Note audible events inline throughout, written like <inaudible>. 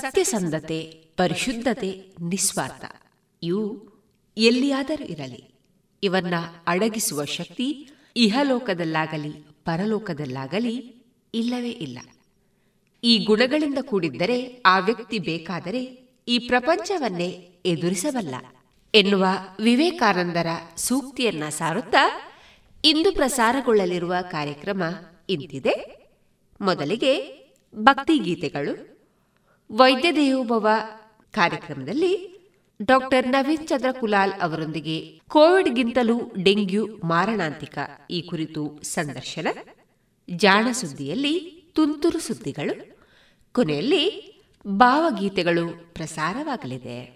ಸತ್ಯಸಂಧತೆ, ಪರಿಶುದ್ಧತೆ, ನಿಸ್ವಾರ್ಥ. ಇವು ಎಲ್ಲಿಯಾದರೂ ಇರಲಿ. ಇವನ್ನ ಅಡಗಿಸುವ ಶಕ್ತಿ ಇಹಲೋಕದಲ್ಲಾಗಲಿ, ಪರಲೋಕದಲ್ಲಾಗಲಿ ಇಲ್ಲವೇ ಇಲ್ಲ. ಈ ಗುಣಗಳಿಂದ ಕೂಡಿದ್ದರೆ, ಆ ವ್ಯಕ್ತಿ ಬೇಕಾದರೆ ಈ ಪ್ರಪಂಚವನ್ನೇ ಎದುರಿಸಬಲ್ಲ. ಎನ್ನುವ ವಿವೇಕಾನಂದರ ಸೂಕ್ತಿಯನ್ನ ಸಾರುತ್ತಾ ಇಂದು ಪ್ರಸಾರಗೊಳ್ಳಲಿರುವ ಕಾರ್ಯಕ್ರಮ ಇಂತಿದೆ. ಮೊದಲಿಗೆ ಭಕ್ತಿಗೀತೆಗಳು. ವೈದ್ಯ ದೇವೋಭವ ಕಾರ್ಯಕ್ರಮದಲ್ಲಿ ಡಾಕ್ಟರ್ ನವೀನ್ ಚಂದ್ರ ಕುಲಾಲ್ ಅವರೊಂದಿಗೆ ಕೋವಿಡ್ಗಿಂತಲೂ ಡೆಂಗ್ಯೂ ಮಾರಣಾಂತಿಕ ಈ ಕುರಿತು ಸಂದರ್ಶನ, ಜಾಣ ಸುದ್ದಿಯಲ್ಲಿ ತುಂತುರು ಸುದ್ದಿಗಳು, ಕೊನೆಯಲ್ಲಿ ಭಾವಗೀತೆಗಳು ಪ್ರಸಾರವಾಗಲಿದೆ.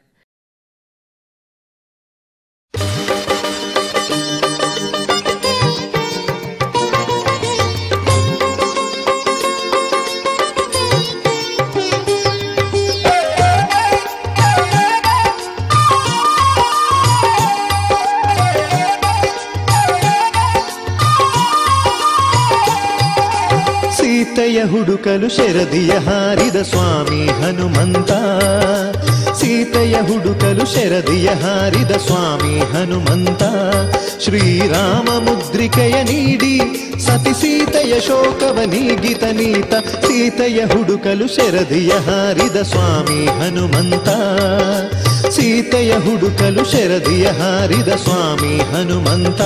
ಸೀತೆಯ ಹುಡುಕಲು ಶರದಿಯ ಹಾರಿದ ಸ್ವಾಮಿ ಹನುಮಂತ. ಸೀತೆಯ ಹುಡುಕಲು ಶರದಿಯ ಹಾರಿದ ಸ್ವಾಮಿ ಹನುಮಂತ. ಶ್ರೀರಾಮ ಮುದ್ರಿಕೆಯ ನೀಡಿ ಸತಿ ಸೀತೆಯ ಶೋಕವ ನೀಗಿತ ನೀತ. ಸೀತೆಯ ಹುಡುಕಲು ಶರದಿಯ ಹಾರಿದ ಸ್ವಾಮಿ ಹನುಮಂತ. ಸೀತೆಯ ಹುಡುಕಲು ಶರದಿಯ ಹಾರಿದ ಸ್ವಾಮಿ ಹನುಮಂತ,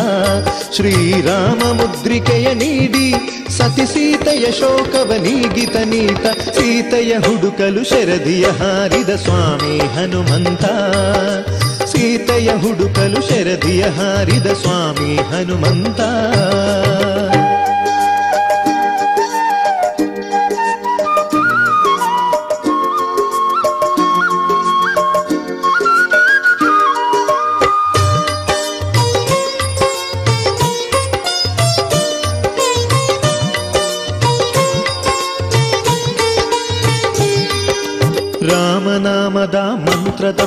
ಶ್ರೀರಾಮ ಮುದ್ರಿಕೆಯ ನೀಡಿ, ಸತಿ ಸೀತೆಯ ಶೋಕವ ನೀಗಿತ ನೀತ, ಸೀತೆಯ ಹುಡುಕಲು ಶರದಿಯ ಹಾರಿದ ಸ್ವಾಮಿ ಹನುಮಂತ, ಸೀತೆಯ ಹುಡುಕಲು ಶರದಿಯ ಹಾರಿದ ಸ್ವಾಮಿ ಹನುಮಂತ.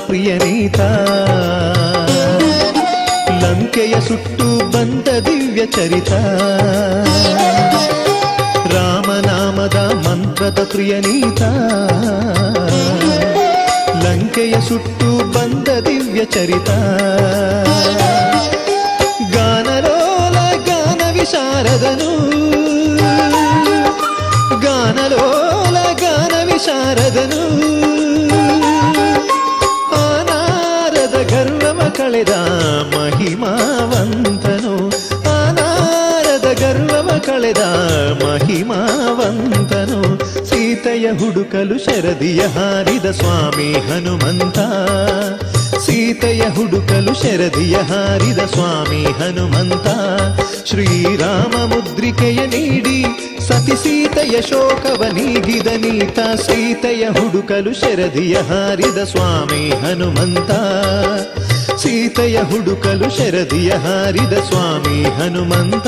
ಪ್ರಿಯನೀತ ಲಂಕೆಯ ಸುಟ್ಟು ಬಂದ ದಿವ್ಯ ಚರಿತ ರಾಮನಾಮದ ಮಂತ್ರದ ಪ್ರಿಯನೀತ ಲಂಕೆಯ ಸುಟ್ಟು ಬಂದ ದಿವ್ಯ ಚರಿತ ಗಾನಲೋಲ ಗಾನ ವಿಶಾರದನು ಗಾನಲೋಲ ಗಾನ ವಿಶಾರದನು ಕಳೆದ ಮಹಿಮಾವಂತನು. ಆನಾರದ ಕಳೆದ ಮಹಿಮಾವಂತನು. ಸೀತೆಯ ಹುಡುಕಲು ಶರದಿಯ ಹಾರಿದ ಸ್ವಾಮಿ ಹನುಮಂತ. ಸೀತೆಯ ಹುಡುಕಲು ಶರದಿಯ ಹಾರಿದ ಸ್ವಾಮಿ ಹನುಮಂತ. ಶ್ರೀರಾಮ ಮುದ್ರಿಕೆಯ ನೀಡಿ ಸತಿ ಸೀತೆಯ ಶೋಕವ ನೀಗಿದ ನೀತ. ಸೀತೆಯ ಹುಡುಕಲು ಶರದಿಯ ಹಾರಿದ ಸ್ವಾಮಿ ಹನುಮಂತ. ಸೀತೆಯ ಹುಡುಕಲು ಶರದಿಯ ಹಾರಿದ ಸ್ವಾಮಿ ಹನುಮಂತ.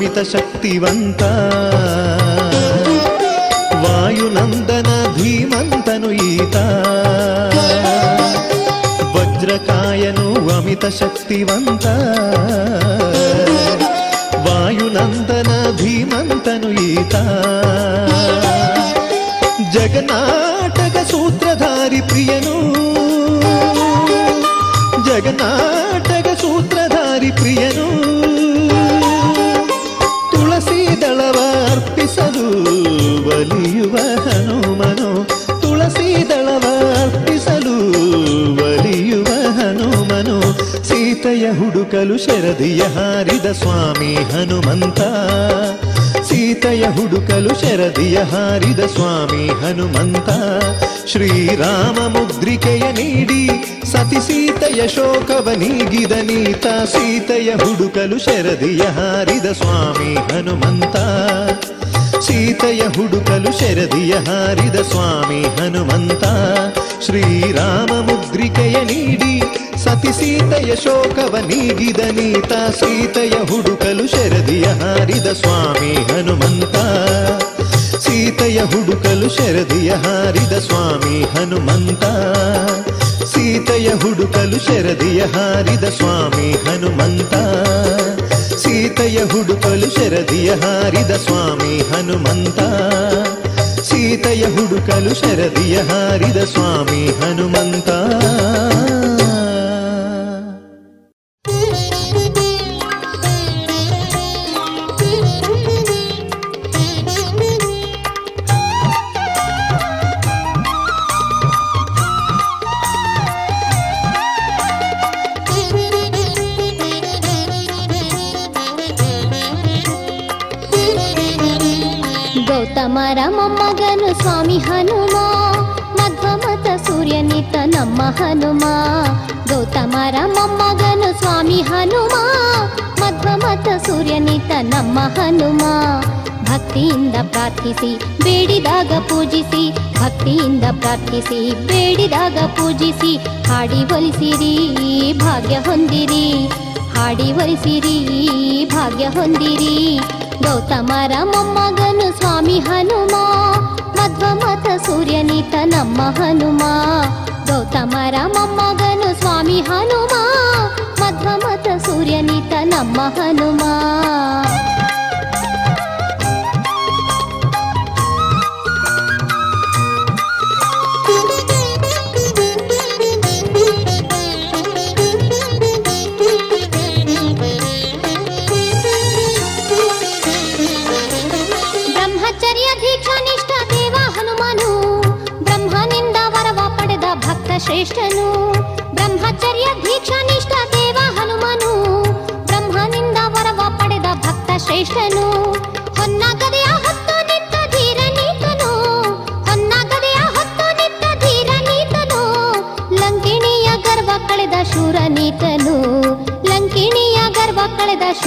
సవిత శక్తివంత వాయునందన ధీమంతను ఈత. వజ్రకాయను అమిత శక్తివంత వాయునందన ధీమంతను ఈత. జగన్నాటక సూత్రధారి ప్రియను. జగన్నా ಹುಡುಕಲು ಶರದಿಯ ಹಾರಿದ ಸ್ವಾಮಿ ಹನುಮಂತ. ಸೀತೆಯ ಹುಡುಕಲು ಶರದಿಯ ಹಾರಿದ ಸ್ವಾಮಿ ಹನುಮಂತ. ಶ್ರೀರಾಮ ಮುದ್ರಿಕೆಯ ನೀಡಿ ಸತಿ ಸೀತೆಯ ಶೋಕವ ನೀಗಿದ ನೀತ. ಸೀತೆಯ ಹುಡುಕಲು ಶರದಿಯ ಹಾರಿದ ಸ್ವಾಮಿ ಹನುಮಂತ. ಸೀತೆಯ ಹುಡುಕಲು ಶರದಿಯ ಹಾರಿದ ಸ್ವಾಮಿ ಹನುಮಂತ. ಶ್ರೀರಾಮ ಮುದ್ರಿಕೆಯ ನೀಡಿ ಸತಿ ಸೀತೆಯ ಶೋಕವ ನೀಗಿದ ನೀತ, ಸೀತೆಯ ಹುಡುಕಲು ಶರದಿಯ ಹಾರಿದ ಸ್ವಾಮಿ ಹನುಮಂತ. ಸೀತೆಯ ಹುಡುಕಲು ಶರದಿಯ ಹಾರಿದ ಸ್ವಾಮಿ ಹನುಮಂತ. ಸೀತೆಯ ಹುಡುಕಲು ಶರದಿಯ ಹಾರಿದ ಸ್ವಾಮಿ ಹನುಮಂತ. ಸೀತೆಯ ಹುಡುಕಲು ಶರದಿಯ ಹಾರಿದ ಸ್ವಾಮಿ ಹನುಮಂತ. ಸೀತೆಯ ಹುಡುಕಲು ಶರದಿಯ ಹಾರಿದ ಸ್ವಾಮಿ ಹನುಮಂತ. ಹನುಮ ಗೌತಮರ ಮೊಮ್ಮಗನು ಸ್ವಾಮಿ ಹನುಮ ಮಧ್ವಮತ ಸೂರ್ಯನಿತ ನಮ್ಮ ಹನುಮ ಭಕ್ತಿಯಿಂದ ಪ್ರಾರ್ಥಿಸಿ ಬೇಡಿದಾಗ ಪೂಜಿಸಿ ಭಕ್ತಿಯಿಂದ ಪ್ರಾರ್ಥಿಸಿ ಬೇಡಿದಾಗ ಪೂಜಿಸಿ ಹಾಡಿ ಒಲಿಸಿರಿ ಭಾಗ್ಯ ಹೊಂದಿರಿ ಹಾಡಿ ಒಲಿಸಿರಿ ಭಾಗ್ಯ ಹೊಂದಿರಿ ಗೌತಮರ ಮೊಮ್ಮಗನು ಸ್ವಾಮಿ ಹನುಮ ಮಧ್ವಮತ ಸೂರ್ಯನಿತ ನಮ್ಮ ಹನುಮ ಗೌತಮರ ಮೊಮ್ಮಗನು ಸ್ವಾಮಿ ಹನುಮ ಮಧ್ವಮತ ಸೂರ್ಯನಿತ ನಮ್ಮ ಹನುಮ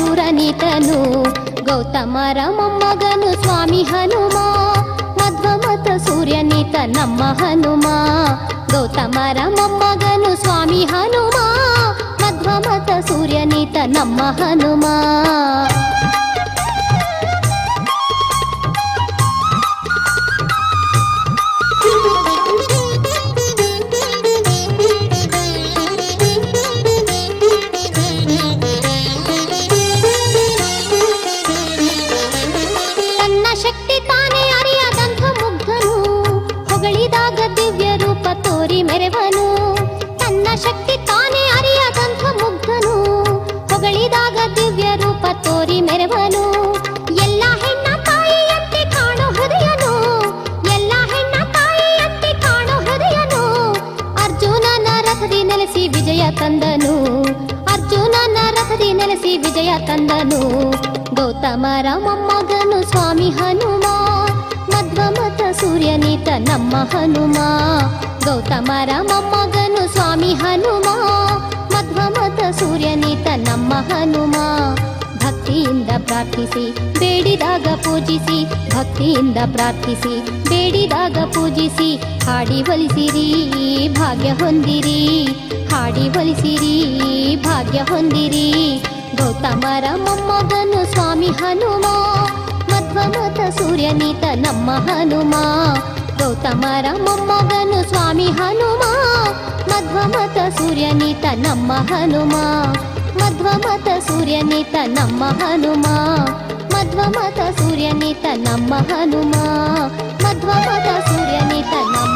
ಕಳೆದ ಶೂರ ನೀತನು ಗೌತಮರ ಮೊಮ್ಮಗನು ಸ್ವಾಮಿ ಹನುಮ ಮಧ್ವಮತ ಸೂರ್ಯನೀತ ನಮ್ಮ ಹನುಮ ಗೌತಮರ ಮೊಮ್ಮಗನು ಸ್ವಾಮಿ ಹನುಮ ಮಧ್ವಮತ ಸೂರ್ಯನೀತ ನಮ್ಮ ಹನುಮ ಪ್ರಾರ್ಥಿಸಿ ಬೇಡಿದಾಗ ಪೂಜಿಸಿ ಹಾಡಿ ಒಲಿಸಿರಿ ಭಾಗ್ಯ ಹೊಂದಿರಿ ಹಾಡಿ ಒಲಿಸಿರಿ ಭಾಗ್ಯ ಹೊಂದಿರಿ ಗೌತಮರ ಮೊಮ್ಮಗನು ಸ್ವಾಮಿ ಹನುಮ ಮಧ್ವಮತ ಸೂರ್ಯನಿತ ನಮ್ಮ ಹನುಮ ಗೌತಮರ ಮೊಮ್ಮಗನು ಸ್ವಾಮಿ ಹನುಮ ಮಧ್ವಮತ ಸೂರ್ಯನಿತ ನಮ್ಮ ಹನುಮ ಮಧ್ವಮತ ಸೂರ್ಯನಿತ ನಮ್ಮ ಹನುಮ ಮಧ್ವಮತ ಸೂರ್ಯನಿತ ನಮ್ಮ ಹನುಮ ಮಧ್ವಮತ ಸೂರ್ಯನಿತ ನಮ್ಮ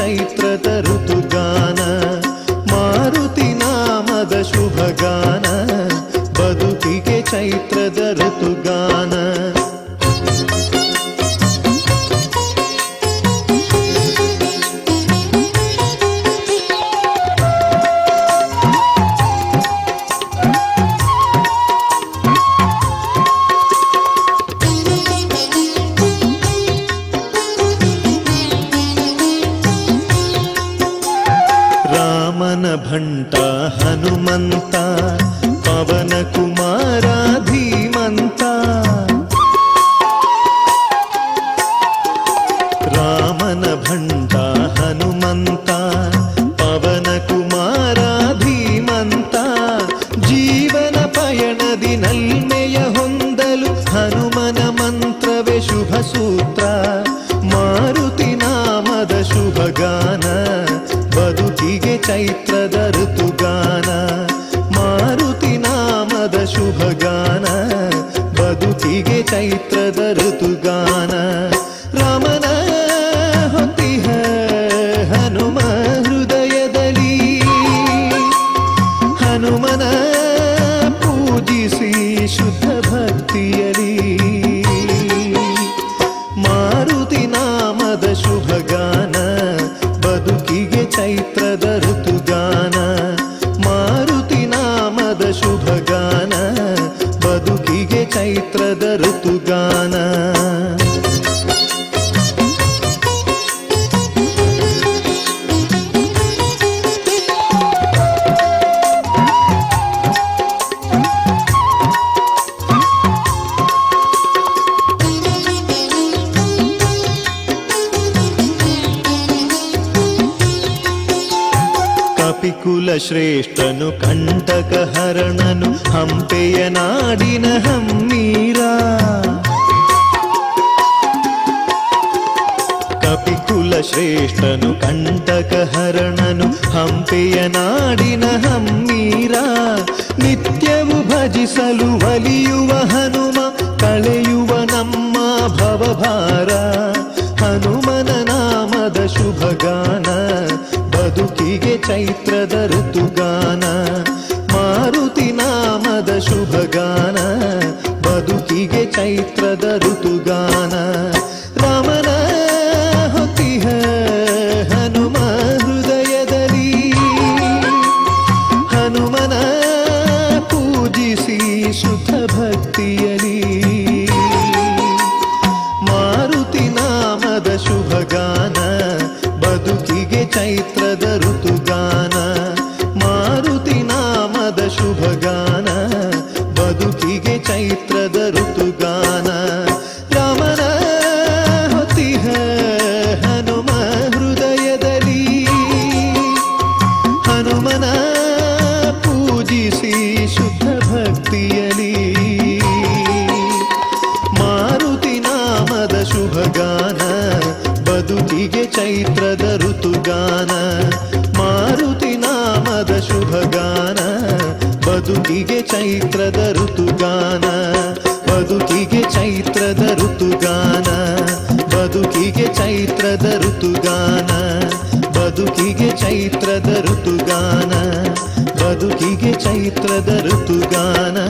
aceito ಬದುಕಿಗೆ ಚೈತ್ರದ ಋತುಗಾನ ಬದುಕಿಗೆ ಚೈತ್ರದ ಋತುಗಾನ ಬದುಕಿಗೆ ಚೈತ್ರದ ಋತುಗಾನ ಬದುಕಿಗೆ ಚೈತ್ರದ ಋತುಗಾನ.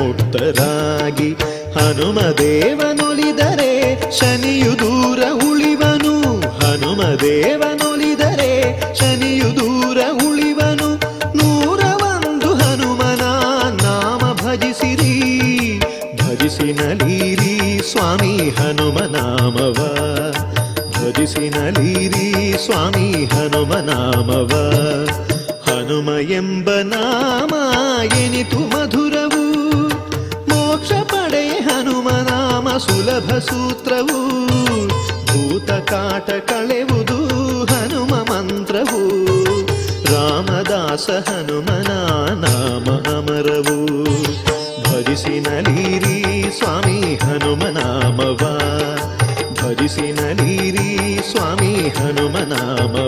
ಮುಕ್ತರಾಗಿ ಹನುಮದೇವನೊಲಿದರೆ ಶನಿಯು ದೂರ ಉಳಿವನು. ಹನುಮದೇವನೊಲಿದರೆ ಶನಿಯು ದೂರ ಉಳಿವನು. ನೂರ ಒಂದು ಹನುಮನ ನಾಮ ಭಜಿಸಿರಿ. ಭಜಿಸಿ ನಲೀರಿ ಸ್ವಾಮಿ ಹನುಮ ನಾಮವ. ಭಜಿಸಿ ನಲೀರಿ ಸ್ವಾಮಿ ಹನುಮ ನಾಮವ. ಹನುಮ ಎಂಬ ನಾಮ ಎನಿತು ಮಧುರ ಮೋಕ್ಷ ಪಡೆ ಹನುಮನಾಮ ಸುಲಭ ಸೂತ್ರವು. ಭೂತ ಕಾಟ ಕಳೆವುದು ಹನುಮ ಮಂತ್ರವು. ರಾಮದಾಸ ಹನುಮನ ನಾಮ ಅಮರವು. ಭರಿಸಿ ನಲೀರಿ ಸ್ವಾಮಿ ಹನುಮನಾಮವ ಭರಿಸಿ ನಲೀರಿ ಸ್ವಾಮಿ ಹನುಮನಾಮ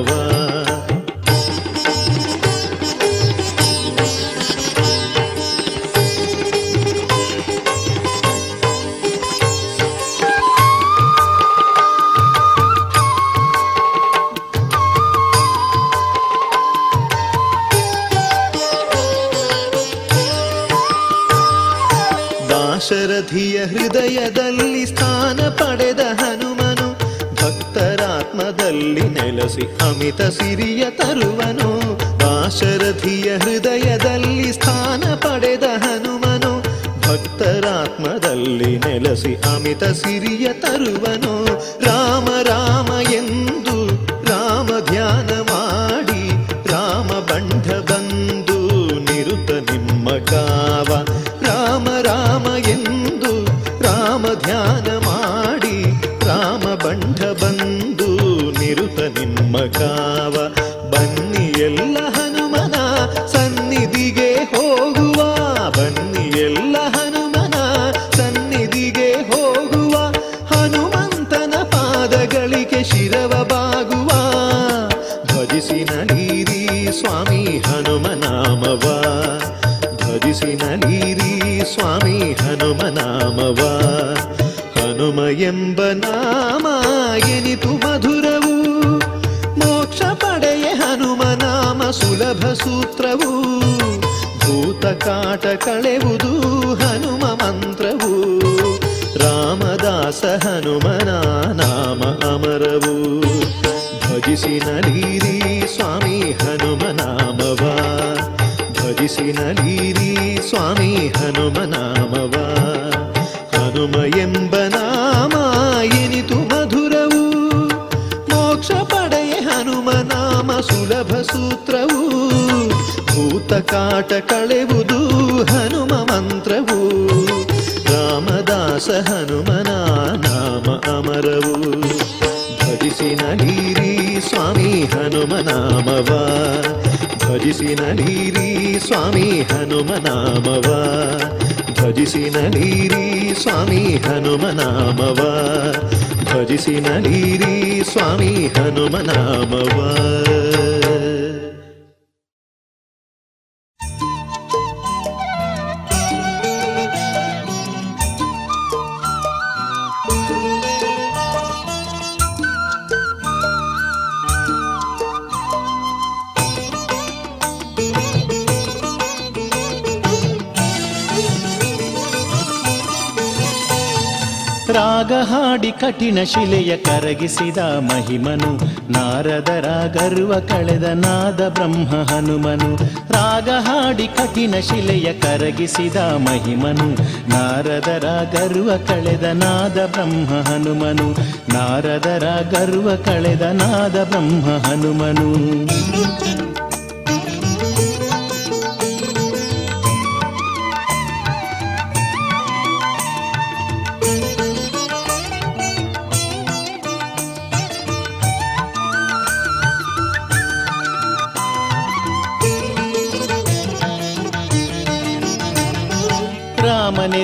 ರಾಗ ಹಾಡಿ ಕಠಿಣ ಶಿಲೆಯ ಕರಗಿಸಿದ ಮಹಿಮನು, ನಾರದರ ಗರ್ವ ಕಳೆದ ನಾದ ಬ್ರಹ್ಮ ಹನುಮನು. ರಾಗ ಹಾಡಿ ಕಠಿಣ ಶಿಲೆಯ ಕರಗಿಸಿದ ಮಹಿಮನು, ನಾರದರ ಗರ್ವ ಕಳೆದ ನಾದ ಬ್ರಹ್ಮ ಹನುಮನು. ನಾರದರ ಗರ್ವ ಕಳೆದ ನಾದ ಬ್ರಹ್ಮ ಹನುಮನು.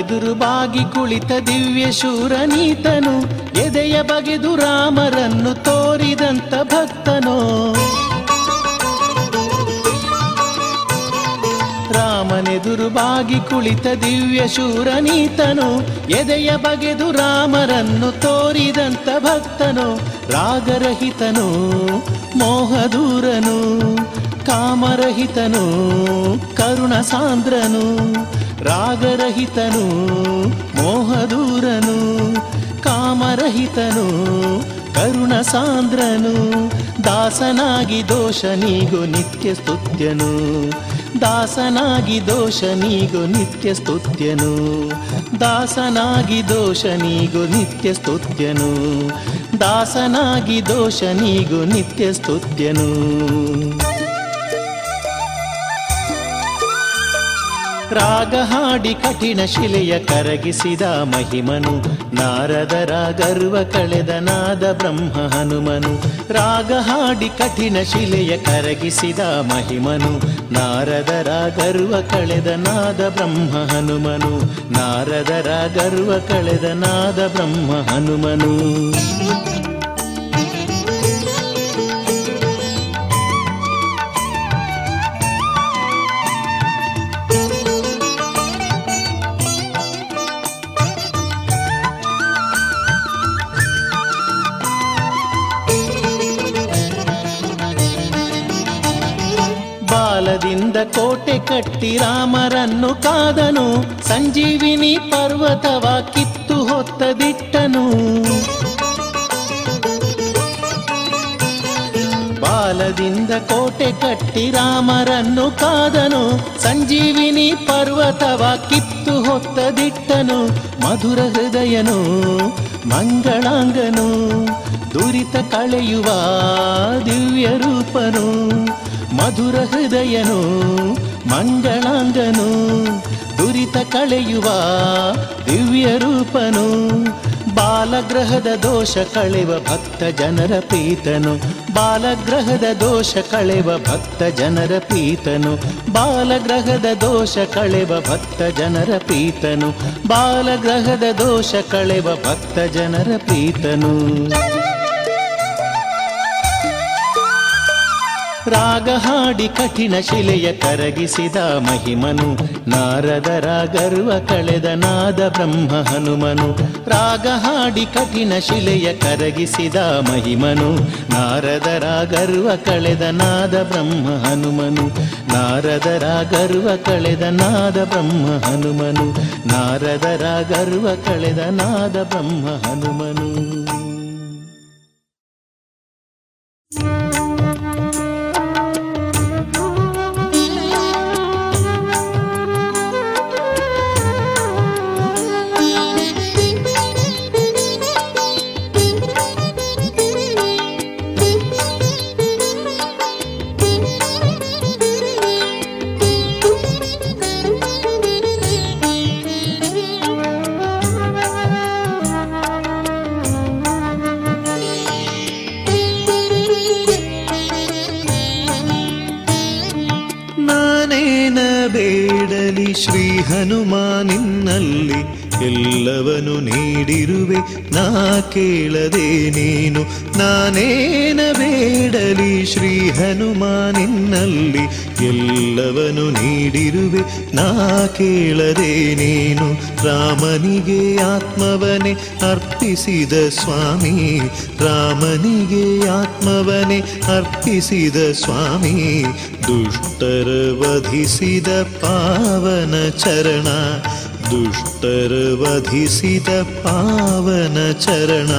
ರಾಮನೆದುರು ಬಾಗಿ ಕುಳಿತ ದಿವ್ಯ ಶೂರನೀತನು, ಎದೆಯ ಬಗೆದು ರಾಮರನ್ನು ತೋರಿದಂತ ಭಕ್ತನೋ. ರಾಮನೆದುರು ಬಾಗಿ ಕುಳಿತ ದಿವ್ಯ ಶೂರನೀತನು, ಎದೆಯ ಬಗೆದು ರಾಮರನ್ನು ತೋರಿದಂತ ಭಕ್ತನು, ರಾಗರಹಿತನು, ಮೋಹದೂರನು, ಕಾಮರಹಿತನು ಕರುಣ ಸಾಂದ್ರನು ರಾಗರಹಿತನು, ಮೋಹದೂರನು, ಕಾಮರಹಿತನು ಕರುಣ ಸಾಂದ್ರನು ದಾಸನಾಗಿ ದೋಷ ನೀಗು ನಿತ್ಯ ಸ್ತುತ್ಯನು, ದಾಸನಾಗಿ ದೋಷ ನೀಗು ನಿತ್ಯ ಸ್ತುತ್ಯನು, ದಾಸನಾಗಿ ದೋಷ ನೀಗು ನಿತ್ಯ ಸ್ತುತ್ಯನು, ದಾಸನಾಗಿ ದೋಷ ನೀಗು ನಿತ್ಯ ಸ್ತುತ್ಯನು. ರಾಗ ಹಾಡಿ ಕಠಿಣ ಶಿಲೆಯ ಕರಗಿಸಿದ ಮಹಿಮನು. ನಾರದರ ಗರ್ವ ಕಳೆದ ನಾದ ಬ್ರಹ್ಮ ಹನುಮನು. ರಾಗ ಹಾಡಿ ಕಠಿಣ ಶಿಲೆಯ ಕರಗಿಸಿದ ಮಹಿಮನು. ನಾರದರ ಗರ್ವ ಕಳೆದ ನಾದ ಬ್ರಹ್ಮ ಹನುಮನು. ನಾರದರ ಗರ್ವ ಕಳೆದ ನಾದ ಬ್ರಹ್ಮ ಹನುಮನು. ಕಟ್ಟಿ ರಾಮರನ್ನು ಕಾದನು. ಸಂಜೀವಿನಿ ಪರ್ವತವ ಕಿತ್ತು ಹೊತ್ತ ದಿಟ್ಟನು ಬಾಲದಿಂದ ಕೋಟೆ ಕಟ್ಟಿ ರಾಮರನ್ನು ಕಾದನು. ಸಂಜೀವಿನಿ ಪರ್ವತವ ಕಿತ್ತು ಹೊತ್ತ ದಿಟ್ಟನು ಮಧುರ ಹೃದಯನು ಮಂಗಳಾಂಗನು. ದುರಿತ ಕಳೆಯುವ ದಿವ್ಯ ರೂಪನು ಮಧುರ ಹೃದಯನು, ಮಂಗಳಾಂಗನು, ದುರಿತ ಕಳೆಯುವ ದಿವ್ಯ ರೂಪನು, ಬಾಲಗ್ರಹದ ದೋಷ ಕಳೆವ ಭಕ್ತ ಜನರ ಪೀತನು ಬಾಲಗ್ರಹದ ದೋಷ ಕಳೆವ ಭಕ್ತ ಜನರ ಪೀತನು ಬಾಲಗ್ರಹದ ದೋಷ ಕಳೆವ ಭಕ್ತ ಜನರ ಪೀತನು ಬಾಲಗ್ರಹದ ದೋಷ ಕಳೆವ ಭಕ್ತ ಜನರ ಪೀತನು ರಾಗ ಹಾಡಿ ಕಠಿಣ ಶಿಲೆಯ ಕರಗಿಸಿದ ಮಹಿಮನು. ನಾರದರ ಗರ್ವ ಕಳೆದ ನಾದ ಬ್ರಹ್ಮ ಹನುಮನು. ರಾಗ ಹಾಡಿ ಕಠಿಣ ಶಿಲೆಯ ಕರಗಿಸಿದ ಮಹಿಮನು. ನಾರದರ ಗರ್ವ ಕಳೆದ ನಾದ ಬ್ರಹ್ಮ ಹನುಮನು. ನಾರದರ ಗರ್ವ ಕಳೆದ ನಾದ ಬ್ರಹ್ಮ ಹನುಮನು. ನಾರದರ ಗರ್ವ ಕಳೆದ ನಾದ ಬ್ರಹ್ಮ ಹನುಮನು. ನಾ ಕೇಳದೆ ನೀನು ರಾಮನಿಗೆ ಆತ್ಮವನೆ ಅರ್ಪಿಸಿದ ಸ್ವಾಮಿ. ರಾಮನಿಗೆ ಆತ್ಮವನೆ ಅರ್ಪಿಸಿದ ಸ್ವಾಮಿ. ದುಷ್ಟರ ವಧಿಸಿದ ಪಾವನ ಚರಣ. ದುಷ್ಟರ ವಧಿಸಿದ ಪಾವನ ಚರಣ.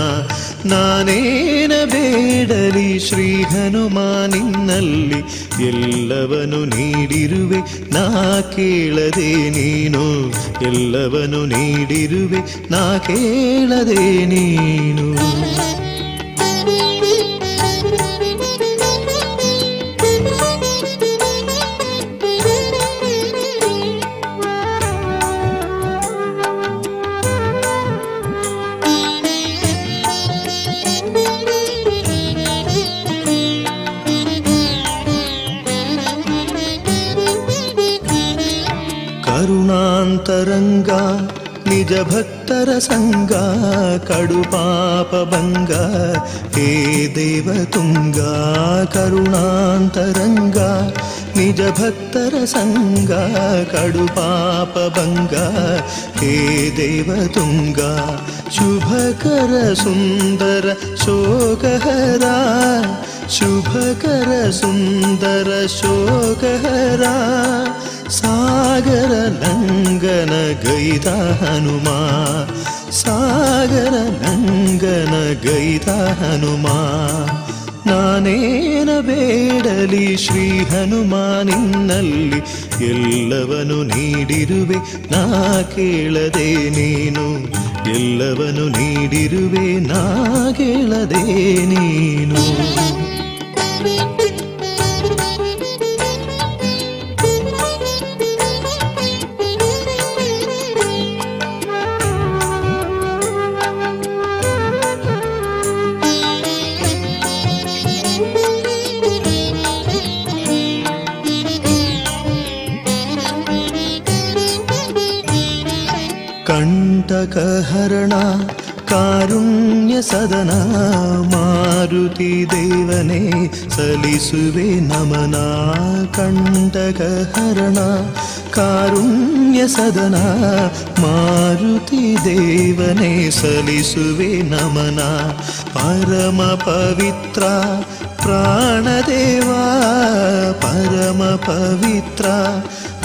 ನಾನೇನ ಬೇಡಲಿ ಶ್ರೀ ಹನುಮಾನಿನ್ನಲ್ಲಿ ಎಲ್ಲವನು ನೀಡಿರುವೆ, ನಾ ಕೇಳದೆ ನೀನು. ಎಲ್ಲವನು ನೀಡಿರುವೆ, ನಾ ಕೇಳದೆ ನೀನು. ಕರುಣಾಂತರಂಗ ನಿಜ ಭಕ್ತರ ಸಂಗ ಕಡು ಪಾಪ ಭಂಗ ಹೇ ದೇವತುಂಗ ಕರುಣಾಂತರಂಗ ನಿಜ ಭಕ್ತರ ಸಂಗ ಕಡು ಪಾಪ ಭಂಗ ಹೇ ದೇವತುಂಗ ಶುಭಕರ ಸುಂದರ ಶೋಕಹರ ಶುಭಕರ ಸುಂದರ ಶೋಕಹರ ಸಾಗರ ಲಂಗನ ಗೈದ ಹನುಮ. ಸಾಗರ ಲಂಗನ ಗೈದ ಹನುಮ. ನಾನೇನ ಬೇಡಲಿ ಶ್ರೀ ಹನುಮಾನಿನ್ನಲ್ಲಿ ಎಲ್ಲವನು ನೀಡಿರುವೆ. ನಾ ಕೇಳದೆ ನೀನು, ಎಲ್ಲವನು ನೀಡಿರುವೆ. ನಾ ಕೇಳದೆ ನೀನು. कहरण कारुण्यसदना मारुतिदेवने सलिसुवे नमना कण्टकहरणा कारुण्यसदना मारुतिदेवने सलिसुवे नमना परमपवित्रा प्राणदेवा परमपवित्रा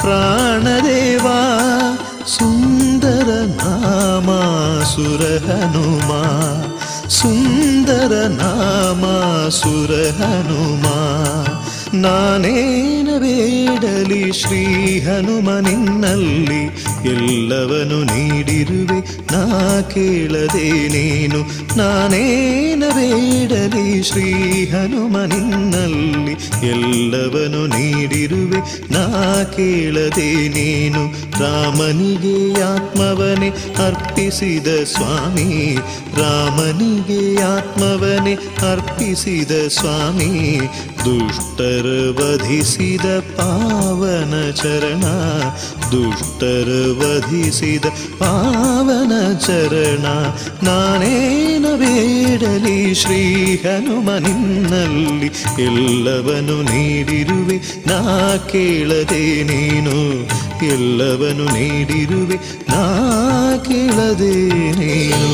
प्राणदेवा सुन्दरनामार हनुमा सुन्दर नामा ನಾನೇನ ಬೇಡಲಿ ಶ್ರೀ ಹನುಮನಿನ್ನಲ್ಲಿ ಎಲ್ಲವನು ನೀಡಿರುವೆ, ನಾ ಕೇಳದೆ ನೀನು. ನಾನೇನ ಬೇಡಲಿ ಶ್ರೀ ಹನುಮನಿನ್ನಲ್ಲಿ ಎಲ್ಲವನು ನೀಡಿರುವೆ, ನಾ ಕೇಳದೆ ನೀನು. ರಾಮನಿಗೆ ಆತ್ಮವನೇ ಅರ್ಪಿಸಿದ ಸ್ವಾಮಿ, ರಾಮನಿಗೆ ಆತ್ಮವನೇ ಅರ್ಪಿಸಿದ ಸ್ವಾಮಿ ದುಷ್ಟರ ವಧಿಸಿದ ಪಾವನ ಚರಣ ದುಷ್ಟರ ವಧಿಸಿದ ಪಾವನ ಚರಣ, ನಾನೇನ ಬೇಡಲಿ ಶ್ರೀ ಹನುಮನಿನ್ನಲ್ಲಿ, ಎಲ್ಲವನು ನೀಡಿರುವೆ ನಾ ಕೇಳದೆ ನೀನು, ಎಲ್ಲವನು ನೀಡಿರುವೆ ನಾ ಕೇಳದೆ ನೀನು.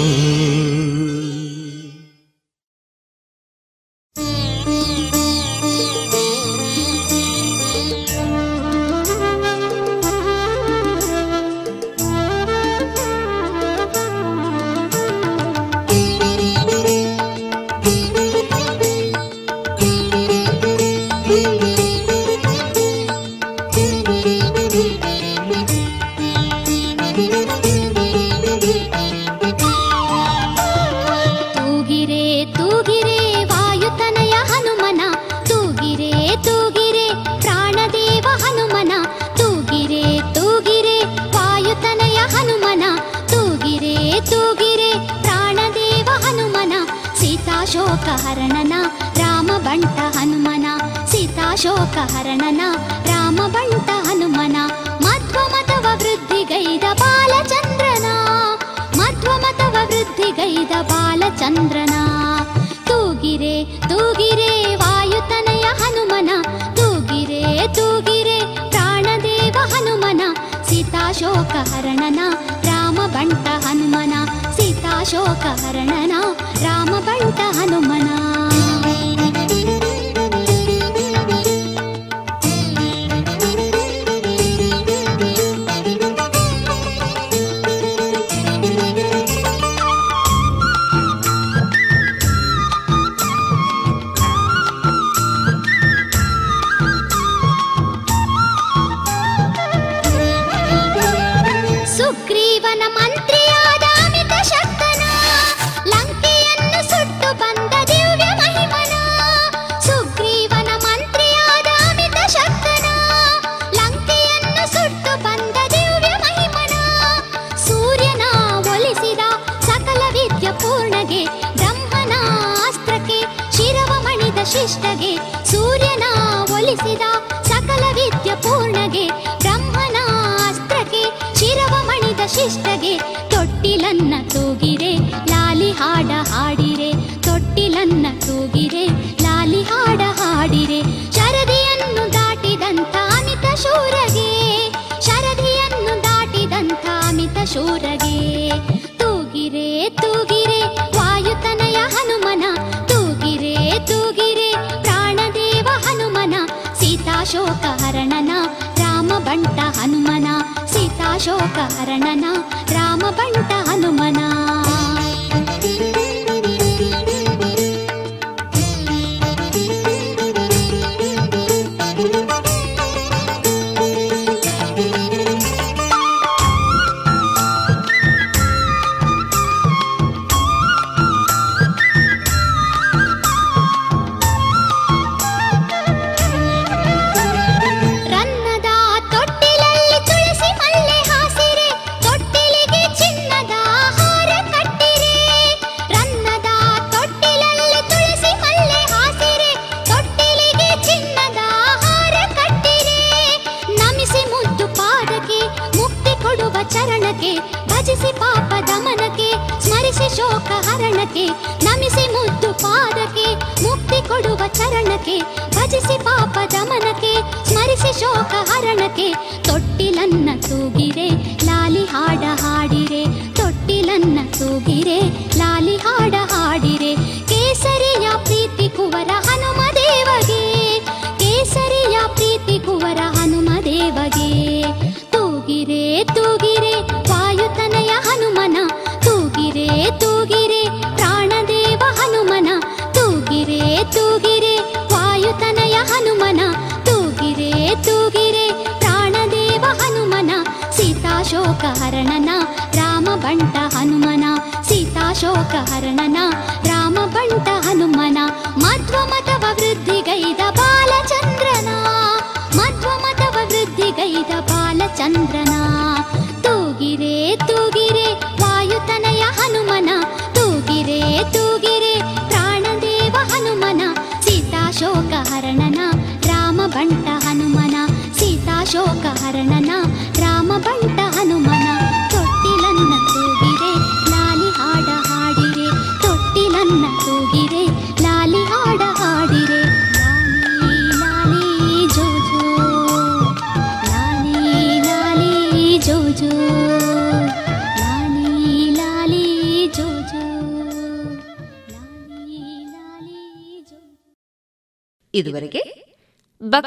ಕಾರಣನ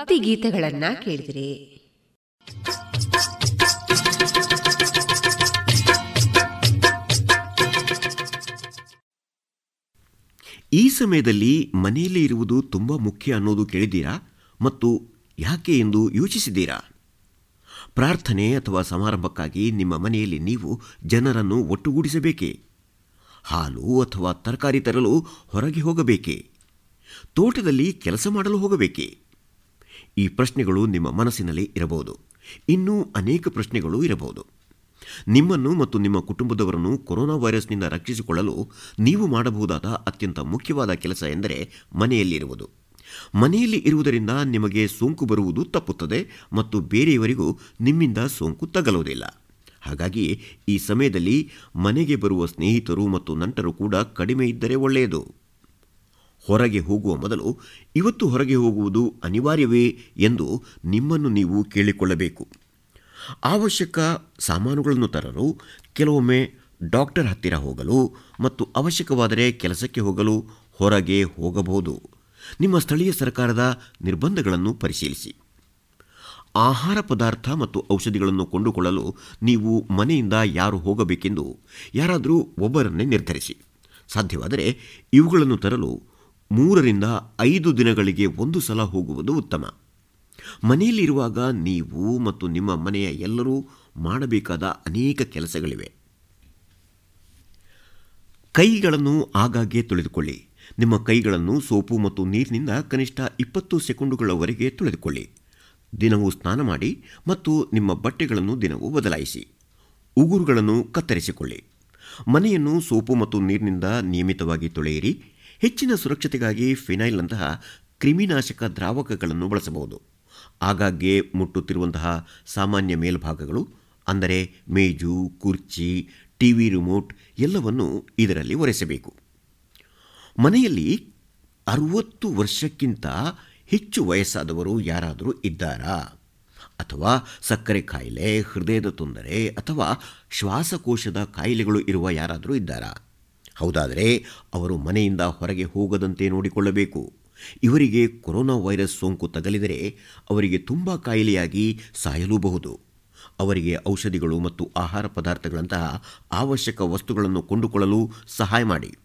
ಭಕ್ತಿ ಗೀತೆಗಳನ್ನ ಕೇಳಿದ್ರಿ. ಈ ಸಮಯದಲ್ಲಿ ಮನೆಯಲ್ಲಿ ಇರುವುದು ತುಂಬ ಮುಖ್ಯ ಅನ್ನೋದು ಕೇಳಿದ್ದೀರಾ? ಮತ್ತು ಯಾಕೆ ಎಂದು ಯೋಚಿಸಿದ್ದೀರಾ? ಪ್ರಾರ್ಥನೆ ಅಥವಾ ಸಮಾರಂಭಕ್ಕಾಗಿ ನಿಮ್ಮ ಮನೆಯಲ್ಲಿ ನೀವು ಜನರನ್ನು ಒಟ್ಟುಗೂಡಿಸಬೇಕೇ? ಹಾಲು ಅಥವಾ ತರಕಾರಿ ತರಲು ಹೊರಗೆ ಹೋಗಬೇಕೆ? ತೋಟದಲ್ಲಿ ಕೆಲಸ ಮಾಡಲು ಹೋಗಬೇಕೇ? ಈ ಪ್ರಶ್ನೆಗಳು ನಿಮ್ಮ ಮನಸ್ಸಿನಲ್ಲಿ ಇರಬಹುದು. ಇನ್ನೂ ಅನೇಕ ಪ್ರಶ್ನೆಗಳು ಇರಬಹುದು. ನಿಮ್ಮನ್ನು ಮತ್ತು ನಿಮ್ಮ ಕುಟುಂಬದವರನ್ನು ಕೊರೋನಾ ವೈರಸ್ನಿಂದ ರಕ್ಷಿಸಿಕೊಳ್ಳಲು ನೀವು ಮಾಡಬಹುದಾದ ಅತ್ಯಂತ ಮುಖ್ಯವಾದ ಕೆಲಸ ಎಂದರೆ ಮನೆಯಲ್ಲಿರುವುದು ಮನೆಯಲ್ಲಿ ಇರುವುದರಿಂದ ನಿಮಗೆ ಸೋಂಕು ಬರುವುದು ತಪ್ಪುತ್ತದೆ ಮತ್ತು ಬೇರೆಯವರಿಗೂ ನಿಮ್ಮಿಂದ ಸೋಂಕು ತಗಲುವುದಿಲ್ಲ. ಹಾಗಾಗಿ ಈ ಸಮಯದಲ್ಲಿ ಮನೆಗೆ ಬರುವ ಸ್ನೇಹಿತರು ಮತ್ತು ನಂಟರು ಕೂಡ ಕಡಿಮೆ ಇದ್ದರೆ ಒಳ್ಳೆಯದು. ಹೊರಗೆ ಹೋಗುವ ಮೊದಲು ಇವತ್ತು ಹೊರಗೆ ಹೋಗುವುದು ಅನಿವಾರ್ಯವೇ ಎಂದು ನಿಮ್ಮನ್ನು ನೀವು ಕೇಳಿಕೊಳ್ಳಬೇಕು. ಅವಶ್ಯಕ ಸಾಮಾನುಗಳನ್ನು ತರಲು ಕೆಲವೊಮ್ಮೆ ಡಾಕ್ಟರ್ ಹತ್ತಿರ ಹೋಗಲು ಮತ್ತು ಅವಶ್ಯಕವಾದರೆ ಕೆಲಸಕ್ಕೆ ಹೋಗಲು ಹೊರಗೆ ಹೋಗಬಹುದು. ನಿಮ್ಮ ಸ್ಥಳೀಯ ಸರ್ಕಾರದ ನಿರ್ಬಂಧಗಳನ್ನು ಪರಿಶೀಲಿಸಿ. ಆಹಾರ ಪದಾರ್ಥ ಮತ್ತು ಔಷಧಿಗಳನ್ನು ಕೊಂಡುಕೊಳ್ಳಲು ನೀವು ಮನೆಯಿಂದ ಯಾರು ಹೋಗಬೇಕೆಂದು ಯಾರಾದರೂ ಒಬ್ಬರನ್ನೇ ನಿರ್ಧರಿಸಿ. ಸಾಧ್ಯವಾದರೆ ಇವುಗಳನ್ನು ತರಲು ಮೂರರಿಂದ ಐದು ದಿನಗಳಿಗೆ ಒಂದು ಸಲ ಹೋಗುವುದು ಉತ್ತಮ. ಮನೆಯಲ್ಲಿರುವಾಗ ನೀವು ಮತ್ತು ನಿಮ್ಮ ಮನೆಯ ಎಲ್ಲರೂ ಮಾಡಬೇಕಾದ ಅನೇಕ ಕೆಲಸಗಳಿವೆ. ಕೈಗಳನ್ನು ಆಗಾಗ್ಗೆ ತೊಳೆದುಕೊಳ್ಳಿ. ನಿಮ್ಮ ಕೈಗಳನ್ನು ಸೋಪು ಮತ್ತು ನೀರಿನಿಂದ ಕನಿಷ್ಠ ಇಪ್ಪತ್ತು ಸೆಕೆಂಡುಗಳವರೆಗೆ ತೊಳೆದುಕೊಳ್ಳಿ. ದಿನವೂ ಸ್ನಾನ ಮಾಡಿ ಮತ್ತು ನಿಮ್ಮ ಬಟ್ಟೆಗಳನ್ನು ದಿನವೂ ಬದಲಾಯಿಸಿ. ಉಗುರುಗಳನ್ನು ಕತ್ತರಿಸಿಕೊಳ್ಳಿ. ಮನೆಯನ್ನು ಸೋಪು ಮತ್ತು ನೀರಿನಿಂದ ನಿಯಮಿತವಾಗಿ ತೊಳೆಯಿರಿ. ಹೆಚ್ಚಿನ ಸುರಕ್ಷತೆಗಾಗಿ ಫಿನೈಲ್ನಂತಹ ಕ್ರಿಮಿನಾಶಕ ದ್ರಾವಕಗಳನ್ನು ಬಳಸಬಹುದು. ಆಗಾಗ್ಗೆ ಮುಟ್ಟುತ್ತಿರುವಂತಹ ಸಾಮಾನ್ಯ ಮೇಲ್ಭಾಗಗಳು, ಅಂದರೆ ಮೇಜು, ಕುರ್ಚಿ, ಟಿವಿ ರಿಮೋಟ್ ಎಲ್ಲವನ್ನು ಇದರಲ್ಲಿ ಒರೆಸಬೇಕು. ಮನೆಯಲ್ಲಿ ಅರುವತ್ತು ವರ್ಷಕ್ಕಿಂತ ಹೆಚ್ಚು ವಯಸ್ಸಾದವರು ಯಾರಾದರೂ ಇದ್ದಾರಾ? ಅಥವಾ ಸಕ್ಕರೆ ಕಾಯಿಲೆ ಹೃದಯದ ತೊಂದರೆ, ಅಥವಾ ಶ್ವಾಸಕೋಶದ ಕಾಯಿಲೆಗಳು ಇರುವ ಯಾರಾದರೂ ಇದ್ದಾರಾ? ಹೌದಾದರೆ ಅವರು ಮನೆಯಿಂದ ಹೊರಗೆ ಹೋಗದಂತೆ ನೋಡಿಕೊಳ್ಳಬೇಕು. ಇವರಿಗೆ ಕೊರೋನಾ ವೈರಸ್ ಸೋಂಕು ತಗಲಿದರೆ ಅವರಿಗೆ ತುಂಬ ಕಾಯಿಲೆಯಾಗಿ ಸಾಯಲೂಬಹುದು. ಅವರಿಗೆ ಔಷಧಿಗಳು ಮತ್ತು ಆಹಾರ ಪದಾರ್ಥಗಳಂತಹ ಅವಶ್ಯಕ ವಸ್ತುಗಳನ್ನು ಕೊಂಡುಕೊಳ್ಳಲು ಸಹಾಯ ಮಾಡಿ.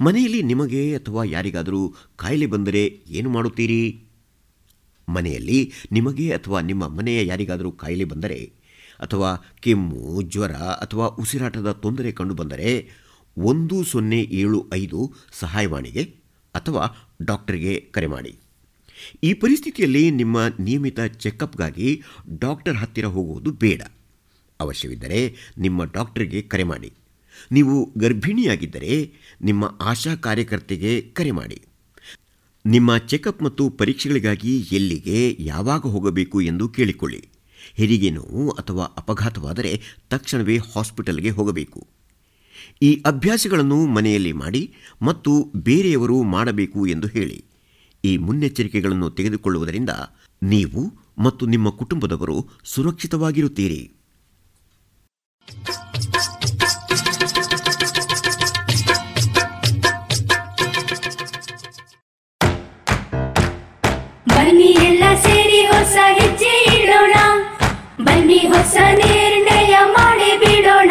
ಮನೆಯಲ್ಲಿ ನಿಮಗೆ ಅಥವಾ ಯಾರಿಗಾದರೂ ಕಾಯಿಲೆ ಬಂದರೆ ಏನು ಮಾಡುತ್ತೀರಿ? ಮನೆಯಲ್ಲಿ ನಿಮಗೆ ಅಥವಾ ನಿಮ್ಮ ಮನೆಯ ಯಾರಿಗಾದರೂ ಕಾಯಿಲೆ ಬಂದರೆ ಅಥವಾ ಕೆಮ್ಮು, ಜ್ವರ ಅಥವಾ ಉಸಿರಾಟದ ತೊಂದರೆ ಕಂಡುಬಂದರೆ ಒಂದು ಸೊನ್ನೆ ಏಳು ಐದು ಸಹಾಯವಾಣಿಗೆ ಅಥವಾ ಡಾಕ್ಟರ್ಗೆ ಕರೆ ಮಾಡಿ. ಈ ಪರಿಸ್ಥಿತಿಯಲ್ಲಿ ನಿಮ್ಮ ನಿಯಮಿತ ಚೆಕಪ್ಗಾಗಿ ಡಾಕ್ಟರ್ ಹತ್ತಿರ ಹೋಗುವುದು ಬೇಡ. ಅವಶ್ಯವಿದ್ದರೆ ನಿಮ್ಮ ಡಾಕ್ಟರ್ಗೆ ಕರೆ ಮಾಡಿ. ನೀವು ಗರ್ಭಿಣಿಯಾಗಿದ್ದರೆ ನಿಮ್ಮ ಆಶಾ ಕಾರ್ಯಕರ್ತೆಗೆ ಕರೆ ಮಾಡಿ. ನಿಮ್ಮ ಚೆಕಪ್ ಮತ್ತು ಪರೀಕ್ಷೆಗಳಿಗಾಗಿ ಎಲ್ಲಿಗೆ, ಯಾವಾಗ ಹೋಗಬೇಕು ಎಂದು ಕೇಳಿಕೊಳ್ಳಿ. ಹೆರಿಗೆ ನೋವು ಅಥವಾ ಅಪಘಾತವಾದರೆ ತಕ್ಷಣವೇ ಹಾಸ್ಪಿಟಲ್ಗೆ ಹೋಗಬೇಕು. ಈ ಅಭ್ಯಾಸಗಳನ್ನು ಮನೆಯಲ್ಲಿ ಮಾಡಿ ಮತ್ತು ಬೇರೆಯವರು ಮಾಡಬೇಕು ಎಂದು ಹೇಳಿ. ಈ ಮುನ್ನೆಚ್ಚರಿಕೆಗಳನ್ನು ತೆಗೆದುಕೊಳ್ಳುವುದರಿಂದ ನೀವು ಮತ್ತು ನಿಮ್ಮ ಕುಟುಂಬದವರು ಸುರಕ್ಷಿತವಾಗಿರುತ್ತೀರಿ. ಬನ್ನಿ ಎಲ್ಲ ಸೇರಿ ಹೊಸ ಹೆಜ್ಜೆ ಇಡೋಣ. ಹೊಸ ನಿರ್ಣಯ ಮಾಡಿ ಬಿಡೋಣ.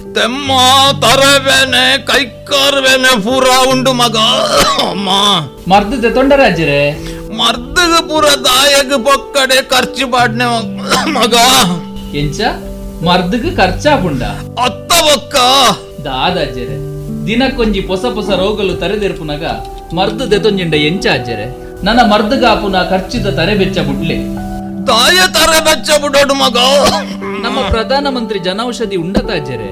ತೆಮ್ಮ ತರವೇನೆ ಕೈಕಾರ್ಬೇನೆ ಪೂರ ಉಂಡು ಮಗ. ಅಮ್ಮ. ಮರ್ದದ ತೊಂಡರಾಜ್ಜರೆ ಮರ್ದಗ ಪೂರ ದಾಯಗ ಪೊಕ್ಕಡೆ ಖರ್ಚು ಪಾಡ್ನೆ ಮಗ. ಎಂಚ? ಮರ್ದಗ ಖರ್ಚಾಪುಂಡ ಅತ್ತ ಬೊಕ್ಕ ದಾದಾಜರೆ ದಿನಕ್ಕೊಂಜಿ ಹೊಸ ಹೊಸ ರೋಗಲು ತರೆದೆರ್ಪುನಗ ಮರ್ದು ದೆತೊಂಜಿಂಡ ಎಂಚ ಅಜ್ಜರೆ ನನ್ನ ಮರ್ದಗ ಆಪುನ ಖರ್ಚಿದ ತರೆ ಬೆಚ್ಚ ಬುಡ್ಲೆ ತಾಯ ತರೆ ಬೆಚ್ಚ ಬುಡೋಡು ಮಗ. ನಮ್ಮ ಪ್ರಧಾನ ಮಂತ್ರಿ ಜನೌಷಧಿ ಉಂಡತ ಅಜ್ಜರೆ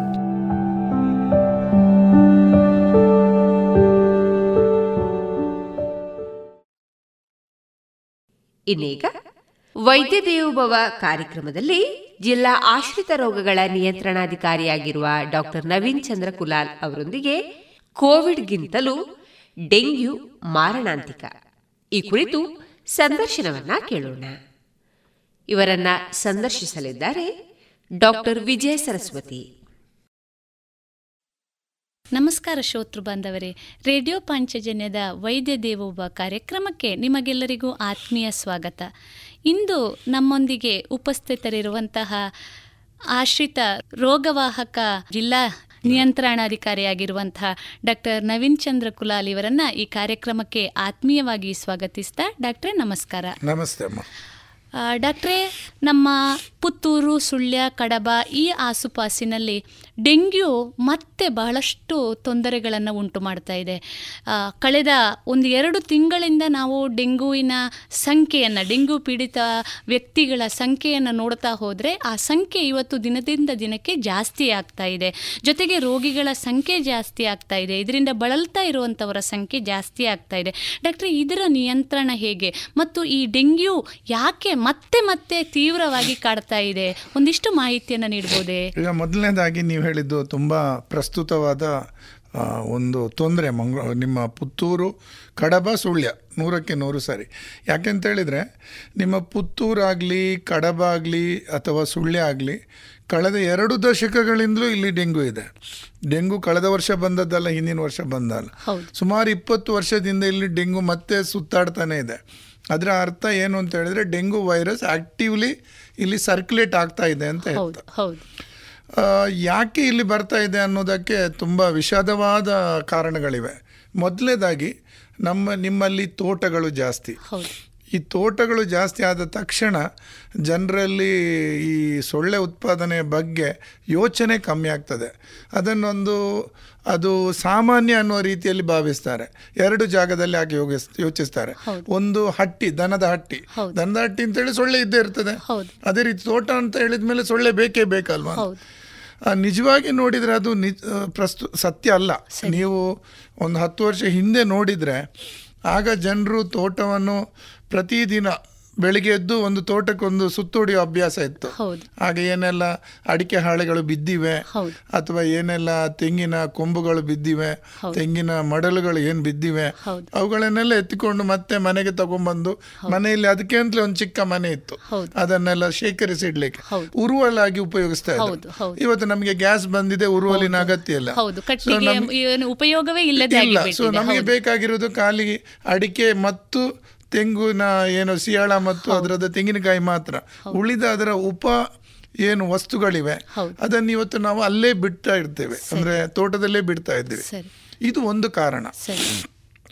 ಇನ್ನೀಗ ವೈದ್ಯ ದೇವೋಭವ ಕಾರ್ಯಕ್ರಮದಲ್ಲಿ ಜಿಲ್ಲಾ ಆಶ್ರಿತ ರೋಗಗಳ ನಿಯಂತ್ರಣಾಧಿಕಾರಿಯಾಗಿರುವ ಡಾಕ್ಟರ್ ನವೀನ್ ಚಂದ್ರ ಕುಲಾಲ್ ಅವರೊಂದಿಗೆ ಕೋವಿಡ್ಗಿಂತಲೂ ಡೆಂಗ್ಯೂ ಮಾರಣಾಂತಿಕ. ಈ ಕುರಿತು ಸಂದರ್ಶನವನ್ನ ಕೇಳೋಣ. ಇವರನ್ನ ಸಂದರ್ಶಿಸಲಿದ್ದಾರೆ ಡಾಕ್ಟರ್ ವಿಜಯ ಸರಸ್ವತಿ. ನಮಸ್ಕಾರ ಶ್ರೋತೃ ಬಾಂಧವರೇ. ರೇಡಿಯೋ ಪಾಂಚಜನ್ಯದ ವೈದ್ಯ ದೇವೋಭ ಕಾರ್ಯಕ್ರಮಕ್ಕೆ ನಿಮಗೆಲ್ಲರಿಗೂ ಆತ್ಮೀಯ ಸ್ವಾಗತ. ಇಂದು ನಮ್ಮೊಂದಿಗೆ ಉಪಸ್ಥಿತರಿರುವಂತಹ ಆಶ್ರಿತ ರೋಗವಾಹಕ ಜಿಲ್ಲಾ ನಿಯಂತ್ರಣಾಧಿಕಾರಿಯಾಗಿರುವಂತಹ ಡಾಕ್ಟರ್ ನವೀನ್ ಚಂದ್ರ ಕುಲಾಲ್ ಇವರನ್ನ ಈ ಕಾರ್ಯಕ್ರಮಕ್ಕೆ ಆತ್ಮೀಯವಾಗಿ ಸ್ವಾಗತಿಸ್ತಾ ಡಾಕ್ಟ್ರೇ ನಮಸ್ಕಾರ. ನಮಸ್ತೆ ಡಾಕ್ಟ್ರೇ, ನಮ್ಮ ಪುತ್ತೂರು, ಸುಳ್ಯ, ಕಡಬ ಈ ಆಸುಪಾಸಿನಲ್ಲಿ ಡೆಂಗ್ಯೂ ಮತ್ತೆ ಬಹಳಷ್ಟು ತೊಂದರೆಗಳನ್ನು ಉಂಟು ಮಾಡ್ತಾ ಇದೆ. ಕಳೆದ ಒಂದು ಎರಡು ತಿಂಗಳಿಂದ ನಾವು ಡೆಂಗ್ಯೂವಿನ ಸಂಖ್ಯೆಯನ್ನು, ಡೆಂಗ್ಯೂ ಪೀಡಿತ ವ್ಯಕ್ತಿಗಳ ಸಂಖ್ಯೆಯನ್ನು ನೋಡ್ತಾ ಹೋದರೆ ಆ ಸಂಖ್ಯೆ ಇವತ್ತು ದಿನದಿಂದ ದಿನಕ್ಕೆ ಜಾಸ್ತಿ ಆಗ್ತಾ ಇದೆ. ಜೊತೆಗೆ ರೋಗಿಗಳ ಸಂಖ್ಯೆ ಜಾಸ್ತಿ ಆಗ್ತಾ ಇದೆ. ಇದರಿಂದ ಬಳಲ್ತಾ ಇರುವಂಥವರ ಸಂಖ್ಯೆ ಜಾಸ್ತಿ ಆಗ್ತಾ ಇದೆ. ಡಾಕ್ಟ್ರೆ, ಇದರ ನಿಯಂತ್ರಣ ಹೇಗೆ? ಮತ್ತು ಈ ಡೆಂಗ್ಯೂ ಯಾಕೆ ಮತ್ತೆ ಮತ್ತೆ ತೀವ್ರವಾಗಿ ಕಾಡ್ತಾ ಇದೆ. ಒಂದಿಷ್ಟು ಮಾಹಿತಿಯನ್ನು ನೀಡಬಹುದೇ ಈಗ ಮೊದಲನೇದಾಗಿ ನೀವು ಹೇಳಿದ್ದು ತುಂಬ ಪ್ರಸ್ತುತವಾದ ಒಂದು ತೊಂದರೆ ಮಂಗ ನಿಮ್ಮ ಪುತ್ತೂರು ಕಡಬ ಸುಳ್ಯ ನೂರಕ್ಕೆ ನೂರು ಸರಿ. ಯಾಕೆಂತ ಹೇಳಿದರೆ ನಿಮ್ಮ ಪುತ್ತೂರಾಗಲಿ ಕಡಬ ಆಗಲಿ ಅಥವಾ ಸುಳ್ಯ ಆಗಲಿ ಕಳೆದ ಎರಡು ದಶಕಗಳಿಂದಲೂ ಇಲ್ಲಿ ಡೆಂಗು ಇದೆ. ಡೆಂಗು ಕಳೆದ ವರ್ಷ ಬಂದದ್ದಲ್ಲ ಹಿಂದಿನ ವರ್ಷ ಬಂದಲ್ಲ. ಸುಮಾರು ಇಪ್ಪತ್ತು ವರ್ಷದಿಂದ ಇಲ್ಲಿ ಡೆಂಗು ಮತ್ತೆ ಸುತ್ತಾಡ್ತಾನೆ ಇದೆ. ಅದರ ಅರ್ಥ ಏನು ಅಂತ ಹೇಳಿದ್ರೆ ಡೆಂಗು ವೈರಸ್ ಆಕ್ಟಿವ್ಲಿ ಇಲ್ಲಿ ಸರ್ಕ್ಯುಲೇಟ್ ಆಗ್ತಾ ಇದೆ ಅಂತ ಹೇಳ್ತಾರೆ. ಯಾಕೆ ಇಲ್ಲಿ ಬರ್ತಾ ಇದೆ ಅನ್ನೋದಕ್ಕೆ ತುಂಬ ವಿಷಾದವಾದ ಕಾರಣಗಳಿವೆ. ಮೊದಲನೇದಾಗಿ ನಮ್ಮ ನಿಮ್ಮಲ್ಲಿ ತೋಟಗಳು ಜಾಸ್ತಿ. ಈ ತೋಟಗಳು ಜಾಸ್ತಿ ಆದ ತಕ್ಷಣ ಜನರಲ್ಲಿ ಈ ಸೊಳ್ಳೆ ಉತ್ಪಾದನೆ ಬಗ್ಗೆ ಯೋಚನೆ ಕಮ್ಮಿ ಆಗ್ತದೆ. ಅದನ್ನೊಂದು ಅದು ಸಾಮಾನ್ಯ ಅನ್ನುವ ರೀತಿಯಲ್ಲಿ ಭಾವಿಸ್ತಾರೆ. ಎರಡು ಜಾಗದಲ್ಲಿ ಹಾಗೆ ಯೋಗಿಸ್ ಯೋಚಿಸ್ತಾರೆ. ಒಂದು ಹಟ್ಟಿ ದನದ ಹಟ್ಟಿ. ದನದ ಹಟ್ಟಿ ಅಂತೇಳಿ ಸೊಳ್ಳೆ ಇದ್ದೇ ಇರ್ತದೆ. ಅದೇ ರೀತಿ ತೋಟ ಅಂತ ಹೇಳಿದ ಮೇಲೆ ಸೊಳ್ಳೆ ಬೇಕೇ ಬೇಕಲ್ವಾ? ನಿಜವಾಗಿ ನೋಡಿದರೆ ಅದು ನಿಜ ಪ್ರಸ್ತು ಸತ್ಯ ಅಲ್ಲ. ನೀವು ಒಂದು ಹತ್ತು ವರ್ಷ ಹಿಂದೆ ನೋಡಿದರೆ ಆಗ ಜನರು ತೋಟವನ್ನು ಪ್ರತಿದಿನ ಬೆಳಿಗ್ಗೆ ಎದ್ದು ಒಂದು ತೋಟಕ್ಕೊಂದು ಸುತ್ತೋಡಿಯೋ ಅಭ್ಯಾಸ ಇತ್ತು. ಹಾಗೆ ಏನೆಲ್ಲ ಅಡಿಕೆ ಹಾಳೆಗಳು ಬಿದ್ದಿವೆ ಅಥವಾ ಏನೆಲ್ಲ ತೆಂಗಿನ ಕೊಂಬುಗಳು ಬಿದ್ದಿವೆ ತೆಂಗಿನ ಮಡಲುಗಳು ಏನು ಬಿದ್ದಿವೆ ಅವುಗಳನ್ನೆಲ್ಲ ಎತ್ತಿಕೊಂಡು ಮತ್ತೆ ಮನೆಗೆ ತಗೊಂಡ್ಬಂದು ಮನೆಯಲ್ಲಿ ಅದಕ್ಕೆ ಅಂತಲೇ ಒಂದು ಚಿಕ್ಕ ಮನೆ ಇತ್ತು. ಅದನ್ನೆಲ್ಲ ಶೇಖರಿಸಿ ಇಡ್ಲಿಕ್ಕೆ ಉರುವಲಾಗಿ ಉಪಯೋಗಿಸ್ತಾ ಇದ್ದರು ಇವತ್ತು ನಮಗೆ ಗ್ಯಾಸ್ ಬಂದಿದೆ ಉರುವಲಿನ ಅಗತ್ಯ ಇಲ್ಲ. ಉಪಯೋಗವೇ ಇಲ್ಲ. ಸೊ ನಮಗೆ ಬೇಕಾಗಿರೋದು ಖಾಲಿ ಅಡಿಕೆ ಮತ್ತು ತೆಂಗಿನ ಏನು ಸಿಯಾಳ ಮತ್ತು ಅದರದ ತೆಂಗಿನಕಾಯಿ ಮಾತ್ರ. ಉಳಿದ ಅದರ ಉಪ ಏನು ವಸ್ತುಗಳಿವೆ ಅದನ್ನು ಇವತ್ತು ನಾವು ಅಲ್ಲೇ ಬಿಡ್ತಾ ಇರ್ತೇವೆ. ಅಂದ್ರೆ ತೋಟದಲ್ಲೇ ಬಿಡ್ತಾ ಇದ್ದೇವೆ. ಇದು ಒಂದು ಕಾರಣ.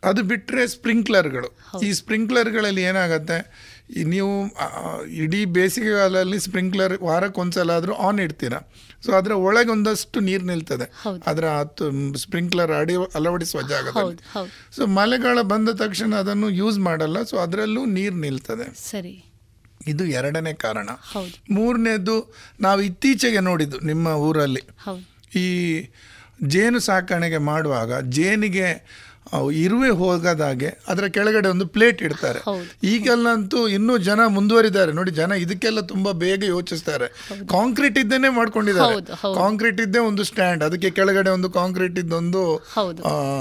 ಅದು ಬಿಟ್ಟರೆ ಸ್ಪ್ರಿಂಕ್ಲರ್ಗಳು. ಈ ಸ್ಪ್ರಿಂಕ್ಲರ್ಗಳಲ್ಲಿ ಏನಾಗುತ್ತೆ? ನೀವು ಇಡೀ ಬೇಸಿಗೆಗಾಲದಲ್ಲಿ ಸ್ಪ್ರಿಂಕ್ಲರ್ ವಾರಕ್ಕೊಂದ್ಸಲ ಆದರೂ ಆನ್ ಇಡ್ತೀರಾ? ಸೊ ಅದರ ಒಳಗೆ ಒಂದಷ್ಟು ನೀರು ನಿಲ್ತದೆ. ಅದರ ಹತ್ತು ಸ್ಪ್ರಿಂಕ್ಲರ್ ಅಡಿ ಅಳವಡಿಸುವ ಜಾಗದಲ್ಲಿ. ಸೊ ಮಳೆಗಾಲ ಬಂದ ತಕ್ಷಣ ಅದನ್ನು ಯೂಸ್ ಮಾಡಲ್ಲ. ಸೊ ಅದರಲ್ಲೂ ನೀರು ನಿಲ್ತದೆ. ಸರಿ. ಇದು ಎರಡನೇ ಕಾರಣ. ಮೂರನೇದು ನಾವು ಇತ್ತೀಚೆಗೆ ನೋಡಿದ್ದು ನಿಮ್ಮ ಊರಲ್ಲಿ. ಈ ಜೇನು ಸಾಕಾಣಿಕೆ ಮಾಡುವಾಗ ಜೇನಿಗೆ ಇರುವೆ ಹೋಗದಾಗೆ ಅದರ ಕೆಳಗಡೆ ಒಂದು ಪ್ಲೇಟ್ ಇಡ್ತಾರೆ. ಈಗೆಲ್ಲಂತೂ ಇನ್ನೂ ಜನ ಮುಂದುವರಿದ್ದಾರೆ. ನೋಡಿ ಜನ ಇದಕ್ಕೆಲ್ಲ ತುಂಬಾ ಬೇಗ ಯೋಚಿಸ್ತಾರೆ. ಕಾಂಕ್ರೀಟ್ ಇದ್ದೇನೆ ಮಾಡ್ಕೊಂಡಿದ್ದಾರೆ. ಕಾಂಕ್ರೀಟ್ ಇದ್ದೇ ಒಂದು ಸ್ಟ್ಯಾಂಡ್. ಅದಕ್ಕೆ ಕೆಳಗಡೆ ಒಂದು ಕಾಂಕ್ರೀಟ್ ಇದ್ದೊಂದು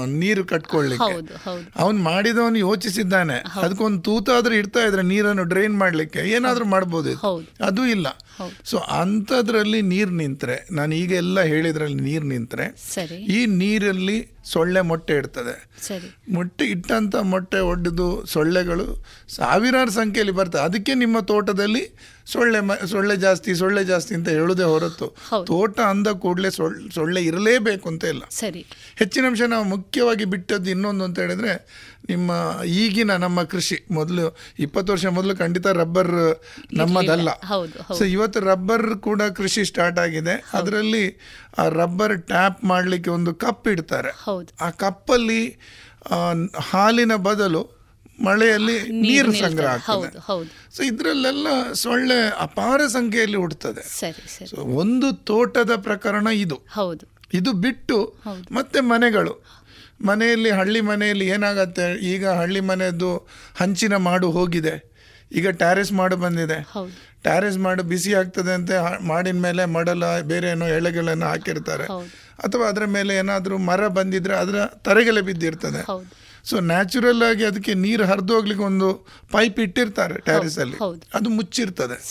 ನೀರು ಕಟ್ಕೊಳ್ಳಿಕ್ಕೆ. ಅವನ್ ಮಾಡಿದವನು ಯೋಚಿಸಿದ್ದಾನೆ. ಅದಕ್ಕೊಂದು ತೂತಾದ್ರೂ ಇಡ್ತಾ ಇದ್ರೆ ನೀರನ್ನು ಡ್ರೈನ್ ಮಾಡ್ಲಿಕ್ಕೆ ಏನಾದ್ರೂ ಮಾಡ್ಬೋದು. ಅದು ಇಲ್ಲ. ಸೊ ಅಂಥದ್ರಲ್ಲಿ ನೀರು ನಿಂತ್ರೆ ನಾನು ಈಗ ಎಲ್ಲ ಹೇಳಿದ್ರಲ್ಲಿ ನೀರು ನಿಂತ್ರೆ ಈ ನೀರಲ್ಲಿ ಸೊಳ್ಳೆ ಮೊಟ್ಟೆ ಇಡ್ತದೆ ಮೊಟ್ಟೆ ಇಟ್ಟಂಥ ಮೊಟ್ಟೆ ಒಡ್ಡಿದ್ದು ಸೊಳ್ಳೆಗಳು ಸಾವಿರಾರು ಸಂಖ್ಯೆಯಲ್ಲಿ ಬರ್ತದೆ. ಅದಕ್ಕೆ ನಿಮ್ಮ ತೋಟದಲ್ಲಿ ಸೊಳ್ಳೆ ಸೊಳ್ಳೆ ಜಾಸ್ತಿ ಸೊಳ್ಳೆ ಜಾಸ್ತಿ ಅಂತ ಹೇಳುದೇ ಹೊರತು. ತೋಟ ಅಂದ ಕೂಡಲೇ ಸೊಳ್ಳೆ ಇರಲೇಬೇಕು ಅಂತ ಇಲ್ಲ. ಸರಿ. ಹೆಚ್ಚಿನ ಅಂಶ ನಾವು ಮುಖ್ಯವಾಗಿ ಬಿಟ್ಟದ್ದು ಇನ್ನೊಂದು ಅಂತ ಹೇಳಿದ್ರೆ ನಿಮ್ಮ ಈಗಿನ ನಮ್ಮ ಕೃಷಿ ಮೊದಲು ಇಪ್ಪತ್ತು ವರ್ಷ ಮೊದಲು ಖಂಡಿತ ರಬ್ಬರ್ ನಮ್ಮದಲ್ಲ. ಸೊ ಇವತ್ತು ರಬ್ಬರ್ ಕೂಡ ಕೃಷಿ ಸ್ಟಾರ್ಟ್ ಆಗಿದೆ. ಅದರಲ್ಲಿ ಆ ರಬ್ಬರ್ ಟ್ಯಾಪ್ ಮಾಡಲಿಕ್ಕೆ ಒಂದು ಕಪ್ ಇಡ್ತಾರೆ. ಆ ಕಪ್ಪಲ್ಲಿ ಹಾಲಿನ ಬದಲು ಮಳೆಯಲ್ಲಿ ನೀರು ಸಂಗ್ರಹ ಆಗ್ತದೆ. ಸೊ ಇದರಲ್ಲೆಲ್ಲ ಸೊಳ್ಳೆ ಅಪಾರ ಸಂಖ್ಯೆಯಲ್ಲಿ ಹುಡ್ತದೆ ಸೊ ಒಂದು ತೋಟದ ಪ್ರಕರಣ ಇದು. ಹೌದು. ಇದು ಬಿಟ್ಟು ಮತ್ತೆ ಮನೆಗಳು. ಮನೆಯಲ್ಲಿ ಹಳ್ಳಿ ಮನೆಯಲ್ಲಿ ಏನಾಗತ್ತೆ? ಈಗ ಹಳ್ಳಿ ಮನೆಯದ್ದು ಹಂಚಿನ ಮಾಡು ಹೋಗಿದೆ. ಈಗ ಟ್ಯಾರೆಸ್ ಮಾಡು ಬಂದಿದೆ. ಟ್ಯಾರೆಸ್ ಮಾಡು ಬಿಸಿ ಆಗ್ತದೆ ಅಂತ ಮಾಡಿನ ಮೇಲೆ ಮಡಲ ಬೇರೆ ಏನೋ ಎಳೆಗಳನ್ನು ಹಾಕಿರ್ತಾರೆ. ಅಥವಾ ಅದರ ಮೇಲೆ ಏನಾದರೂ ಮರ ಬಂದಿದ್ರೆ ಅದರ ತರೆಗೆಲೆ ಬಿದ್ದಿರ್ತದೆ. ಸೊ ನ್ಯಾಚುರಲ್ ಆಗಿ ಅದಕ್ಕೆ ನೀರು ಹರಿದು ಹೋಗ್ಲಿಕ್ಕೆ ಒಂದು ಪೈಪ್ ಇಟ್ಟಿರ್ತಾರೆ ಟ್ಯಾರಿಸ್ ಅಲ್ಲಿ. ಅದು ಮುಚ್ಚಿರ್ತದೆ.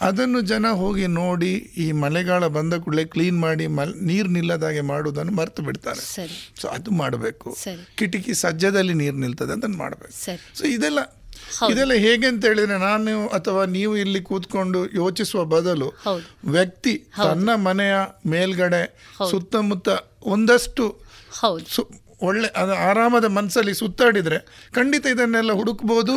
ಅದನ್ನು ಜನ ಹೋಗಿ ನೋಡಿ ಈ ಮಳೆಗಾಲ ಬಂದ ಕೂಡಲೇ ಕ್ಲೀನ್ ಮಾಡಿ ಮಲ್ ನೀರು ನಿಲ್ಲದಾಗೆ ಮಾಡುವುದನ್ನು ಮರ್ತು ಬಿಡ್ತಾರೆ. ಸೊ ಅದು ಮಾಡಬೇಕು. ಕಿಟಕಿ ಸಜ್ಜದಲ್ಲಿ ನೀರು ನಿಲ್ತದೆ ಅದನ್ನು ಮಾಡಬೇಕು. ಸೊ ಇದೆಲ್ಲ ಇದೆಲ್ಲ ಹೇಗೆ ಅಂತ ಹೇಳಿದ್ರೆ ನಾನು ಅಥವಾ ನೀವು ಇಲ್ಲಿ ಕೂತ್ಕೊಂಡು ಯೋಚಿಸುವ ಬದಲು ವ್ಯಕ್ತಿ ತನ್ನ ಮನೆಯ ಮೇಲ್ಗಡೆ ಸುತ್ತಮುತ್ತ ಒಂದಷ್ಟು ಒಳ್ಳೆ ಅದು ಆರಾಮದ ಮನಸ್ಸಲ್ಲಿ ಸುತ್ತಾಡಿದರೆ ಖಂಡಿತ ಇದನ್ನೆಲ್ಲ ಹುಡುಕ್ಬೋದು.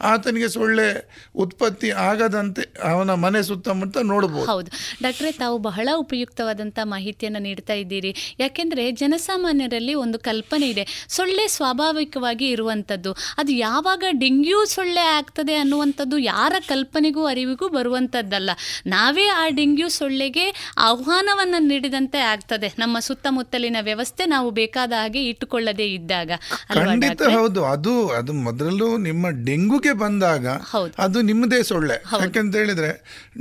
ಆತನಿಗೆ ಸೊಳ್ಳೆ ಉತ್ಪತ್ತಿ ಆಗದಂತೆ ಅವನ ಮನೆ ಸುತ್ತಮುತ್ತ ನೋಡ್ಬೋದು. ಹೌದು. ಡಾಕ್ಟ್ರೆ ತಾವು ಬಹಳ ಉಪಯುಕ್ತವಾದಂಥ ಮಾಹಿತಿಯನ್ನು ನೀಡ್ತಾ ಇದ್ದೀರಿ. ಯಾಕೆಂದರೆ ಜನಸಾಮಾನ್ಯರಲ್ಲಿ ಒಂದು ಕಲ್ಪನೆ ಇದೆ. ಸೊಳ್ಳೆ ಸ್ವಾಭಾವಿಕವಾಗಿ ಇರುವಂಥದ್ದು. ಅದು ಯಾವಾಗ ಡೆಂಗ್ಯೂ ಸೊಳ್ಳೆ ಆಗ್ತದೆ ಅನ್ನುವಂಥದ್ದು ಯಾರ ಕಲ್ಪನೆಗೂ ಅರಿವಿಗೂ ಬರುವಂಥದ್ದಲ್ಲ. ನಾವೇ ಆ ಡೆಂಗ್ಯೂ ಸೊಳ್ಳೆಗೆ ಆಹ್ವಾನವನ್ನು ನೀಡಿದಂತೆ ಆಗ್ತದೆ. ನಮ್ಮ ಸುತ್ತಮುತ್ತಲಿನ ವ್ಯವಸ್ಥೆ ನಾವು ಬೇಕಾದ ಹಾಗೆ ಇಟ್ಟುಕೊಳ್ಳದೆ ಇದ್ದಾಗ ಖಂಡಿತ? ಹೌದು. ಅದು ಅದು ಮೊದಲು ನಿಮ್ಮ ಡೆಂಗುಗೆ ಬಂದಾಗ ಅದು ನಿಮ್ಮದೇ ಸೊಳ್ಳೆ. ಯಾಕಂತ ಹೇಳಿದ್ರೆ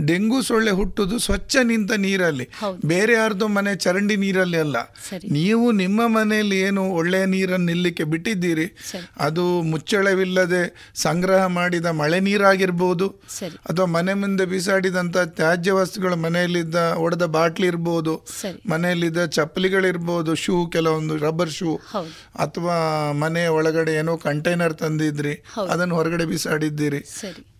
ಡೆಂಗು ಸೊಳ್ಳೆ ಹುಟ್ಟುದು ಸ್ವಚ್ಛ ನಿಂತ ನೀರಲ್ಲಿ. ಬೇರೆ ಯಾರ್ದು ಮನೆ ಚರಂಡಿ ನೀರಲ್ಲಿ ಅಲ್ಲ. ನೀವು ನಿಮ್ಮ ಮನೆಯಲ್ಲಿ ಏನು ಒಳ್ಳೆಯ ನೀರನ್ನು ನಿಲ್ಲಿಕ್ಕೆ ಬಿಟ್ಟಿದ್ದೀರಿ ಅದು ಮುಚ್ಚಳವಿಲ್ಲದೆ ಸಂಗ್ರಹ ಮಾಡಿದ ಮಳೆ ನೀರಾಗಿರ್ಬೋದು ಅಥವಾ ಮನೆ ಮುಂದೆ ಬಿಸಾಡಿದಂಥ ತ್ಯಾಜ್ಯ ವಸ್ತುಗಳು ಮನೆಯಲ್ಲಿದ್ದ ಒಡೆದ ಬಾಟ್ಲಿ ಇರ್ಬೋದು ಮನೆಯಲ್ಲಿದ್ದ ಚಪ್ಪಲಿಗಳಿರ್ಬೋದು ಶೂ ಕೆಲವೊಂದು ರಬ್ಬರ್ ಶೂ ಅಥವಾ ಮನೆ ಒಳಗಡೆ ಏನೋ ಕಂಟೈನರ್ ತಂದಿದ್ರಿ ಅದನ್ನು ಹೊರಗಡೆ ಬಿಸಾಡಿದ್ದೀರಿ.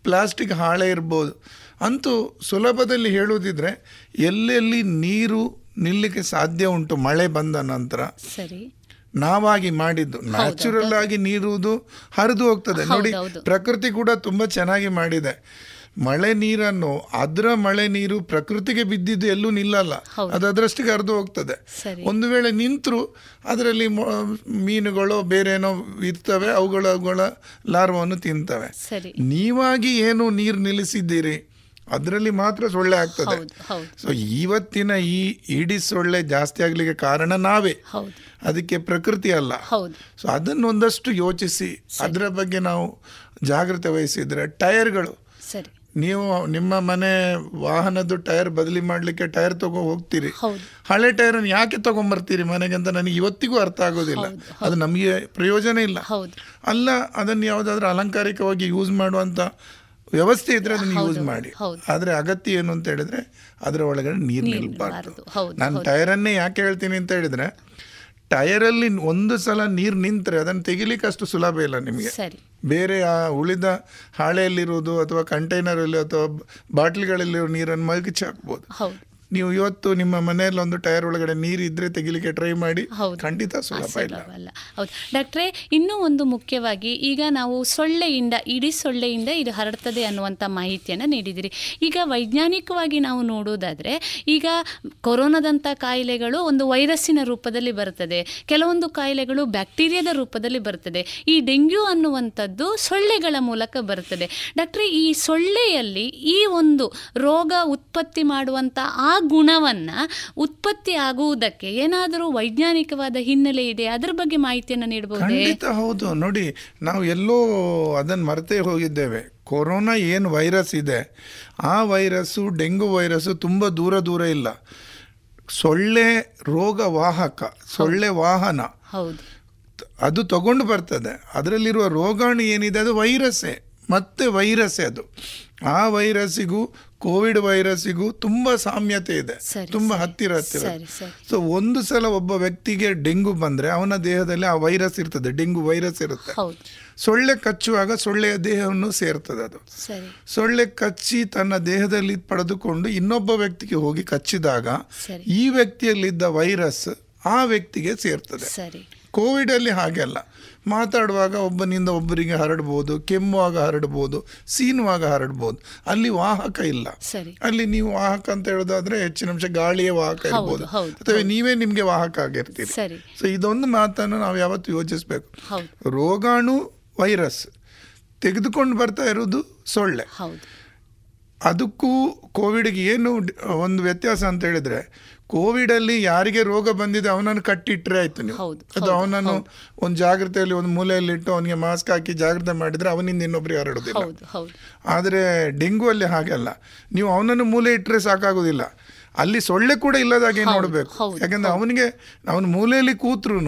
ಪ್ಲಾಸ್ಟಿಕ್ ಹಾಳೆ ಇರ್ಬೋದು. ಅಂತೂ ಸುಲಭದಲ್ಲಿ ಹೇಳುವುದಿದ್ರೆ ಎಲ್ಲೆಲ್ಲಿ ನೀರು ನಿಲ್ಲಕ್ಕೆ ಸಾಧ್ಯ ಉಂಟು ಮಳೆ ಬಂದ ನಂತರ ಸರಿ. ನಾವಾಗಿ ಮಾಡಿದ್ದು ನ್ಯಾಚುರಲ್ ಆಗಿ ನೀರುವುದು ಹರಿದು ಹೋಗ್ತದೆ. ನೋಡಿ ಪ್ರಕೃತಿ ಕೂಡ ತುಂಬಾ ಚೆನ್ನಾಗಿ ಮಾಡಿದೆ. ಮಳೆ ನೀರನ್ನು ಅದರ ಮಳೆ ನೀರು ಪ್ರಕೃತಿಗೆ ಬಿದ್ದಿದ್ದು ಎಲ್ಲೂ ನಿಲ್ಲಲ್ಲ. ಅದು ಅದರಷ್ಟಿಗೆ ಹರಿದು ಹೋಗ್ತದೆ. ಒಂದು ವೇಳೆ ನಿಂತರೂ ಅದರಲ್ಲಿ ಮೀನುಗಳು ಬೇರೆ ಏನೋ ಇರ್ತವೆ ಅವುಗಳ ಅವುಗಳ ಲಾರ್ವವನ್ನು ತಿಂತವೆ. ನೀವಾಗಿ ಏನು ನೀರು ನಿಲ್ಲಿಸಿದ್ದೀರಿ ಅದರಲ್ಲಿ ಮಾತ್ರ ಸೊಳ್ಳೆ ಆಗ್ತದೆ. ಸೊ ಇವತ್ತಿನ ಈ ಇಡೀ ಸೊಳ್ಳೆ ಜಾಸ್ತಿ ಆಗ್ಲಿಕ್ಕೆ ಕಾರಣ ನಾವೇ. ಅದಕ್ಕೆ ಪ್ರಕೃತಿ ಅಲ್ಲ. ಸೊ ಅದನ್ನೊಂದಷ್ಟು ಯೋಚಿಸಿ ಅದರ ಬಗ್ಗೆ ನಾವು ಜಾಗ್ರತೆ ವಹಿಸಿದ್ರೆ ಟೈರ್ಗಳು ನೀವು ನಿಮ್ಮ ಮನೆ ವಾಹನದ್ದು ಟೈರ್ ಬದಲಿ ಮಾಡ್ಲಿಕ್ಕೆ ಟೈರ್ ತಗೋ ಹೋಗ್ತೀರಿ. ಹಳೆ ಟೈರನ್ನು ಯಾಕೆ ತಗೊಂಬರ್ತೀರಿ ಮನೆಗೆ ಅಂತ ನನಗೆ ಇವತ್ತಿಗೂ ಅರ್ಥ ಆಗೋದಿಲ್ಲ. ಅದು ನಮಗೆ ಪ್ರಯೋಜನ ಇಲ್ಲ. ಅಲ್ಲ ಅದನ್ನ ಯಾವುದಾದ್ರೂ ಅಲಂಕಾರಿಕವಾಗಿ ಯೂಸ್ ಮಾಡುವಂತ ವ್ಯವಸ್ಥೆ ಇದ್ರೆ ಅದನ್ನ ಯೂಸ್ ಮಾಡಿ. ಆದ್ರೆ ಅಗತ್ಯ ಏನು ಅಂತ ಹೇಳಿದ್ರೆ ಅದರ ಒಳಗಡೆ ನೀರು ನಿಲ್ಬಾರ್ದು. ನಾನು ಟೈರನ್ನೇ ಯಾಕೆ ಹೇಳ್ತೀನಿ ಅಂತ ಹೇಳಿದ್ರೆ ಟೈರಲ್ಲಿ ಒಂದು ಸಲ ನೀರು ನಿಂತರೆ ಅದನ್ನು ತೆಗಿಲಿಕ್ಕೆ ಅಷ್ಟು ಸುಲಭ ಇಲ್ಲ ನಿಮಗೆ. ಬೇರೆ ಆ ಉಳಿದ ಹಾಳೆಯಲ್ಲಿರುವುದು ಅಥವಾ ಕಂಟೈನರಲ್ಲಿ ಅಥವಾ ಬಾಟ್ಲಿಗಳಲ್ಲಿರೋ ನೀರನ್ನು ಮಗಿಚಿ ಹಾಕ್ಬೋದು ಹೌದು. ನೀವು ಇವತ್ತು ನಿಮ್ಮ ಮನೆಯಲ್ಲಿ ಒಂದು ಟೈರ್ ಒಳಗಡೆ ನೀರು ಇದ್ರೆ ತೆಗಿಲಿಕ್ಕೆ ಟ್ರೈ ಮಾಡಿ. ಖಂಡಿತ ಸುಲಭ ಇಲ್ಲ. ಸುಲಭವಲ್ಲ ಹೌದು. ಡಾಕ್ಟ್ರೆ ಇನ್ನೂ ಒಂದು ಮುಖ್ಯವಾಗಿ ಈಗ ನಾವು ಸೊಳ್ಳೆಯಿಂದ ಇಡೀ ಸೊಳ್ಳೆಯಿಂದ ಇದು ಹರಡ್ತದೆ ಅನ್ನುವಂಥ ಮಾಹಿತಿಯನ್ನು ನೀಡಿದಿರಿ. ಈಗ ವೈಜ್ಞಾನಿಕವಾಗಿ ನಾವು ನೋಡೋದಾದರೆ ಈಗ ಕೊರೋನಾದಂಥ ಕಾಯಿಲೆಗಳು ಒಂದು ವೈರಸ್ಸಿನ ರೂಪದಲ್ಲಿ ಬರ್ತದೆ. ಕೆಲವೊಂದು ಕಾಯಿಲೆಗಳು ಬ್ಯಾಕ್ಟೀರಿಯಾದ ರೂಪದಲ್ಲಿ ಬರ್ತದೆ. ಈ ಡೆಂಗ್ಯೂ ಅನ್ನುವಂಥದ್ದು ಸೊಳ್ಳೆಗಳ ಮೂಲಕ ಬರ್ತದೆ. ಡಾಕ್ಟ್ರೆ ಈ ಸೊಳ್ಳೆಯಲ್ಲಿ ಈ ಒಂದು ರೋಗ ಉತ್ಪತ್ತಿ ಮಾಡುವಂಥ ಆ ಗುಣವನ್ನು ಉತ್ಪತ್ತಿ ಆಗುವುದಕ್ಕೆ ಏನಾದರೂ ವೈಜ್ಞಾನಿಕವಾದ ಹಿನ್ನೆಲೆ ಇದೆ ಅದರ ಬಗ್ಗೆ ಮಾಹಿತಿಯನ್ನು ನೀಡಬಹುದು ಖಂಡಿತ ಹೌದು. ನೋಡಿ ನಾವು ಎಲ್ಲೋ ಅದನ್ನು ಮರೆತೇ ಹೋಗಿದ್ದೇವೆ. ಕೊರೋನಾ ಏನು ವೈರಸ್ ಇದೆ? ಆ ವೈರಸ್ಸು ಡೆಂಗು ವೈರಸ್ಸು ತುಂಬ ದೂರ ದೂರ ಇಲ್ಲ. ಸೊಳ್ಳೆ ರೋಗ ವಾಹಕ ಸೊಳ್ಳೆ ವಾಹನ. ಹೌದು. ಅದು ತಗೊಂಡು ಬರ್ತದೆ. ಅದರಲ್ಲಿರುವ ರೋಗಾಣು ಏನಿದೆ? ಅದು ವೈರಸ್ಸೇ. ಮತ್ತೆ ವೈರಸ್ಸೇ ಅದು. ಆ ವೈರಸ್ಸಿಗೂ ಕೋವಿಡ್ ವೈರಸ್ಸಿಗೂ ತುಂಬ ಸಾಮ್ಯತೆ ಇದೆ. ತುಂಬ ಹತ್ತಿರ ಹತ್ತಿರ. ಸೊ ಒಂದು ಸಲ ಒಬ್ಬ ವ್ಯಕ್ತಿಗೆ ಡೆಂಗು ಬಂದರೆ ಅವನ ದೇಹದಲ್ಲಿ ಆ ವೈರಸ್ ಇರ್ತದೆ ಡೆಂಗು ವೈರಸ್ ಇರುತ್ತೆ. ಸೊಳ್ಳೆ ಕಚ್ಚುವಾಗ ಸೊಳ್ಳೆಯ ದೇಹವನ್ನು ಸೇರ್ತದೆ ಅದು. ಸೊಳ್ಳೆ ಕಚ್ಚಿ ತನ್ನ ದೇಹದಲ್ಲಿ ಪಡೆದುಕೊಂಡು ಇನ್ನೊಬ್ಬ ವ್ಯಕ್ತಿಗೆ ಹೋಗಿ ಕಚ್ಚಿದಾಗ ಈ ವ್ಯಕ್ತಿಯಲ್ಲಿದ್ದ ವೈರಸ್ ಆ ವ್ಯಕ್ತಿಗೆ ಸೇರ್ತದೆ. ಸರಿ. ಕೋವಿಡ್ ಅಲ್ಲಿ ಹಾಗೆ ಅಲ್ಲ. ಮಾತಾಡುವಾಗ ಒಬ್ಬನಿಂದ ಒಬ್ಬರಿಗೆ ಹರಡ್ಬೋದು ಕೆಮ್ಮುವಾಗ ಹರಡ್ಬೋದು ಸೀನುವಾಗ ಹರಡ್ಬೋದು. ಅಲ್ಲಿ ವಾಹಕ ಇಲ್ಲ. ಅಲ್ಲಿ ನೀವು ವಾಹಕ ಅಂತ ಹೇಳೋದಾದ್ರೆ ಹೆಚ್ಚಿನ ಅಂಶ ಗಾಳಿಯ ವಾಹಕ ಇರ್ಬೋದು. ಅಥವಾ ನೀವೇ ನಿಮ್ಗೆ ವಾಹಕ ಆಗಿರ್ತೀರಿ. ಸೊ ಇದೊಂದು ಮಾತನ್ನು ನಾವು ಯಾವತ್ತು ಯೋಚಿಸ್ಬೇಕು. ರೋಗಾಣು ವೈರಸ್ ತೆಗೆದುಕೊಂಡು ಬರ್ತಾ ಇರೋದು ಸೊಳ್ಳೆ. ಅದಕ್ಕೂ ಕೋವಿಡ್ಗೆ ಏನು ಒಂದು ವ್ಯತ್ಯಾಸ ಅಂತ ಹೇಳಿದ್ರೆ ಕೋವಿಡ್ ಅಲ್ಲಿ ಯಾರಿಗೆ ರೋಗ ಬಂದಿದೆ ಅವನನ್ನು ಕಟ್ಟಿಟ್ರೆ ಆಯ್ತು ನೀವು. ಅದು ಅವನನ್ನು. ಒಂದು ಜಾಗ್ರತೆಯಲ್ಲಿ ಒಂದು ಮೂಲೆಯಲ್ಲಿ ಇಟ್ಟು ಅವನಿಗೆ ಮಾಸ್ಕ್ ಹಾಕಿ ಜಾಗ್ರತೆ ಮಾಡಿದ್ರೆ ಅವನಿಂದ ಇನ್ನೊಬ್ರಿಗೆ ಹರಡುದಿಲ್ಲ ಆದರೆ ಡೆಂಗು ಅಲ್ಲಿ. ಹಾಗಲ್ಲ ನೀವು ಅವನನ್ನು ಮೂಲೆ ಇಟ್ಟರೆ ಸಾಕಾಗೋದಿಲ್ಲ ಅಲ್ಲಿ ಸೊಳ್ಳೆ ಕೂಡ ಇಲ್ಲದಾಗೆ ನೋಡಬೇಕು. ಯಾಕಂದ್ರೆ ಅವನಿಗೆ ಅವನ ಮೂಲೆಯಲ್ಲಿ ಕೂತ್ರು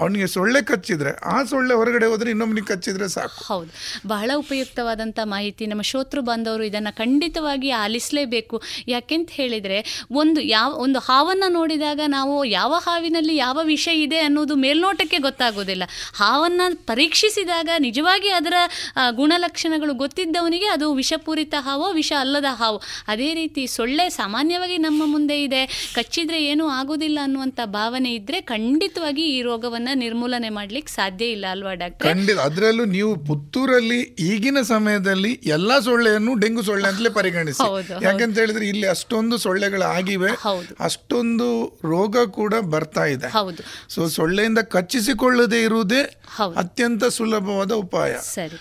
ಅವನಿಗೆ ಸೊಳ್ಳೆ ಕಚ್ಚಿದ್ರೆ, ಆ ಸೊಳ್ಳೆ ಹೊರಗಡೆ ಹೋದ್ರೆ ಇನ್ನೊಮ್ಮನಿಗೆ ಕಚ್ಚಿದ್ರೆ ಸಾಕು. ಹೌದು. ಬಹಳ ಉಪಯುಕ್ತವಾದಂಥ ಮಾಹಿತಿ ನಮ್ಮ ಶ್ರೋತೃ ಬಾಂಧವರು ಇದನ್ನು ಖಂಡಿತವಾಗಿ ಆಲಿಸಲೇಬೇಕು. ಯಾಕೆಂತ ಹೇಳಿದರೆ, ಒಂದು ಯಾವ, ಒಂದು ಹಾವನ್ನು ನೋಡಿದಾಗ ನಾವು ಯಾವ ಹಾವಿನಲ್ಲಿ ಯಾವ ವಿಷ ಇದೆ ಅನ್ನೋದು ಮೇಲ್ನೋಟಕ್ಕೆ ಗೊತ್ತಾಗೋದಿಲ್ಲ. ಹಾವನ್ನು ಪರೀಕ್ಷಿಸಿದಾಗ ನಿಜವಾಗಿ ಅದರ ಗುಣಲಕ್ಷಣಗಳು ಗೊತ್ತಿದ್ದವನಿಗೆ ಅದು ವಿಷಪೂರಿತ ಹಾವೋ, ವಿಷ ಅಲ್ಲದ ಹಾವು. ಅದೇ ರೀತಿ ಸೊಳ್ಳೆ ಸಾಮಾನ್ಯವಾಗಿ ನಮ್ಮ ಮುಂದೆ ಇದೆ. ಕಚ್ಚಿದ್ರೆ ಏನೂ ಆಗೋದಿಲ್ಲ ಅನ್ನುವಂಥ ಭಾವನೆ ಇದ್ದರೆ ಖಂಡಿತವಾಗಿ ಈ ರೋಗವನ್ನು ನಿರ್ಮೂಲನೆ ಮಾಡ್ಲಿಕ್ಕೆ ಸಾಧ್ಯ ಇಲ್ಲ ಅಲ್ವಾ ಡಾಕ್ಟರ್? ಖಂಡಿತ. ಅದರಲ್ಲೂ ನೀವು ಪುತ್ತೂರಲ್ಲಿ ಈಗಿನ ಸಮಯದಲ್ಲಿ ಎಲ್ಲಾ ಸೊಳ್ಳೆಯನ್ನು ಡೆಂಗು ಸೊಳ್ಳೆ ಅಂತಲೇ ಪರಿಗಣಿಸಿ. ಯಾಕಂತ ಹೇಳಿದ್ರೆ ಇಲ್ಲಿ ಅಷ್ಟೊಂದು ಸೊಳ್ಳೆಗಳು ಆಗಿವೆ. ಅಷ್ಟೊಂದು ರೋಗ ಕೂಡ ಬರ್ತಾ ಇದೆ. ಹೌದು. ಸೊ ಸೊಳ್ಳೆಯಿಂದ ಕಚ್ಚಿಸಿಕೊಳ್ಳದೆ ಇರುವುದೇ ಅತ್ಯಂತ ಸುಲಭವಾದ ಉಪಾಯ. ಸರಿ.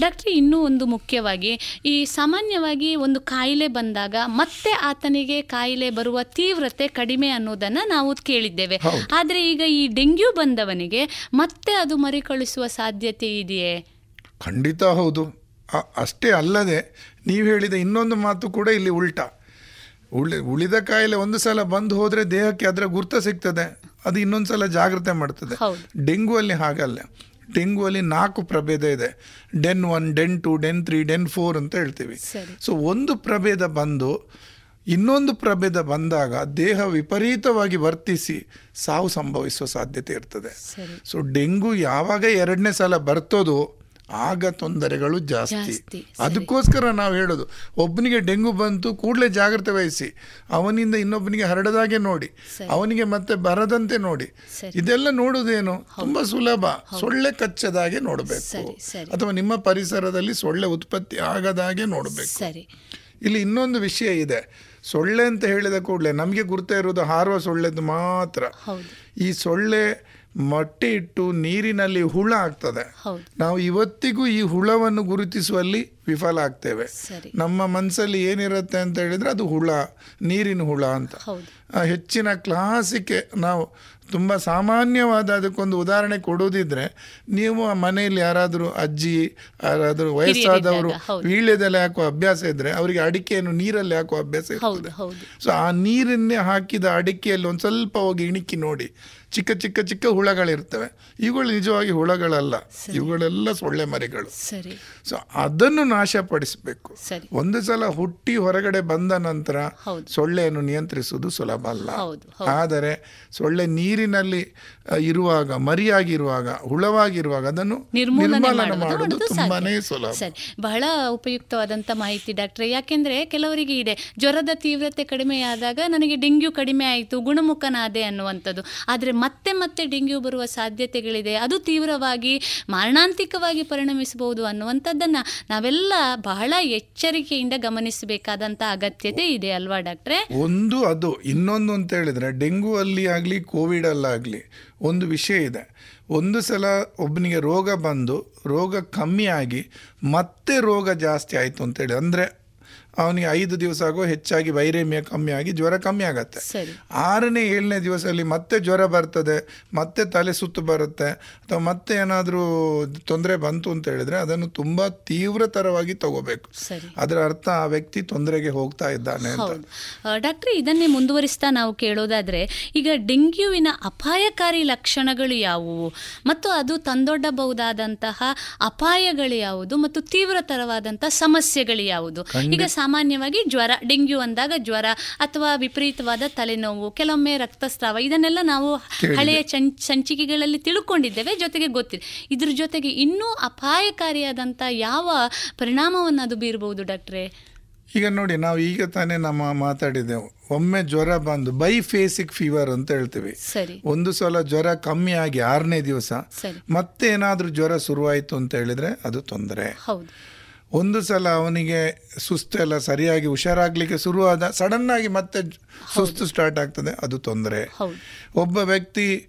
ಡಾಕ್ಟ್ರಿ ಇನ್ನೂ ಒಂದು ಮುಖ್ಯವಾಗಿ ಈ ಸಾಮಾನ್ಯವಾಗಿ ಒಂದು ಕಾಯಿಲೆ ಬಂದಾಗ ಮತ್ತೆ ಆತನಿಗೆ ಕಾಯಿಲೆ ಬರುವ ತೀವ್ರತೆ ಕಡಿಮೆ ಅನ್ನೋದನ್ನ ನಾವು ಕೇಳಿದ್ದೇವೆ. ಆದರೆ ಈಗ ಈ ಡೆಂಗ್ಯೂ ಬಂದವನಿಗೆ ಮತ್ತೆ ಅದು ಮರಿಕಳಿಸುವ ಸಾಧ್ಯತೆ ಇದೆಯೇ? ಖಂಡಿತ ಹೌದು. ಅಷ್ಟೇ ಅಲ್ಲದೆ ನೀವು ಹೇಳಿದ ಇನ್ನೊಂದು ಮಾತು ಕೂಡ ಇಲ್ಲಿ ಉಲ್ಟಾ. ಉಳಿ ಉಳಿದ ಕಾಯಿಲೆ ಒಂದು ಸಲ ಬಂದು ಹೋದರೆ ದೇಹಕ್ಕೆ ಅದರ ಗುರ್ತ ಸಿಗ್ತದೆ. ಅದು ಇನ್ನೊಂದು ಸಲ ಜಾಗ್ರತೆ ಮಾಡ್ತದೆ. ಡೆಂಗುವಲ್ಲಿ ಹಾಗಲ್ಲ. ಡೆಂಗುವಲ್ಲಿ ನಾಲ್ಕು ಪ್ರಭೇದ ಇದೆ. Den one den two den three den four ಅಂತ ಹೇಳ್ತೀವಿ. ಸೊ ಒಂದು ಪ್ರಭೇದ ಬಂದು ಇನ್ನೊಂದು ಪ್ರಭೇದ ಬಂದಾಗ ದೇಹ ವಿಪರೀತವಾಗಿ ವರ್ತಿಸಿ ಸಾವು ಸಂಭವಿಸುವ ಸಾಧ್ಯತೆ ಇರ್ತದೆ. ಸೊ ಡೆಂಗು ಯಾವಾಗ ಎರಡನೇ ಸಲ ಬರ್ತದೋ ಆಗ ತೊಂದರೆಗಳು ಜಾಸ್ತಿ. ಅದಕ್ಕೋಸ್ಕರ ನಾವು ಹೇಳೋದು ಒಬ್ಬನಿಗೆ ಡೆಂಗು ಬಂತು ಕೂಡಲೇ ಜಾಗ್ರತೆ ವಹಿಸಿ. ಅವನಿಂದ ಇನ್ನೊಬ್ಬನಿಗೆ ಹರಡದಾಗೆ ನೋಡಿ. ಅವನಿಗೆ ಮತ್ತೆ ಬರದಂತೆ ನೋಡಿ. ಇದೆಲ್ಲ ನೋಡುವುದೇನು? ತುಂಬಾ ಸುಲಭ. ಸೊಳ್ಳೆ ಕಚ್ಚದಾಗೆ ನೋಡಬೇಕು. ಅಥವಾ ನಿಮ್ಮ ಪರಿಸರದಲ್ಲಿ ಸೊಳ್ಳೆ ಉತ್ಪತ್ತಿ ಆಗದಾಗೆ ನೋಡಬೇಕು. ಇಲ್ಲಿ ಇನ್ನೊಂದು ವಿಷಯ ಇದೆ. ಸೊಳ್ಳೆ ಅಂತ ಹೇಳಿದ ಕೂಡಲೇ ನಮಗೆ ಗುರ್ತೇ ಇರೋದು ಹಾರುವ ಸೊಳ್ಳೆದು ಮಾತ್ರ. ಈ ಸೊಳ್ಳೆ ಮೊಟ್ಟೆ ಇಟ್ಟು ನೀರಿನಲ್ಲಿ ಹುಳ ಆಗ್ತದೆ. ನಾವು ಇವತ್ತಿಗೂ ಈ ಹುಳವನ್ನು ಗುರುತಿಸುವಲ್ಲಿ ವಿಫಲ ಆಗ್ತೇವೆ. ನಮ್ಮ ಮನಸ್ಸಲ್ಲಿ ಏನಿರುತ್ತೆ ಅಂತ ಹೇಳಿದ್ರೆ ಅದು ಹುಳ ನೀರಿನ ಹುಳ ಅಂತ. ಹೆಚ್ಚಿನ ಕ್ಲಾಸಿಗೆ ನಾವು ತುಂಬ ಸಾಮಾನ್ಯವಾದ ಅದಕ್ಕೊಂದು ಉದಾಹರಣೆ ಕೊಡೋದಿದ್ರೆ ನೀವು ಆ ಮನೆಯಲ್ಲಿ ಯಾರಾದರೂ ಅಜ್ಜಿ ಯಾರಾದರೂ ವಯಸ್ಸಾದವರು ವೀಳ್ಯದಲ್ಲಿ ವೀಳ್ಯದೆಲೆ ಹಾಕುವ ಅಭ್ಯಾಸ ಇದ್ರೆ ಅವರಿಗೆ ಅಡಿಕೆಯನ್ನು ನೀರಲ್ಲಿ ಹಾಕುವ ಅಭ್ಯಾಸ ಇರ್ತದೆ. ಸೊ ಆ ನೀರನ್ನೇ ಹಾಕಿದ ಅಡಿಕೆಯಲ್ಲಿ ಒಂದು ಸ್ವಲ್ಪ ಹೋಗಿ ಇಣಿಕಿ ನೋಡಿ. ಚಿಕ್ಕ ಚಿಕ್ಕ ಚಿಕ್ಕ ಹುಳಗಳಿರ್ತವೆ. ಇವುಗಳು ನಿಜವಾಗಿ ಹುಳಗಳಲ್ಲ. ಇವುಗಳೆಲ್ಲ ಸೊಳ್ಳೆ ಮರಿಗಳು. ಸೊ ಅದನ್ನು ನಾಶಪಡಿಸಬೇಕು. ಒಂದು ಸಲ ಹುಟ್ಟಿ ಹೊರಗಡೆ ಬಂದ ನಂತರ ಸೊಳ್ಳೆಯನ್ನು ನಿಯಂತ್ರಿಸುವುದು ಸುಲಭ ಅಲ್ಲ. ಆದರೆ ಸೊಳ್ಳೆ ನೀರಿನಲ್ಲಿ ಇರುವಾಗ ಮರಿಯಾಗಿರುವಾಗ ಹುಳವಾಗಿರುವಾಗ ಅದನ್ನು ನಿರ್ಮೂಲನೆ ತುಂಬಾನೇ. ಸುಲಭ. ಸರಿ. ಬಹಳ ಉಪಯುಕ್ತವಾದಂಥ ಮಾಹಿತಿ ಡಾಕ್ಟ್ರೆ. ಯಾಕೆಂದ್ರೆ ಕೆಲವರಿಗೆ ಇದೆ. ಜ್ವರದ ತೀವ್ರತೆ ಕಡಿಮೆಯಾದಾಗ ನನಗೆ ಡೆಂಗ್ಯೂ ಕಡಿಮೆ ಆಯಿತು ಗುಣಮುಖನಾದೆ ಅನ್ನುವಂಥದ್ದು. ಆದರೆ ಮತ್ತೆ ಮತ್ತೆ ಡೆಂಗ್ಯೂ ಬರುವ ಸಾಧ್ಯತೆಗಳಿದೆ. ಅದು ತೀವ್ರವಾಗಿ ಮಾರಣಾಂತಿಕವಾಗಿ ಪರಿಣಮಿಸಬಹುದು ಅನ್ನುವಂಥದ್ದನ್ನು ನಾವೆಲ್ಲ ಬಹಳ ಎಚ್ಚರಿಕೆಯಿಂದ ಗಮನಿಸಬೇಕಾದಂಥ ಅಗತ್ಯತೆ ಇದೆ ಅಲ್ವಾ ಡಾಕ್ಟ್ರೆ? ಒಂದು ಅದು. ಇನ್ನೊಂದು ಅಂತ ಹೇಳಿದ್ರೆ ಡೆಂಗ್ಯೂ ಅಲ್ಲಿ ಆಗಲಿ ಕೋವಿಡ್ ಅಲ್ಲಾಗಲಿ ಒಂದು ವಿಷಯ ಇದೆ. ಒಂದು ಸಲ ಒಬ್ಬನಿಗೆ ರೋಗ ಬಂದು, ರೋಗ ಕಮ್ಮಿ ಆಗಿ ಮತ್ತೆ ರೋಗ ಜಾಸ್ತಿ ಆಯಿತು ಅಂತೇಳಿ. ಅಂದರೆ ಅವನಿಗೆ ಐದು ದಿವಸ ಆಗೋ ಹೆಚ್ಚಾಗಿ ವೈರೇಮ್ಯ ಕಮ್ಮಿ ಆಗಿ ಜ್ವರ ಕಮ್ಮಿ ಆಗತ್ತೆ. ಆರನೇ ಏಳನೇ ದಿವಸದಲ್ಲಿ ಮತ್ತೆ ಜ್ವರ ಬರ್ತದೆ ಮತ್ತೆ ತಲೆ ಸುತ್ತು ಬರುತ್ತೆ ಅಥವಾ ಮತ್ತೆ ಏನಾದರೂ ತೊಂದರೆ ಬಂತು ಅಂತ ಹೇಳಿದ್ರೆ ಅದನ್ನು ತುಂಬ ತೀವ್ರತರವಾಗಿ ತಗೋಬೇಕು. ಅದರ ಅರ್ಥ ಆ ವ್ಯಕ್ತಿ ತೊಂದರೆಗೆ ಹೋಗ್ತಾ ಇದ್ದಾನೆ ಅಂತ. ಡಾಕ್ಟ್ರೆ ಇದನ್ನೇ ಮುಂದುವರಿಸ್ತಾ ನಾವು ಕೇಳೋದಾದ್ರೆ ಈಗ ಡೆಂಗ್ಯೂವಿನ ಅಪಾಯಕಾರಿ ಲಕ್ಷಣಗಳು ಯಾವುವು? ಮತ್ತು ಅದು ತಂದೊಡ್ಡಬಹುದಾದಂತಹ ಅಪಾಯಗಳು ಯಾವುದು? ಮತ್ತು ತೀವ್ರತರವಾದಂತಹ ಸಮಸ್ಯೆಗಳು ಯಾವುದು? ಈಗ ಸಾಮಾನ್ಯವಾಗಿ ಜ್ವರ ಡೆಂಗ್ಯೂ ಅಂದಾಗ ಜ್ವರ ಅಥವಾ ವಿಪರೀತವಾದ ತಲೆನೋವು ಕೆಲವೊಮ್ಮೆ ರಕ್ತಸ್ರಾವ ಇದನ್ನೆಲ್ಲ ನಾವು ಹಳೆಯ ಸಂಚಿಕೆಗಳಲ್ಲಿ ತಿಳ್ಕೊಂಡಿದ್ದೇವೆ ಜೊತೆಗೆ ಗೊತ್ತಿದೆ ಇದ್ರ ಜೊತೆಗೆ ಇನ್ನೂ ಅಪಾಯಕಾರಿಯಾದಂಥ ಯಾವ ಪರಿಣಾಮವನ್ನು ಅದು ಬೀರಬಹುದು ಡಾಕ್ಟ್ರೆ? ಈಗ ನೋಡಿ ನಾವು ಈಗ ತಾನೇ ನಮ್ಮ ಮಾತಾಡಿದೆವು ಒಮ್ಮೆ ಜ್ವರ ಬಂದು ಬೈ ಫೇಸಿಕ್ ಫೀವರ್ ಅಂತ ಹೇಳ್ತೀವಿ. ಒಂದು ಸಲ ಜ್ವರ ಕಮ್ಮಿ ಆಗಿ ಆರನೇ ದಿವಸ ಮತ್ತೆ ಏನಾದರೂ ಜ್ವರ ಶುರುವಾಯಿತು ಅಂತ ಹೇಳಿದ್ರೆ ಅದು ತೊಂದರೆ. ಹೌದು. ಒಂದು ಸಲ ಅವನಿಗೆ ಸುಸ್ತು ಎಲ್ಲ ಸರಿಯಾಗಿ ಹುಷಾರಾಗಲಿಕ್ಕೆ ಶುರುವಾದ ಸಡನ್ ಆಗಿ ಮತ್ತೆ ಸುಸ್ತು ಸ್ಟಾರ್ಟ್ ಆಗ್ತದೆ ಅದು ತೊಂದರೆ. ಒಬ್ಬ ವ್ಯಕ್ತಿ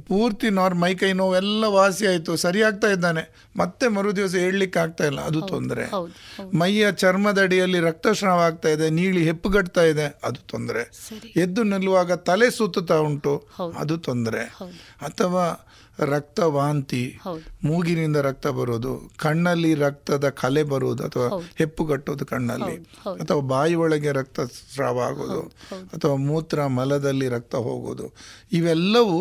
ಪೂರ್ತಿ ನಾರ್ ಮೈಕೈ ನೋವು ಎಲ್ಲ ವಾಸಿ ಆಯಿತು ಸರಿ ಆಗ್ತಾ ಇದ್ದಾನೆ ಮತ್ತೆ ಮರು ದಿವಸ ಹೇಳಲಿಕ್ಕೆ ಆಗ್ತಾ ಇಲ್ಲ ಅದು ತೊಂದರೆ. ಮೈಯ ಚರ್ಮದಡಿಯಲ್ಲಿ ರಕ್ತಸ್ರಾವ ಆಗ್ತಾ ಇದೆ ನೀಳಿ ಹೆಪ್ಪುಗಟ್ತಾ ಇದೆ ಅದು ತೊಂದರೆ. ಎದ್ದು ನಿಲ್ಲುವಾಗ ತಲೆ ಸುತ್ತುತ್ತಾ ಉಂಟು ಅದು ತೊಂದರೆ. ಅಥವಾ ರಕ್ತ ವಾಂತಿ ಮೂಗಿನಿಂದ ರಕ್ತ ಬರೋದು ಕಣ್ಣಲ್ಲಿ ರಕ್ತದ ಕಲೆ ಬರುವುದು ಅಥವಾ ಹೆಪ್ಪು ಕಟ್ಟೋದು ಕಣ್ಣಲ್ಲಿ ಅಥವಾ ಬಾಯಿ ಒಳಗೆ ರಕ್ತ ಸ್ರಾವ ಆಗೋದು ಅಥವಾ ಮೂತ್ರ ಮಲದಲ್ಲಿ ರಕ್ತ ಹೋಗೋದು. ಇವೆಲ್ಲವೂ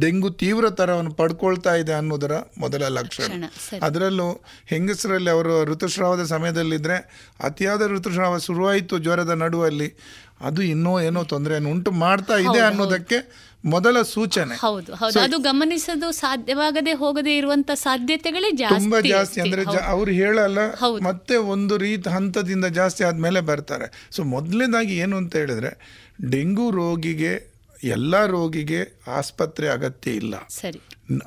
ಡೆಂಗು ತೀವ್ರತರವನ್ನು ಪಡ್ಕೊಳ್ತಾ ಇದೆ ಅನ್ನೋದರ ಮೊದಲ ಲಕ್ಷಣ. ಲಕ್ಷಣ, ಅದರಲ್ಲೂ ಹೆಂಗಸರಲ್ಲಿ ಅವರು ಋತುಸ್ರಾವದ ಸಮಯದಲ್ಲಿದ್ದರೆ ಅತಿಯಾದ ಋತುಸ್ರಾವ ಶುರುವಾಯಿತು ಜ್ವರದ ನಡುವಲ್ಲಿ. ಅದು ಇನ್ನೂ ಏನೋ ತೊಂದರೆಯನ್ನು ಉಂಟು ಮಾಡ್ತಾ ಇದೆ ಅನ್ನೋದಕ್ಕೆ ಮೊದಲ ಸೂಚನೆ. ಹೌದು ಹೌದು. ಅದು ಗಮನಿಸೋದು ಸಾಧ್ಯವಾಗದೆ ಹೋಗದೆ ಇರುವಂತ ಸಾಧ್ಯತೆಗಳೇ ತುಂಬಾ ಜಾಸ್ತಿ ಅಂದ್ರೆ. ಅವ್ರು ಹೇಳಲ್ಲ ಮತ್ತೆ ಒಂದು ರೀತಿ ಹಂತದಿಂದ ಜಾಸ್ತಿ ಆದ್ಮೇಲೆ ಬರ್ತಾರೆ. ಸೊ ಮೊದಲನೇದಾಗಿ ಏನು ಅಂತ ಹೇಳಿದ್ರೆ ಡೆಂಗು ರೋಗಿಗೆ ಎಲ್ಲ ರೋಗಿಗೆ ಆಸ್ಪತ್ರೆ ಅಗತ್ಯ ಇಲ್ಲ. ಸರಿ.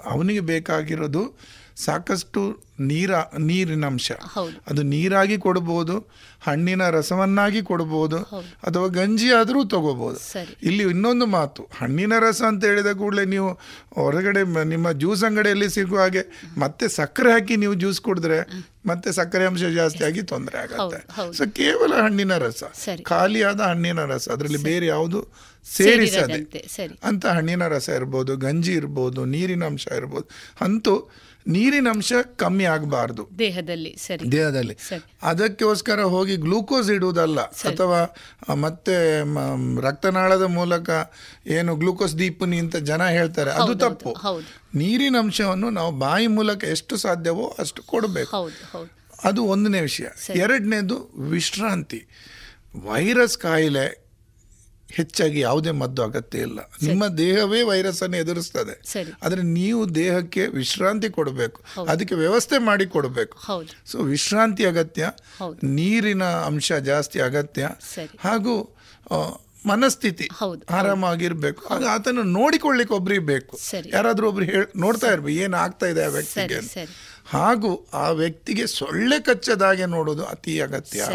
ಅವನಿಗೆ ಬೇಕಾಗಿರೋದು ಸಾಕಷ್ಟು ನೀರ ನೀರಿನಂಶ ಅಂಶ. ಅದು ನೀರಾಗಿ ಕೊಡ್ಬೋದು ಹಣ್ಣಿನ ರಸವನ್ನಾಗಿ ಕೊಡ್ಬೋದು ಅಥವಾ ಗಂಜಿ ಆದರೂ ತಗೋಬಹುದು ಇಲ್ಲಿ ಇನ್ನೊಂದು ಮಾತು ಹಣ್ಣಿನ ರಸ ಅಂತ ಹೇಳಿದ ಕೂಡಲೇ ನೀವು ಹೊರಗಡೆ ನಿಮ್ಮ ಜ್ಯೂಸ್ ಅಂಗಡಿಯಲ್ಲಿ ಸಿಗುವ ಹಾಗೆ ಮತ್ತೆ ಸಕ್ಕರೆ ಹಾಕಿ ನೀವು ಜ್ಯೂಸ್ ಕುಡಿದ್ರೆ ಮತ್ತೆ ಸಕ್ಕರೆ ಅಂಶ ಜಾಸ್ತಿ ಆಗಿ ತೊಂದರೆ ಆಗುತ್ತೆ. ಸೊ ಕೇವಲ ಹಣ್ಣಿನ ರಸ ಖಾಲಿಯಾದ ಹಣ್ಣಿನ ರಸ ಅದರಲ್ಲಿ ಬೇರೆ ಯಾವುದು ಸೇರಿಸದೆ ಅಂತ ಹಣ್ಣಿನ ರಸ ಇರ್ಬೋದು ಗಂಜಿ ಇರ್ಬೋದು ನೀರಿನ ಅಂಶ ಇರ್ಬೋದು ಅಂತೂ ನೀರಿನ ಅಂಶ ಕಮ್ಮಿ ಆಗಬಾರ್ದು. ದೇಹದಲ್ಲಿ ಸರಿ. ದೇಹದಲ್ಲಿ. ಅದಕ್ಕೋಸ್ಕರ ಹೋಗಿ ಗ್ಲೂಕೋಸ್ ಇಡುವುದಲ್ಲ ಅಥವಾ ಮತ್ತೆ ರಕ್ತನಾಳದ ಮೂಲಕ ಏನು ಗ್ಲೂಕೋಸ್ ದೀಪನಿ ಅಂತ ಜನ ಹೇಳ್ತಾರೆ ಅದು ತಪ್ಪು. ನೀರಿನ ಅಂಶವನ್ನು ನಾವು ಬಾಯಿ ಮೂಲಕ ಎಷ್ಟು ಸಾಧ್ಯವೋ ಅಷ್ಟು ಕೊಡಬೇಕು. ಅದು ಒಂದನೇ ವಿಷಯ. ಎರಡನೇದು ವಿಶ್ರಾಂತಿ. ವೈರಸ್ ಕಾಯಿಲೆ ಹೆಚ್ಚಾಗಿ ಯಾವುದೇ ಮದ್ದು ಅಗತ್ಯ ಇಲ್ಲ. ನಿಮ್ಮ ದೇಹವೇ ವೈರಸ್ ಅನ್ನು ಎದುರಿಸ್ತದೆ. ಆದರೆ ನೀವು ದೇಹಕ್ಕೆ ವಿಶ್ರಾಂತಿ ಕೊಡಬೇಕು. ಅದಕ್ಕೆ ವ್ಯವಸ್ಥೆ ಮಾಡಿ ಕೊಡಬೇಕು. ಸೊ ವಿಶ್ರಾಂತಿ ಅಗತ್ಯ ನೀರಿನ ಅಂಶ ಜಾಸ್ತಿ ಅಗತ್ಯ ಹಾಗೂ ಮನಸ್ಥಿತಿ. ಆರಾಮಾಗಿರ್ಬೇಕು. ಆಗ ಆತನ ನೋಡಿಕೊಳ್ಳಿಕ್ಕೆ ಒಬ್ರಿಗೆ ಬೇಕು. ಯಾರಾದ್ರೂ ಒಬ್ರು ಹೇಳ್ ನೋಡ್ತಾ ಇರ್ಬೇಕು ಏನು ಆಗ್ತಾ ಇದೆ ಆ ವ್ಯಕ್ತಿಗೆ ಹಾಗೂ ಆ ವ್ಯಕ್ತಿಗೆ ಸೊಳ್ಳೆ ಕಚ್ಚದಾಗೆ ನೋಡೋದು ಅತಿ ಅಗತ್ಯ.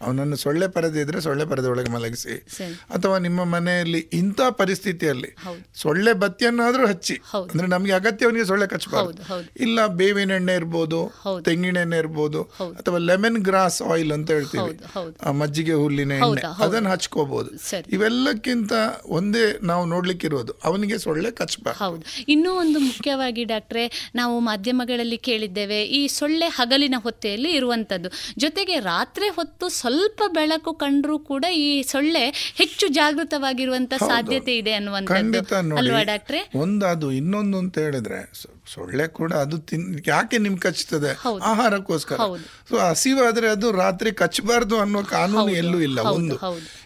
ಅವನನ್ನು ಸೊಳ್ಳೆ ಪರದೆ ಇದ್ರೆ ಸೊಳ್ಳೆ ಪರದೆ ಒಳಗೆ ಮಲಗಿಸಿ. ಅಥವಾ ನಿಮ್ಮ ಮನೆಯಲ್ಲಿ ಇಂಥ ಪರಿಸ್ಥಿತಿಯಲ್ಲಿ. ಸೊಳ್ಳೆ ಬತ್ತಿಯನ್ನಾದ್ರೂ ಹಚ್ಚಿ. ಅಂದ್ರೆ ನಮಗೆ ಅಗತ್ಯ ಅವನಿಗೆ ಸೊಳ್ಳೆ ಕಚ್ಚಬಾರ್ದು. ಇಲ್ಲ ಬೇವಿನ ಎಣ್ಣೆ ಇರ್ಬೋದು. ತೆಂಗಿನ ಎಣ್ಣೆ ಇರ್ಬೋದು ಅಥವಾ ಲೆಮನ್ ಗ್ರಾಸ್ ಆಯಿಲ್ ಅಂತ ಹೇಳ್ತೀವಿ. ಮಜ್ಜಿಗೆ ಹುಲ್ಲಿನ ಎಣ್ಣೆ. ಅದನ್ನು ಹಚ್ಕೋಬಹುದು ಇವೆಲ್ಲಕ್ಕಿಂತ ಒಂದೇ ನಾವು ನೋಡ್ಲಿಕ್ಕಿರೋದು ಅವನಿಗೆ ಸೊಳ್ಳೆ ಕಚ್ಚಬಾರ್ದು. ಇನ್ನೂ ಒಂದು ಮುಖ್ಯವಾಗಿ ಡಾಕ್ಟ್ರೆ ನಾವು ಮಾಧ್ಯಮಗಳಲ್ಲಿ ಕೇಳಿದ್ದೇವೆ ಈ ಸೊಳ್ಳೆ ಹಗಲಿನ ಹೊತ್ತೆಯಲ್ಲಿ ಇರುವಂಥದ್ದು ಜೊತೆಗೆ ರಾತ್ರಿ ಹೊತ್ತು ಸ್ವಲ್ಪ ಬೆಳಕು ಕಂಡರೂ ಕೂಡ ಈ ಸೊಳ್ಳೆ ಹೆಚ್ಚು ಜಾಗೃತವಾಗಿರುವಂತ ಸಾಧ್ಯತೆ ಇದೆ ಅನ್ನುವಂಥದ್ದು. ಅಲ್ವಾ ಡಾಕ್ಟ್ರೆ? ಒಂದದು ಇನ್ನೊಂದು ಅಂತ ಹೇಳಿದ್ರೆ ಸೊಳ್ಳೆ ಕೂಡ ಅದು ತಿನ್ ಯಾಕೆ ನಿಮ್ಗೆ ಕಚ್ತದೆ? ಆಹಾರಕ್ಕೋಸ್ಕರ. ಸೊ ಹಸಿವಾದ್ರೆ ಅದು ರಾತ್ರಿ ಕಚ್ಚಬಾರ್ದು ಅನ್ನೋ ಕಾನೂನು ಎಲ್ಲೂ ಇಲ್ಲ ಒಂದು.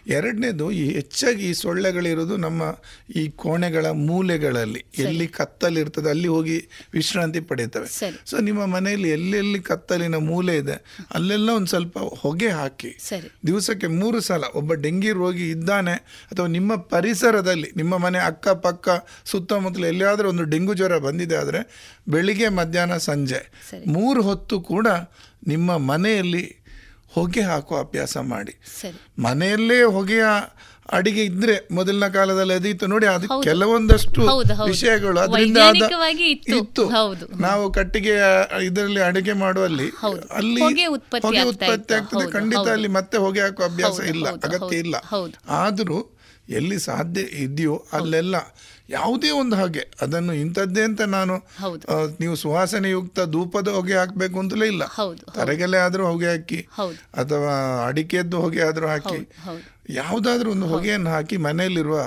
ಎರಡನೇದು ಈ ಹೆಚ್ಚಾಗಿ ಈ ಸೊಳ್ಳೆಗಳಿರೋದು ನಮ್ಮ ಈ ಕೋಣೆಗಳ ಮೂಲೆಗಳಲ್ಲಿ. ಎಲ್ಲಿ ಕತ್ತಲಿರ್ತದೆ ಅಲ್ಲಿ ಹೋಗಿ ವಿಶ್ರಾಂತಿ ಪಡೀತವೆ. ಸೊ ನಿಮ್ಮ ಮನೆಯಲ್ಲಿ ಎಲ್ಲೆಲ್ಲಿ ಕತ್ತಲಿನ ಮೂಲೆ ಇದೆ ಅಲ್ಲೆಲ್ಲ ಒಂದು ಸ್ವಲ್ಪ ಹೊಗೆ ಹಾಕಿ. ದಿವಸಕ್ಕೆ ಮೂರು ಸಲ ಒಬ್ಬ ಡೆಂಗಿ ರೋಗಿ ಇದ್ದಾನೆ ಅಥವಾ ನಿಮ್ಮ ಪರಿಸರದಲ್ಲಿ ನಿಮ್ಮ ಮನೆ ಅಕ್ಕಪಕ್ಕ ಸುತ್ತಮುತ್ತಲು ಎಲ್ಲಿಯಾದರೂ ಒಂದು ಡೆಂಗು ಜ್ವರ ಬಂದಿದೆ ಆದರೆ ಬೆಳಿಗ್ಗೆ ಮಧ್ಯಾಹ್ನ ಸಂಜೆ. ಮೂರು ಹೊತ್ತು ಕೂಡ ನಿಮ್ಮ ಮನೆಯಲ್ಲಿ ಹೊಗೆ ಹಾಕುವ ಅಭ್ಯಾಸ ಮಾಡಿ ಮನೆಯಲ್ಲೇ ಹೊಗೆಯ ಅಡಿಗೆ ಇದ್ರೆ ಮೊದಲಿನ ಕಾಲದಲ್ಲಿ ಅದಿತ್ತು ನೋಡಿ ಅದು ಕೆಲವೊಂದಷ್ಟು. ವಿಷಯಗಳು ಅದರಿಂದ ಇತ್ತು. ನಾವು ಕಟ್ಟಿಗೆ ಇದರಲ್ಲಿ ಅಡಿಗೆ ಮಾಡುವಲ್ಲಿ. ಅಲ್ಲಿ ಹೊಗೆ ಉತ್ಪತ್ತಿ. ಆಗ್ತದೆ ಖಂಡಿತ ಅಲ್ಲಿ ಮತ್ತೆ ಹೊಗೆ ಹಾಕುವ ಅಭ್ಯಾಸ ಇಲ್ಲ ಅಗತ್ಯ ಇಲ್ಲ. ಆದರೂ ಎಲ್ಲಿ ಸಾಧ್ಯ ಇದೆಯೋ ಅಲ್ಲೆಲ್ಲ ಯಾವುದೇ ಒಂದು ಹಾಗೆ ಅದನ್ನು ಇಂಥದ್ದೇ ಅಂತ ನಾನು ನೀವು ಸುವಾಸನೆಯುಕ್ತ ಧೂಪದ ಹೊಗೆ ಹಾಕಬೇಕು ಅಂತಲೇ ಇಲ್ಲ. ತರಗೆಲೆ ಆದ್ರೂ ಹೊಗೆ ಹಾಕಿ. ಅಥವಾ ಅಡಿಕೆದ್ದು ಹೊಗೆ ಆದ್ರೂ ಹಾಕಿ. ಯಾವುದಾದ್ರೂ ಒಂದು ಹೊಗೆಯನ್ನು ಹಾಕಿ ಮನೆಯಲ್ಲಿರುವ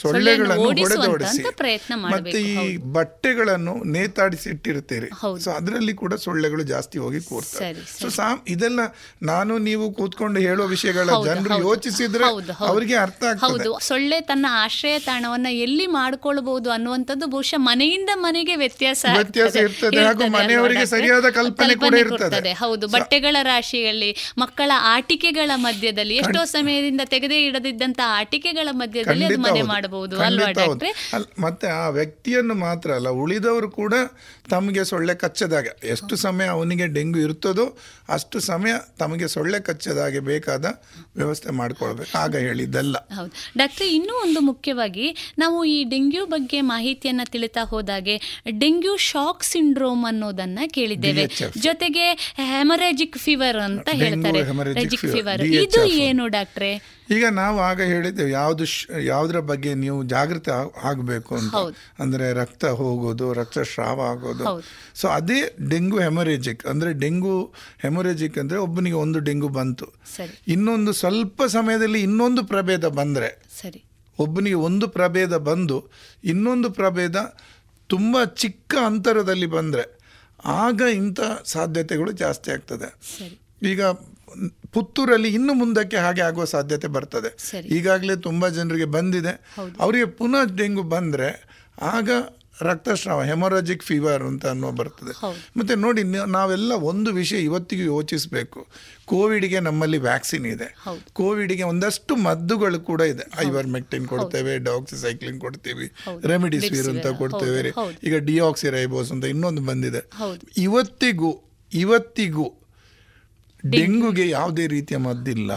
ಸೊಳ್ಳೆಗಳನ್ನು ಪ್ರಯತ್ನ ಮತ್ತೆ ಈ ಬಟ್ಟೆಗಳನ್ನು ನೇತಾಡಿಸಿ ಇಟ್ಟಿರ್ತೀರಿ ಹೌದು. ಸೊ ಅದರಲ್ಲಿ ಕೂಡ ಸೊಳ್ಳೆಗಳು ಜಾಸ್ತಿ ಹೋಗಿ ಕೂರ್ತವೆ. ಸೊ ಸಾಮ್ ಇದೆಲ್ಲ ನಾನು ನೀವು ಕೂತ್ಕೊಂಡು ಹೇಳೋ ವಿಷಯಗಳ ಜನರು ಯೋಚಿಸಿದ್ರೆ. ಅವರಿಗೆ ಅರ್ಥ ಆಗ್ತದೆ. ಸೊಳ್ಳೆ ತನ್ನ ಆಶ್ರಯ ತಾಣವನ್ನ ಎಲ್ಲಿ ಮಾಡ್ಕೊಳ್ಬಹುದು ಅನ್ನುವಂಥದ್ದು ಬಹುಶಃ ಮನೆಯಿಂದ ಮನೆಗೆ ವ್ಯತ್ಯಾಸ ವ್ಯತ್ಯಾಸ ಇರ್ತದೆ ಹಾಗೂ ಮನೆಯವರಿಗೆ ಸರಿಯಾದ ಕಲ್ಪನೆ ಕೂಡ ಇರ್ತದೆ. ಹೌದು ಬಟ್ಟೆಗಳ ರಾಶಿಯಲ್ಲಿ ಮಕ್ಕಳ ಆಟಿಕೆಗಳ ಮಧ್ಯದಲ್ಲಿ ಎಷ್ಟೋ ಸಮಯದಿಂದ ತೆಗೆದು ತೆಗೆದೇ ಇಡದಿದ್ದಂತ ಆಟಿಕೆಗಳ ಮಧ್ಯದಲ್ಲಿ ಅದು ಮನೆ ಮಾಡಬಹುದು ಅಲ್ವಾ ಡಾಕ್ಟ್ರೆ? ಮತ್ತೆ ಆ ವ್ಯಕ್ತಿಯನ್ನು ಮಾತ್ರ ಅಲ್ಲ ಉಳಿದವರು ಕೂಡ ತಮಗೆ ಸೊಳ್ಳೆ ಕಚ್ಚದಾಗ. ಎಷ್ಟು ಸಮಯ ಅವನಿಗೆ ಡೆಂಗು ಇರ್ತದೋ ಅಷ್ಟು ಸಮಯ ತಮಗೆ ಸೊಳ್ಳೆ ಕಚ್ಚದಾಗೆ ಬೇಕಾದ ವ್ಯವಸ್ಥೆ ಮಾಡ್ಕೊಳ್ಬೇಕು. ಆಗ ಹೇಳಿದ್ದಲ್ಲ. ಹೌದು. ಡಾಕ್ಟ್ರೆ ಇನ್ನೂ ಒಂದು ಮುಖ್ಯವಾಗಿ ನಾವು ಈ ಡೆಂಗ್ಯೂ ಬಗ್ಗೆ ಮಾಹಿತಿಯನ್ನ ತಿಳಿತಾ ಹೋದಾಗೆ ಡೆಂಗ್ಯೂ ಶಾಕ್ ಸಿಂಡ್ರೋಮ್ ಅನ್ನೋದನ್ನ ಕೇಳಿದ್ದೇವೆ. ಜೊತೆಗೆ ಹೆಮರಾಜಿಕ್ ಫೀವರ್ ಅಂತ ಹೇಳ್ತಾರೆ. ಫೀವರ್. ಇದು ಏನು ಡಾಕ್ಟ್ರೆ? ಈಗ ನಾವು ಆಗ ಹೇಳಿದ್ದೇವೆ ಯಾವುದು ಯಾವುದರ ಬಗ್ಗೆ ನೀವು ಜಾಗೃತಿ ಆಗಬೇಕು ಅಂತ. ಅಂದರೆ ರಕ್ತ ಹೋಗೋದು ರಕ್ತ ಶ್ರಾವ ಆಗೋದು. ಸೊ ಅದೇ ಡೆಂಗು ಹೆಮೊರೇಜಿಕ್ ಅಂದ್ರೆ ಡೆಂಗು ಹೆಮೊರೇಜಿಕ್ ಅಂದ್ರೆ ಒಬ್ಬನಿಗೆ ಒಂದು ಡೆಂಗು ಬಂತು. ಇನ್ನೊಂದು ಸ್ವಲ್ಪ ಸಮಯದಲ್ಲಿ ಇನ್ನೊಂದು ಪ್ರಭೇದ ಬಂದ್ರೆ ಸರಿ. ಒಬ್ಬನಿಗೆ ಒಂದು ಪ್ರಭೇದ ಬಂದು ಇನ್ನೊಂದು ಪ್ರಭೇದ ತುಂಬ ಚಿಕ್ಕ ಅಂತರದಲ್ಲಿ ಬಂದರೆ ಆಗ ಇಂಥ ಸಾಧ್ಯತೆಗಳು ಜಾಸ್ತಿ ಆಗ್ತದೆ. ಈಗ ಪುತ್ತೂರಲ್ಲಿ ಇನ್ನು ಮುಂದಕ್ಕೆ ಹಾಗೆ ಆಗುವ ಸಾಧ್ಯತೆ ಬರ್ತದೆ. ಈಗಾಗಲೇ ತುಂಬ ಜನರಿಗೆ ಬಂದಿದೆ. ಅವರಿಗೆ ಪುನಃ ಡೆಂಗು ಬಂದರೆ ಆಗ ರಕ್ತಸ್ರಾವ ಹೆಮೊರಾಜಿಕ್ ಫೀವರ್ ಅಂತ ಅನ್ನೋ ಬರ್ತದೆ. ಮತ್ತು ನೋಡಿ ನಾವೆಲ್ಲ ಒಂದು ವಿಷಯ ಇವತ್ತಿಗೂ ಯೋಚಿಸಬೇಕು. ಕೋವಿಡ್ಗೆ ನಮ್ಮಲ್ಲಿ ವ್ಯಾಕ್ಸಿನ್ ಇದೆ. ಕೋವಿಡ್ಗೆ ಒಂದಷ್ಟು ಮದ್ದುಗಳು ಕೂಡ ಇದೆ. ಐವರ್ ಮೆಕ್ಟಿನ್ ಕೊಡ್ತೇವೆ ಡಾಕ್ಸಿಸೈಕ್ಲಿನ್ ಕೊಡ್ತೀವಿ. ರೆಮಿಡಿಸಿವಿರ್ ಅಂತ ಕೊಡ್ತೇವೆ. ಈಗ ಡಿಆಕ್ಸಿರೈಬೋಸ್ ಅಂತ ಇನ್ನೊಂದು ಬಂದಿದೆ. ಇವತ್ತಿಗೂ ಇವತ್ತಿಗೂ ಡೆಂಗುಗೆ ಯಾವುದೇ ರೀತಿಯ ಮದ್ದಿಲ್ಲ.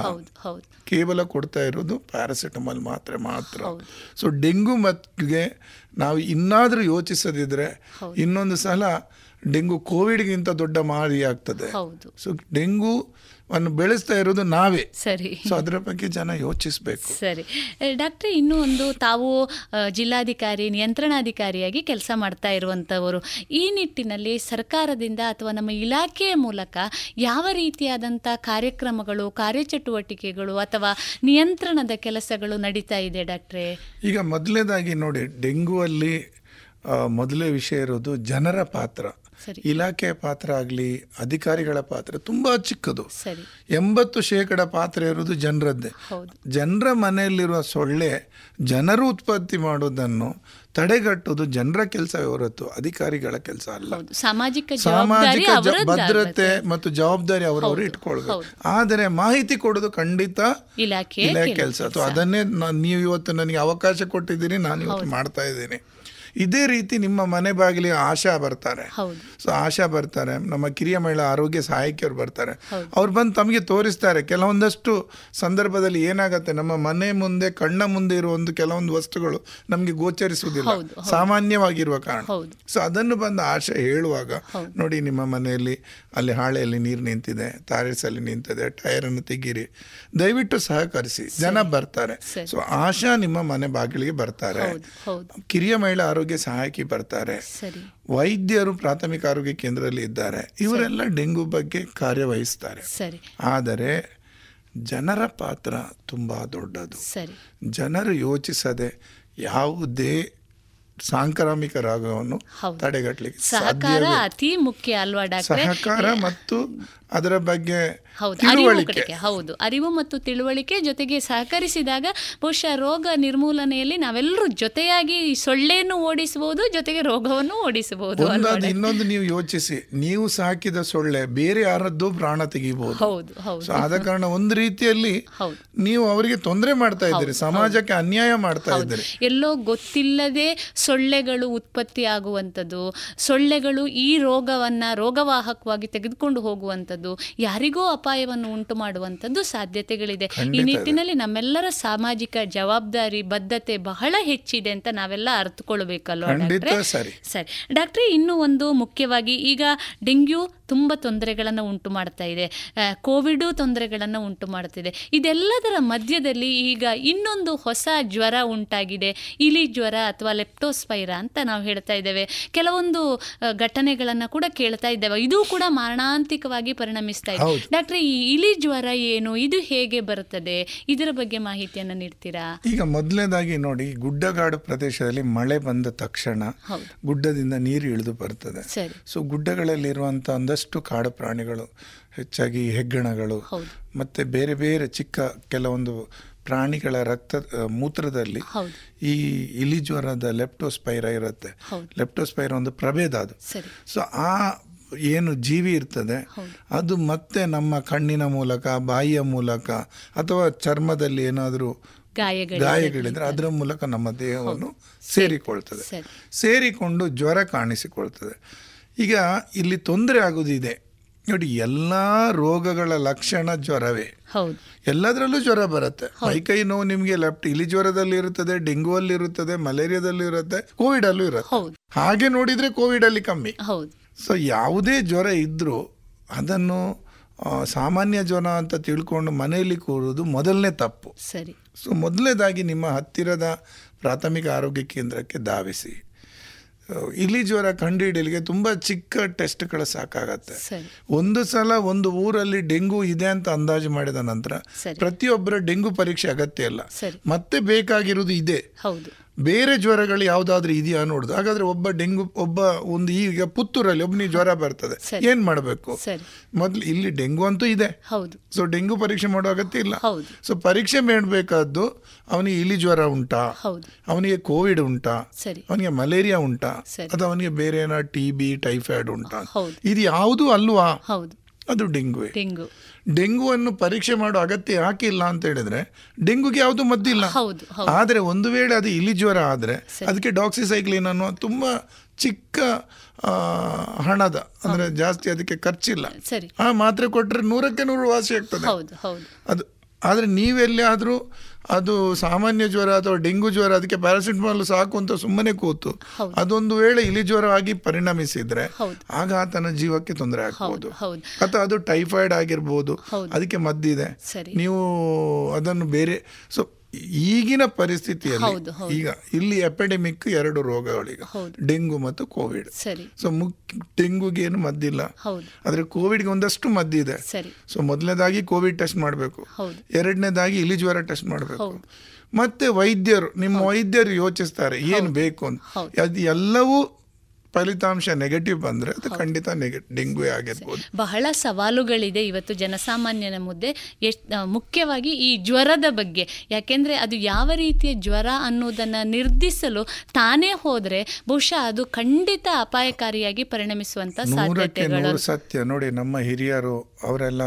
ಕೇವಲ ಕೊಡ್ತಾ ಇರೋದು ಪ್ಯಾರಾಸಿಟಮಾಲ್ ಮಾತ್ರ ಮಾತ್ರ. ಸೊ ಡೆಂಗು ಮತ್ತಿಗೆ ನಾವು ಇನ್ನಾದರೂ ಯೋಚಿಸದಿದ್ರೆ ಇನ್ನೊಂದು ಸಲ ಡೆಂಗು ಕೋವಿಡ್ಗಿಂತ ದೊಡ್ಡ ಮಾರಿ ಆಗ್ತದೆ ಸೊ ಡೆಂಗು ಅನ್ನು ಬೆಳೆಸ್ತಾ ಇರೋದು ನಾವೇ. ಸರಿ. ಸೊ ಅದರ ಬಗ್ಗೆ ಜನ ಯೋಚಿಸಬೇಕು. ಸರಿ. ಡಾಕ್ಟರ್ ಇನ್ನೂ ಒಂದು ತಾವು ಜಿಲ್ಲಾಧಿಕಾರಿ ನಿಯಂತ್ರಣಾಧಿಕಾರಿಯಾಗಿ ಕೆಲಸ ಮಾಡ್ತಾ ಇರುವಂಥವರು ಈ ನಿಟ್ಟಿನಲ್ಲಿ ಸರ್ಕಾರದಿಂದ ಅಥವಾ ನಮ್ಮ ಇಲಾಖೆಯ ಮೂಲಕ ಯಾವ ರೀತಿಯಾದಂಥ ಕಾರ್ಯಕ್ರಮಗಳು ಕಾರ್ಯಚಟುವಟಿಕೆಗಳು ಅಥವಾ ನಿಯಂತ್ರಣದ ಕೆಲಸಗಳು ನಡೀತಾ ಇದೆ ಡಾಕ್ಟ್ರೆ? ಈಗ ಮೊದಲನೇದಾಗಿ ನೋಡಿ ಡೆಂಗು ಅಲ್ಲಿ ಮೊದಲೇ ವಿಷಯ ಇರೋದು ಜನರ ಪಾತ್ರ. ಇಲಾಖೆಯ ಪಾತ್ರ ಆಗಲಿ ಅಧಿಕಾರಿಗಳ ಪಾತ್ರ ತುಂಬಾ ಚಿಕ್ಕದು. ಎಂಬತ್ತು ಶೇಕಡ ಪಾತ್ರ ಇರುವುದು ಜನರದ್ದೇ. ಜನರ ಮನೆಯಲ್ಲಿರುವ ಸೊಳ್ಳೆ ಜನರು ಉತ್ಪತ್ತಿ ಮಾಡೋದನ್ನು ತಡೆಗಟ್ಟುವುದು ಜನರ ಕೆಲಸ ಹೊರತು ಅಧಿಕಾರಿಗಳ ಕೆಲಸ ಅಲ್ಲ. ಸಾಮಾಜಿಕ ಸಾಮಾಜಿಕ ಭದ್ರತೆ ಮತ್ತು ಜವಾಬ್ದಾರಿ ಅವರವರು ಇಟ್ಕೊಳ್ಬೇಕು. ಆದರೆ ಮಾಹಿತಿ ಕೊಡೋದು ಖಂಡಿತ ಇಲಾಖೆ ಕೆಲ- ಕೆಲಸ. ಅಥವಾ ಅದನ್ನೇ ನೀವು ಇವತ್ತು ನನಗೆ ಅವಕಾಶ ಕೊಟ್ಟಿದ್ದೀರಿ ನಾನು ಇವತ್ತು ಮಾಡ್ತಾ ಇದ್ದೀನಿ. ಇದೇ ರೀತಿ ನಿಮ್ಮ ಮನೆ ಬಾಗಿಲಿಗೆ ಆಶಾ ಬರ್ತಾರೆ. ಸೊ ಆಶಾ ಬರ್ತಾರೆ. ನಮ್ಮ ಕಿರಿಯ ಮಹಿಳಾ ಆರೋಗ್ಯ ಸಹಾಯಕಿಯವರು ಬರ್ತಾರೆ. ಅವ್ರು ಬಂದು ತಮಗೆ ತೋರಿಸ್ತಾರೆ. ಕೆಲವೊಂದಷ್ಟು ಸಂದರ್ಭದಲ್ಲಿ ಏನಾಗುತ್ತೆ ನಮ್ಮ ಮನೆ ಮುಂದೆ ಕಣ್ಣ ಮುಂದೆ ಇರುವ ಒಂದು ಕೆಲವೊಂದು ವಸ್ತುಗಳು ನಮಗೆ ಗೋಚರಿಸುವುದಿಲ್ಲ. ಸಾಮಾನ್ಯವಾಗಿರುವ ಕಾರಣ. ಸೊ ಅದನ್ನು ಬಂದು ಆಶೆ ಹೇಳುವಾಗ ನೋಡಿ ನಿಮ್ಮ ಮನೆಯಲ್ಲಿ ಅಲ್ಲಿ ಹಾಳೆಯಲ್ಲಿ ನೀರು ನಿಂತಿದೆ ತಾರಿಸಲ್ಲಿ ನಿಂತಿದೆ ಟೈರನ್ನು ತೆಗೀರಿ. ದಯವಿಟ್ಟು ಸಹಕರಿಸಿ. ಜನ ಬರ್ತಾರೆ. ಸೊ ಆಶಾ ನಿಮ್ಮ ಮನೆ ಬಾಗಿಲಿಗೆ ಬರ್ತಾರೆ. ಕಿರಿಯ ಮಹಿಳಾ ಆರೋಗ್ಯ ಸಹಾಯಕಿ ಬರ್ತಾರೆ. ವೈದ್ಯರು ಪ್ರಾಥಮಿಕ ಆರೋಗ್ಯ ಕೇಂದ್ರದಲ್ಲಿ ಇದ್ದಾರೆ. ಇವರೆಲ್ಲ ಡೆಂಗು ಬಗ್ಗೆ ಕಾರ್ಯವಹಿಸ್ತಾರೆ. ಆದರೆ ಜನರ ಪಾತ್ರ ತುಂಬ ದೊಡ್ಡದು. ಜನರು ಯೋಚಿಸದೆ ಯಾವುದೇ ಸಾಂಕ್ರಾಮಿಕ ರೋಗವನ್ನು. ತಡೆಗಟ್ಟಲಿಕ್ಕೆ ಸಹಕಾರ ಅತಿ ಮುಖ್ಯ ಅಲ್ವಾ ಸಹಕಾರ ಮತ್ತು ಅದರ ಬಗ್ಗೆ ಹೌದು ಅರಿವು ತಿಳುವಳಿಕೆ. ಹೌದು. ಅರಿವು ಮತ್ತು ತಿಳುವಳಿಕೆ ಜೊತೆಗೆ ಸಹಕರಿಸಿದಾಗ ಬಹುಶಃ ರೋಗ ನಿರ್ಮೂಲನೆಯಲ್ಲಿ ನಾವೆಲ್ಲರೂ ಜೊತೆಯಾಗಿ ಸೊಳ್ಳೆಯನ್ನು ಓಡಿಸಬಹುದು ಜೊತೆಗೆ ರೋಗವನ್ನು ಓಡಿಸಬಹುದು ಇನ್ನೊಂದು ನೀವು ಯೋಚಿಸಿ. ನೀವು ಸಾಕಿದ ಸೊಳ್ಳೆ ಬೇರೆ ಯಾರದ್ದು ಪ್ರಾಣ ತೆಗಿಬಹುದು ಹೌದು ಹೌದು. ಆದ ಕಾರಣ ಒಂದು ರೀತಿಯಲ್ಲಿ ಹೌದು. ನೀವು ಅವರಿಗೆ ತೊಂದರೆ ಮಾಡ್ತಾ ಇದ್ದೀರಿ ಸಮಾಜಕ್ಕೆ ಅನ್ಯಾಯ ಮಾಡ್ತಾ. ಇದ್ದೀರಿ. ಎಲ್ಲೋ ಗೊತ್ತಿಲ್ಲದೆ ಸೊಳ್ಳೆಗಳು ಉತ್ಪತ್ತಿ ಆಗುವಂಥದ್ದು ಸೊಳ್ಳೆಗಳು ಈ ರೋಗವನ್ನ ರೋಗವಾಹಕವಾಗಿ ತೆಗೆದುಕೊಂಡು ಹೋಗುವಂಥದ್ದು. ಯಾರಿಗೋ ಅಪಾಯವನ್ನು ಉಂಟು ಮಾಡುವಂಥದ್ದು ಸಾಧ್ಯತೆಗಳಿದೆ ಈ ನಿಟ್ಟಿನಲ್ಲಿ ನಮ್ಮೆಲ್ಲರ ಸಾಮಾಜಿಕ ಜವಾಬ್ದಾರಿ ಬದ್ಧತೆ ಬಹಳ ಹೆಚ್ಚಿದೆ ಅಂತ ನಾವೆಲ್ಲ ಅರ್ಥಕೊಳ್ಬೇಕಲ್ವಾ ಡಾಕ್ಟ್ರೆ? ಸರಿ. ಸರಿ ಡಾಕ್ಟ್ರೆ ಇನ್ನೂ ಒಂದು ಮುಖ್ಯವಾಗಿ ಈಗ ಡೆಂಗ್ಯೂ ತುಂಬ ತೊಂದರೆಗಳನ್ನು ಉಂಟು ಮಾಡ್ತಾ ಇದೆ. ಕೋವಿಡು ತೊಂದರೆಗಳನ್ನು ಉಂಟು ಮಾಡ್ತಿದೆ. ಇದೆಲ್ಲದರ ಮಧ್ಯದಲ್ಲಿ ಈಗ ಇನ್ನೊಂದು ಹೊಸ ಜ್ವರ ಉಂಟಾಗಿದೆ. ಇಲಿ ಜ್ವರ ಅಥವಾ ಲೆಪ್ಟೋಸ್ಪೈರಾ ಅಂತ ನಾವು ಹೇಳ್ತಾ ಇದ್ದೇವೆ. ಕೆಲವೊಂದು ಘಟನೆಗಳನ್ನು ಕೂಡ ಕೇಳ್ತಾ ಇದ್ದೇವೆ. ಇದು ಕೂಡ ಮಾರಣಾಂತಿಕವಾಗಿ ಪರಿಣಮಿಸ್ತಾ ಇದೆ. ಡಾಕ್ಟ್ರೆ ಈ ಇಲಿ ಜ್ವರ ಏನು? ಇದು ಹೇಗೆ ಬರುತ್ತದೆ? ಇದರ ಬಗ್ಗೆ ಮಾಹಿತಿಯನ್ನು ನೀಡ್ತೀರಾ? ಈಗ ಮೊದಲನೇದಾಗಿ ನೋಡಿ ಗುಡ್ಡಗಾಡು ಪ್ರದೇಶದಲ್ಲಿ ಮಳೆ ಬಂದ ತಕ್ಷಣ ಗುಡ್ಡದಿಂದ ನೀರು ಇಳಿದು ಬರ್ತದೆ. ಸರಿ. ಸೊ ಗುಡ್ಡಗಳಲ್ಲಿರುವಂಥ ಒಂದಷ್ಟು ಕಾಡು ಪ್ರಾಣಿಗಳು ಹೆಚ್ಚಾಗಿ ಹೆಗ್ಗಣಗಳು ಮತ್ತೆ ಬೇರೆ ಬೇರೆ ಚಿಕ್ಕ ಕೆಲವೊಂದು ಪ್ರಾಣಿಗಳ ರಕ್ತ ಮೂತ್ರದಲ್ಲಿ ಈ ಇಲಿ ಜ್ವರದ ಲೆಪ್ಟೋಸ್ಪೈರ ಇರುತ್ತೆ. ಲೆಪ್ಟೋಸ್ಪೈರ ಒಂದು ಪ್ರಭೇದ ಅದು. ಸೊ ಆ ಏನು ಜೀವಿ ಇರ್ತದೆ ಅದು ಮತ್ತೆ ನಮ್ಮ ಕಣ್ಣಿನ ಮೂಲಕ ಬಾಯಿಯ ಮೂಲಕ ಅಥವಾ ಚರ್ಮದಲ್ಲಿ ಏನಾದರೂ ಗಾಯಗಳು ಗಾಯಗಳಿದ್ರೆ ಅದರ ಮೂಲಕ ನಮ್ಮ ದೇಹವನ್ನು ಸೇರಿಕೊಳ್ತದೆ. ಸೇರಿಕೊಂಡು ಜ್ವರ ಕಾಣಿಸಿಕೊಳ್ತದೆ. ಈಗ ಇಲ್ಲಿ ತೊಂದರೆ ಆಗೋದಿದೆ. ನೋಡಿ ಎಲ್ಲ ರೋಗಗಳ ಲಕ್ಷಣ ಜ್ವರವೇ. ಹೌದು. ಎಲ್ಲದರಲ್ಲೂ ಜ್ವರ ಬರುತ್ತೆ. ಮೈಕೈ ನೋವು ನಿಮಗೆ ಲೆಫ್ಟ್ ಇಲಿ ಜ್ವರದಲ್ಲಿ ಇರುತ್ತದೆ ಡೆಂಗು ಅಲ್ಲಿ ಇರುತ್ತದೆ ಮಲೇರಿಯಾದಲ್ಲಿ ಇರುತ್ತೆ ಕೋವಿಡ್ ಅಲ್ಲೂ ಇರುತ್ತೆ ಹಾಗೆ ನೋಡಿದ್ರೆ ಕೋವಿಡ್ ಅಲ್ಲಿ ಕಮ್ಮಿ. ಹೌದು. ಸೊ ಯಾವುದೇ ಜ್ವರ ಇದ್ರೂ ಅದನ್ನು ಸಾಮಾನ್ಯ ಜ್ವರ ಅಂತ ತಿಳ್ಕೊಂಡು ಮನೆಯಲ್ಲಿ ಕೂರುವುದು ಮೊದಲನೇ ತಪ್ಪು. ಸರಿ. ಸೊ ಮೊದಲನೇದಾಗಿ ನಿಮ್ಮ ಹತ್ತಿರದ ಪ್ರಾಥಮಿಕ ಆರೋಗ್ಯ ಕೇಂದ್ರಕ್ಕೆ ಧಾವಿಸಿ. ಇಲಿ ಜ್ವರ ಕಂಡುಹಿಡಿಯಲಿಕ್ಕೆ ತುಂಬ ಚಿಕ್ಕ ಟೆಸ್ಟ್ಗಳು ಸಾಕಾಗತ್ತೆ. ಒಂದು ಸಲ ಒಂದು ಊರಲ್ಲಿ ಡೆಂಗು ಇದೆ ಅಂತ ಅಂದಾಜು ಮಾಡಿದ ನಂತರ ಪ್ರತಿಯೊಬ್ಬರ ಡೆಂಗು ಪರೀಕ್ಷೆ ಅಗತ್ಯ ಇಲ್ಲ. ಮತ್ತೆ ಬೇಕಾಗಿರೋದು ಇದೆ. ಬೇರೆ ಜ್ವರಗಳು ಯಾವುದಾದ್ರೂ ಇದೆಯಾ ನೋಡುದು. ಹಾಗಾದ್ರೆ ಒಬ್ಬ ಡೆಂಗು ಒಬ್ಬ ಒಂದು ಈಗ ಪುತ್ತೂರಲ್ಲಿ ಒಬ್ಬನಿಗೆ ಜ್ವರ ಬರ್ತದೆ. ಏನ್ ಮಾಡಬೇಕು? ಮೊದಲು ಇಲ್ಲಿ ಡೆಂಗು ಅಂತೂ ಇದೆ. ಸೊ ಡೆಂಗು ಪರೀಕ್ಷೆ ಮಾಡೋ ಅಗತ್ಯ ಇಲ್ಲ. ಸೊ ಪರೀಕ್ಷೆ ಮಾಡಬೇಕಾದ್ದು ಅವನಿಗೆ ಇಲಿ ಜ್ವರ ಉಂಟಾ? ಅವನಿಗೆ ಕೋವಿಡ್ ಉಂಟಾ? ಅವನಿಗೆ ಮಲೇರಿಯಾ ಉಂಟಾ. ಅಥವಾ ಅವನಿಗೆ ಬೇರೆ ಏನೋ ಟಿ ಬಿ ಟೈಫಾಯ್ಡ್ ಉಂಟಾ? ಇದು ಯಾವುದು ಅಲ್ವಾ? ಅದು ಡೆಂಗುವೆ. ಡೆಂಗು. ಡೆಂಗುವನ್ನು ಪರೀಕ್ಷೆ ಮಾಡೋ ಅಗತ್ಯ ಯಾಕೆ ಇಲ್ಲ ಅಂತ ಹೇಳಿದ್ರೆ ಡೆಂಗುಗೆ ಯಾವುದು ಮದ್ದಿಲ್ಲ ಆದರೆ ಒಂದು ವೇಳೆ ಅದು ಇಲಿ ಜ್ವರ ಆದರೆ ಅದಕ್ಕೆ ಡಾಕ್ಸಿಸೈಕ್ಲಿನ್ ಅನ್ನೋ ತುಂಬ ಚಿಕ್ಕ ಹಣದ ಅಂದ್ರೆ ಜಾಸ್ತಿ ಅದಕ್ಕೆ ಖರ್ಚಿಲ್ಲ. ಆ ಮಾತ್ರೆ ಕೊಟ್ಟರೆ ನೂರಕ್ಕೆ ನೂರು ವಾಸಿ ಆಗ್ತದೆ. ಅದು ಆದರೆ ನೀವೆಲ್ಲಿಯಾದರೂ ಅದು ಸಾಮಾನ್ಯ ಜ್ವರ ಅಥವಾ ಡೆಂಗು ಜ್ವರ ಅದಕ್ಕೆ ಪ್ಯಾರಾಸಿಟಮಾಲ್ ಸಾಕು ಅಂತ ಸುಮ್ಮನೆ ಕೂತು. ಅದೊಂದು ವೇಳೆ ಇಲಿ ಜ್ವರ ಆಗಿ ಪರಿಣಮಿಸಿದ್ರೆ ಆಗ ಆತನ ಜೀವಕ್ಕೆ ತೊಂದರೆ ಆಗ್ಬೋದು. ಅಥವಾ ಅದು ಟೈಫಾಯ್ಡ್ ಆಗಿರ್ಬೋದು. ಅದಕ್ಕೆ ಮದ್ದಿದೆ. ನೀವು ಅದನ್ನು ಬೇರೆ ಸೊ ಈಗಿನ ಪರಿಸ್ಥಿತಿಯಲ್ಲಿ. ಈಗ ಇಲ್ಲಿ ಎಪಿಡೆಮಿಕ್ ಎರಡು ರೋಗಗಳೀಗ ಡೆಂಗು ಮತ್ತು ಕೋವಿಡ್ ಸೊ ಮುಕ್ ಡೆಂಗುಗೆ ಏನು ಮದ್ದಿಲ್ಲ. ಆದರೆ ಕೋವಿಡ್ಗೆ ಒಂದಷ್ಟು ಮದ್ದಿದೆ. ಸೊ ಮೊದಲನೇದಾಗಿ ಕೋವಿಡ್ ಟೆಸ್ಟ್ ಮಾಡಬೇಕು. ಎರಡನೇದಾಗಿ ಇಲಿ ಜ್ವರ ಟೆಸ್ಟ್ ಮಾಡಬೇಕು. ಮತ್ತೆ ವೈದ್ಯರು ನಿಮ್ಮ ವೈದ್ಯರು ಯೋಚಿಸ್ತಾರೆ ಏನು ಬೇಕು ಅಂತ. ಅದು ಎಲ್ಲವೂ ಫಲಿತಾಂಶ ನೆಗೆಟಿವ್ ಬಂದ್ರೆ ಅದು ಖಂಡಿತ ನೆಗೆ ಡೆಂಗ್ಯೂ ಆಗಿರ್ಬೋದು. ಬಹಳ ಸವಾಲುಗಳಿದೆ ಇವತ್ತು ಜನಸಾಮಾನ್ಯನ ಮುದ್ದೆ. ಎಷ್ಟು ಮುಖ್ಯವಾಗಿ ಈ ಜ್ವರದ ಬಗ್ಗೆ. ಯಾಕೆಂದರೆ ಅದು ಯಾವ ರೀತಿಯ ಜ್ವರ ಅನ್ನೋದನ್ನು ನಿರ್ಧಿಸಲು ತಾನೇ ಹೋದರೆ ಬಹುಶಃ ಅದು ಖಂಡಿತ ಅಪಾಯಕಾರಿಯಾಗಿ ಪರಿಣಮಿಸುವಂಥ ಸಾಧ್ಯತೆಗಳು. ಸತ್ಯ. ನೋಡಿ ನಮ್ಮ ಹಿರಿಯರು ಅವರೆಲ್ಲ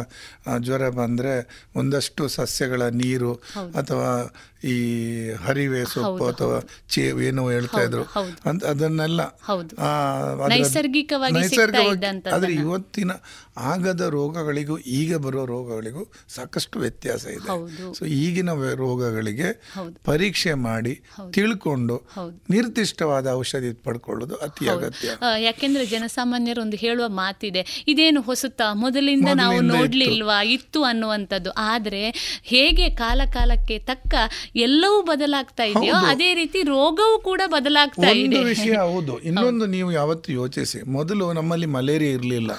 ಜ್ವರ ಬಂದ್ರೆ ಒಂದಷ್ಟು ಸಸ್ಯಗಳ ನೀರು ಅಥವಾ ಈ ಹರಿವೆ ಸೊಪ್ಪು ಅಥವಾ ಚೇ ಏನೋ ಹೇಳ್ತಾ ಇದ್ರು. ಅಂತ ಅದನ್ನೆಲ್ಲ ನೈಸರ್ಗಿಕವಾಗಿ. ಆದ್ರೆ ಇವತ್ತಿನ ಆಗದ ರೋಗಗಳಿಗೂ ಈಗ ಬರೋ ರೋಗಗಳಿಗೂ ಸಾಕಷ್ಟು ವ್ಯತ್ಯಾಸ ಇದೆ. ಸೊ ಈಗಿನ ರೋಗಗಳಿಗೆ. ಪರೀಕ್ಷೆ ಮಾಡಿ ತಿಳ್ಕೊಂಡು ನಿರ್ದಿಷ್ಟವಾದ ಔಷಧಿ ಪಡ್ಕೊಳ್ಳೋದು ಅತಿ ಅಗತ್ಯ. ಯಾಕೆಂದ್ರೆ ಜನಸಾಮಾನ್ಯರು ಒಂದು ಹೇಳುವ ಮಾತಿದೆ ಇದೇನು ಹೊಸತ ಮೊದಲಿಂದ ನಾವು. ನೋಡ್ಲಿಲ್ವಾ? ಇತ್ತು ಅನ್ನುವಂಥದ್ದು. ಆದ್ರೆ ಹೇಗೆ ಕಾಲ ಕಾಲಕ್ಕೆ ತಕ್ಕ ಎಲ್ಲವೂ ಬದಲಾಗ್ತಾ ಇದೆಯೋ ಅದೇ ರೀತಿ ರೋಗವೂ ಕೂಡ ಬದಲಾಗ್ತಾ ಇದೆ. ವಿಷಯ <laughs> ಹೌದು. ಇನ್ನೊಂದು ನೀವು ಯಾವತ್ತು ಯೋಚಿಸಿ. ಮೊದಲು ನಮ್ಮಲ್ಲಿ ಮಲೇರಿಯಾ ಇರಲಿಲ್ಲ.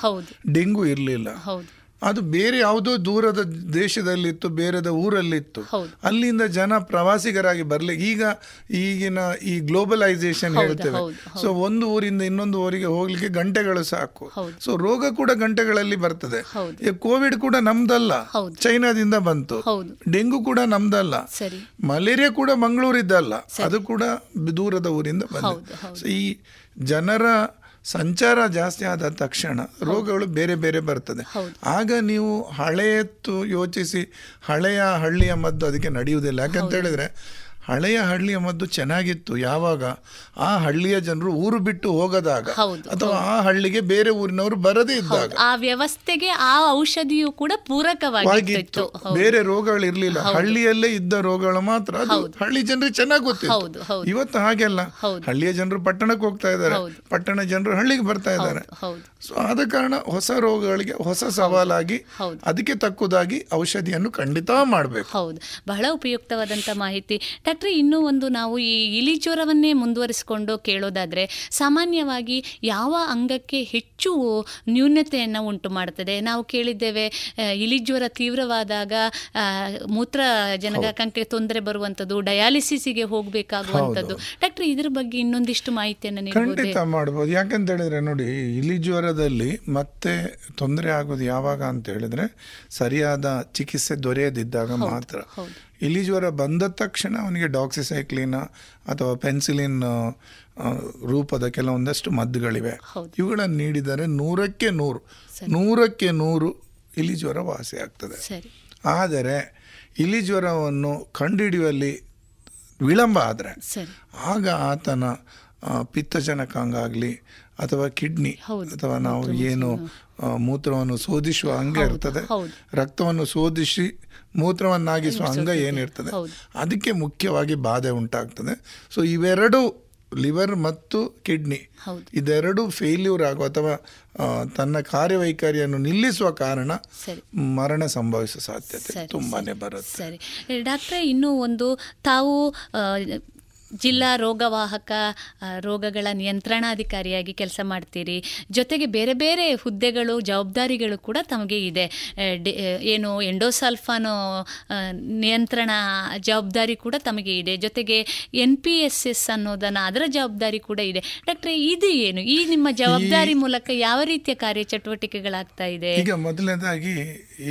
ಡೆಂಗು ಇರಲಿಲ್ಲ. ಹೌದು. ಅದು ಬೇರೆ ಯಾವುದೋ ದೂರದ ದೇಶದಲ್ಲಿತ್ತು ಬೇರೆದ ಊರಲ್ಲಿತ್ತು. ಅಲ್ಲಿಂದ ಜನ ಪ್ರವಾಸಿಗರಾಗಿ ಬರಲಿ ಈಗ ಈಗಿನ ಈ ಗ್ಲೋಬಲೈಸೇಷನ್ ಹೇಳ್ತೇವೆ. ಸೊ ಒಂದು ಊರಿಂದ ಇನ್ನೊಂದು ಊರಿಗೆ ಹೋಗ್ಲಿಕ್ಕೆ ಗಂಟೆಗಳು ಸಾಕು. ಸೊ ರೋಗ ಕೂಡ ಗಂಟೆಗಳಲ್ಲಿ ಬರ್ತದೆ. ಕೋವಿಡ್ ಕೂಡ ನಮ್ದಲ್ಲ. ಚೈನಾದಿಂದ ಬಂತು. ಡೆಂಗು ಕೂಡ ನಮ್ದಲ್ಲ. ಮಲೇರಿಯಾ ಕೂಡ ಮಂಗಳೂರಿದ್ದಲ್ಲ. ಅದು ಕೂಡ ದೂರದ ಊರಿಂದ ಬಂತು. ಸೊ ಈ ಜನರ ಸಂಚಾರ ಜಾಸ್ತಿ ಆದ ತಕ್ಷಣ ರೋಗಗಳು ಬೇರೆ ಬೇರೆ ಬರ್ತದೆ. ಆಗ ನೀವು ಹಳೆಯತ್ತು ಯೋಚಿಸಿ ಹಳೆಯ ಹಳ್ಳಿಯ ಮದ್ದು ಅದಕ್ಕೆ ನಡೆಯುವುದಿಲ್ಲ. ಯಾಕಂತ ಹೇಳಿದ್ರೆ ಹಳೆಯ ಹಳ್ಳಿಯ ಮದ್ದು ಚೆನ್ನಾಗಿತ್ತು ಯಾವಾಗ? ಆ ಹಳ್ಳಿಯ ಜನರು ಊರು ಬಿಟ್ಟು ಹೋಗದಾಗ ಅಥವಾ ಆ ಹಳ್ಳಿಗೆ ಬೇರೆ ಊರಿನವರು ಬರದೇ ಇದ್ದಾಗ ಆ ವ್ಯವಸ್ಥೆಗೆ ಆ ಔಷಧಿಯು ಕೂಡ ವಾಗಿತ್ತು ಪೂರಕವಾಗಿತ್ತು. ಬೇರೆ ರೋಗಗಳು ಇರಲಿಲ್ಲ. ಹಳ್ಳಿಯಲ್ಲೇ ಇದ್ದ ರೋಗಗಳು ಮಾತ್ರ. ಹಳ್ಳಿ ಜನರಿಗೆ ಚೆನ್ನಾಗಿ ಗೊತ್ತಿತ್ತು. ಇವತ್ತು ಹಾಗೆಲ್ಲ. ಹಳ್ಳಿಯ ಜನರು ಪಟ್ಟಣಕ್ಕೆ ಹೋಗ್ತಾ ಇದ್ದಾರೆ. ಪಟ್ಟಣ ಜನರು ಹಳ್ಳಿಗೆ ಬರ್ತಾ ಇದ್ದಾರೆ. ಸೊ ಆದ ಕಾರಣ ಹೊಸ ರೋಗಗಳಿಗೆ ಹೊಸ ಸವಾಲಾಗಿ ಅದಕ್ಕೆ ತಕ್ಕುದಾಗಿ ಔಷಧಿಯನ್ನು ಖಂಡಿತ ಮಾಡಬೇಕು. ಹೌದು. ಬಹಳ ಉಪಯುಕ್ತವಾದಂಥ ಮಾಹಿತಿ. ಡಾಕ್ಟ್ರೆ ಇನ್ನೂ ಒಂದು ನಾವು ಈ ಇಲಿ ಜ್ವರವನ್ನೇ ಮುಂದುವರಿಸಿಕೊಂಡು ಕೇಳೋದಾದರೆ ಸಾಮಾನ್ಯವಾಗಿ ಯಾವ ಅಂಗಕ್ಕೆ ಹೆಚ್ಚು ನ್ಯೂನತೆಯನ್ನು ಉಂಟು ಮಾಡ್ತದೆ? ನಾವು ಕೇಳಿದ್ದೇವೆ ಇಲಿಜ್ವರ ಇಲಿ ಜ್ವರ ತೀವ್ರವಾದಾಗ ಮೂತ್ರ ಜನಕಾಂಗಕ್ಕೆ ತೊಂದರೆ ಬರುವಂಥದ್ದು ಡಯಾಲಿಸಿಸ್ಗೆ ಹೋಗಬೇಕಾಗುವಂಥದ್ದು. ಡಾಕ್ಟ್ರೆ ಇದ್ರ ಬಗ್ಗೆ ಇನ್ನೊಂದಿಷ್ಟು ಮಾಹಿತಿಯನ್ನು ಖಂಡಿತ ಮಾಡ್ಬೋದು. ಯಾಕಂತ ಹೇಳಿದ್ರೆ ನೋಡಿ ಇಲಿ ಜ್ವರದಲ್ಲಿ ಮತ್ತೆ ತೊಂದರೆ ಆಗೋದು ಯಾವಾಗ ಅಂತ ಹೇಳಿದ್ರೆ ಸರಿಯಾದ ಚಿಕಿತ್ಸೆ ದೊರೆಯದಿದ್ದಾಗ ಮಾತ್ರ. ಹೌದು. ಇಲಿ ಜ್ವರ ಬಂದ ತಕ್ಷಣ ಅವನಿಗೆ ಡಾಕ್ಸಿಸೈಕ್ಲಿನ್ ಅಥವಾ ಪೆನ್ಸಿಲಿನ್ ರೂಪದ ಕೆಲವೊಂದಷ್ಟು ಮದ್ದುಗಳಿವೆ. ಇವುಗಳನ್ನು ನೀಡಿದರೆ ನೂರಕ್ಕೆ ನೂರು ನೂರಕ್ಕೆ ನೂರು ಇಲಿ ಜ್ವರ ವಾಸಿ ಆಗ್ತದೆ. ಆದರೆ ಇಲಿ ಜ್ವರವನ್ನು ಕಂಡುಹಿಡಿಯುವಲ್ಲಿ ವಿಳಂಬ ಆದರೆ ಆಗ ಆತನ ಪಿತ್ತಜನಕಾಂಗ ಆಗಲಿ ಅಥವಾ ಕಿಡ್ನಿ ಅಥವಾ ನಾವು ಏನು ಮೂತ್ರವನ್ನು ಶೋಧಿಸುವ ಹಂಗೆ ಇರ್ತದೆ. ರಕ್ತವನ್ನು ಶೋಧಿಸಿ ಮೂತ್ರವನ್ನಾಗಿಸುವ ಅಂಗ ಏನಿರ್ತದೆ? ಅದಕ್ಕೆ ಮುಖ್ಯವಾಗಿ ಬಾಧೆ ಉಂಟಾಗ್ತದೆ. ಸೊ ಇವೆರಡು ಲಿವರ್ ಮತ್ತು ಕಿಡ್ನಿ. ಇದೆರಡು ಫೇಲ್ಯೂರ್ ಆಗೋ ಅಥವಾ ತನ್ನ ಕಾರ್ಯವೈಖರಿಯನ್ನು ನಿಲ್ಲಿಸುವ ಕಾರಣ ಮರಣ ಸಂಭವಿಸುವ ಸಾಧ್ಯತೆ ತುಂಬಾನೇ ಬರುತ್ತೆ. ಸರಿ. ಡಾಕ್ಟ್ರೆ ಇನ್ನೂ ಒಂದು ತಾವು ಜಿಲ್ಲಾ ರೋಗವಾಹಕ ರೋಗಗಳ ನಿಯಂತ್ರಣಾಧಿಕಾರಿಯಾಗಿ ಕೆಲಸ ಮಾಡ್ತೀರಿ. ಜೊತೆಗೆ ಬೇರೆ ಬೇರೆ ಹುದ್ದೆಗಳು ಜವಾಬ್ದಾರಿಗಳು ಕೂಡ ತಮಗೆ ಇದೆ. ಏನು ಎಂಡೋಸಲ್ಫಾನೋ ನಿಯಂತ್ರಣ ಜವಾಬ್ದಾರಿ ಕೂಡ ತಮಗೆ ಇದೆ. ಜೊತೆಗೆ ಎನ್ ಪಿ ಎಸ್ ಎಸ್ ಅನ್ನೋದನ್ನು ಅದರ ಜವಾಬ್ದಾರಿ ಕೂಡ ಇದೆ. ಡಾಕ್ಟ್ರೆ ಇದು ಏನು? ಈ ನಿಮ್ಮ ಜವಾಬ್ದಾರಿ ಮೂಲಕ ಯಾವ ರೀತಿಯ ಕಾರ್ಯಚಟುವಟಿಕೆಗಳಾಗ್ತಾ ಇದೆ? ಈಗ ಮೊದಲನೇದಾಗಿ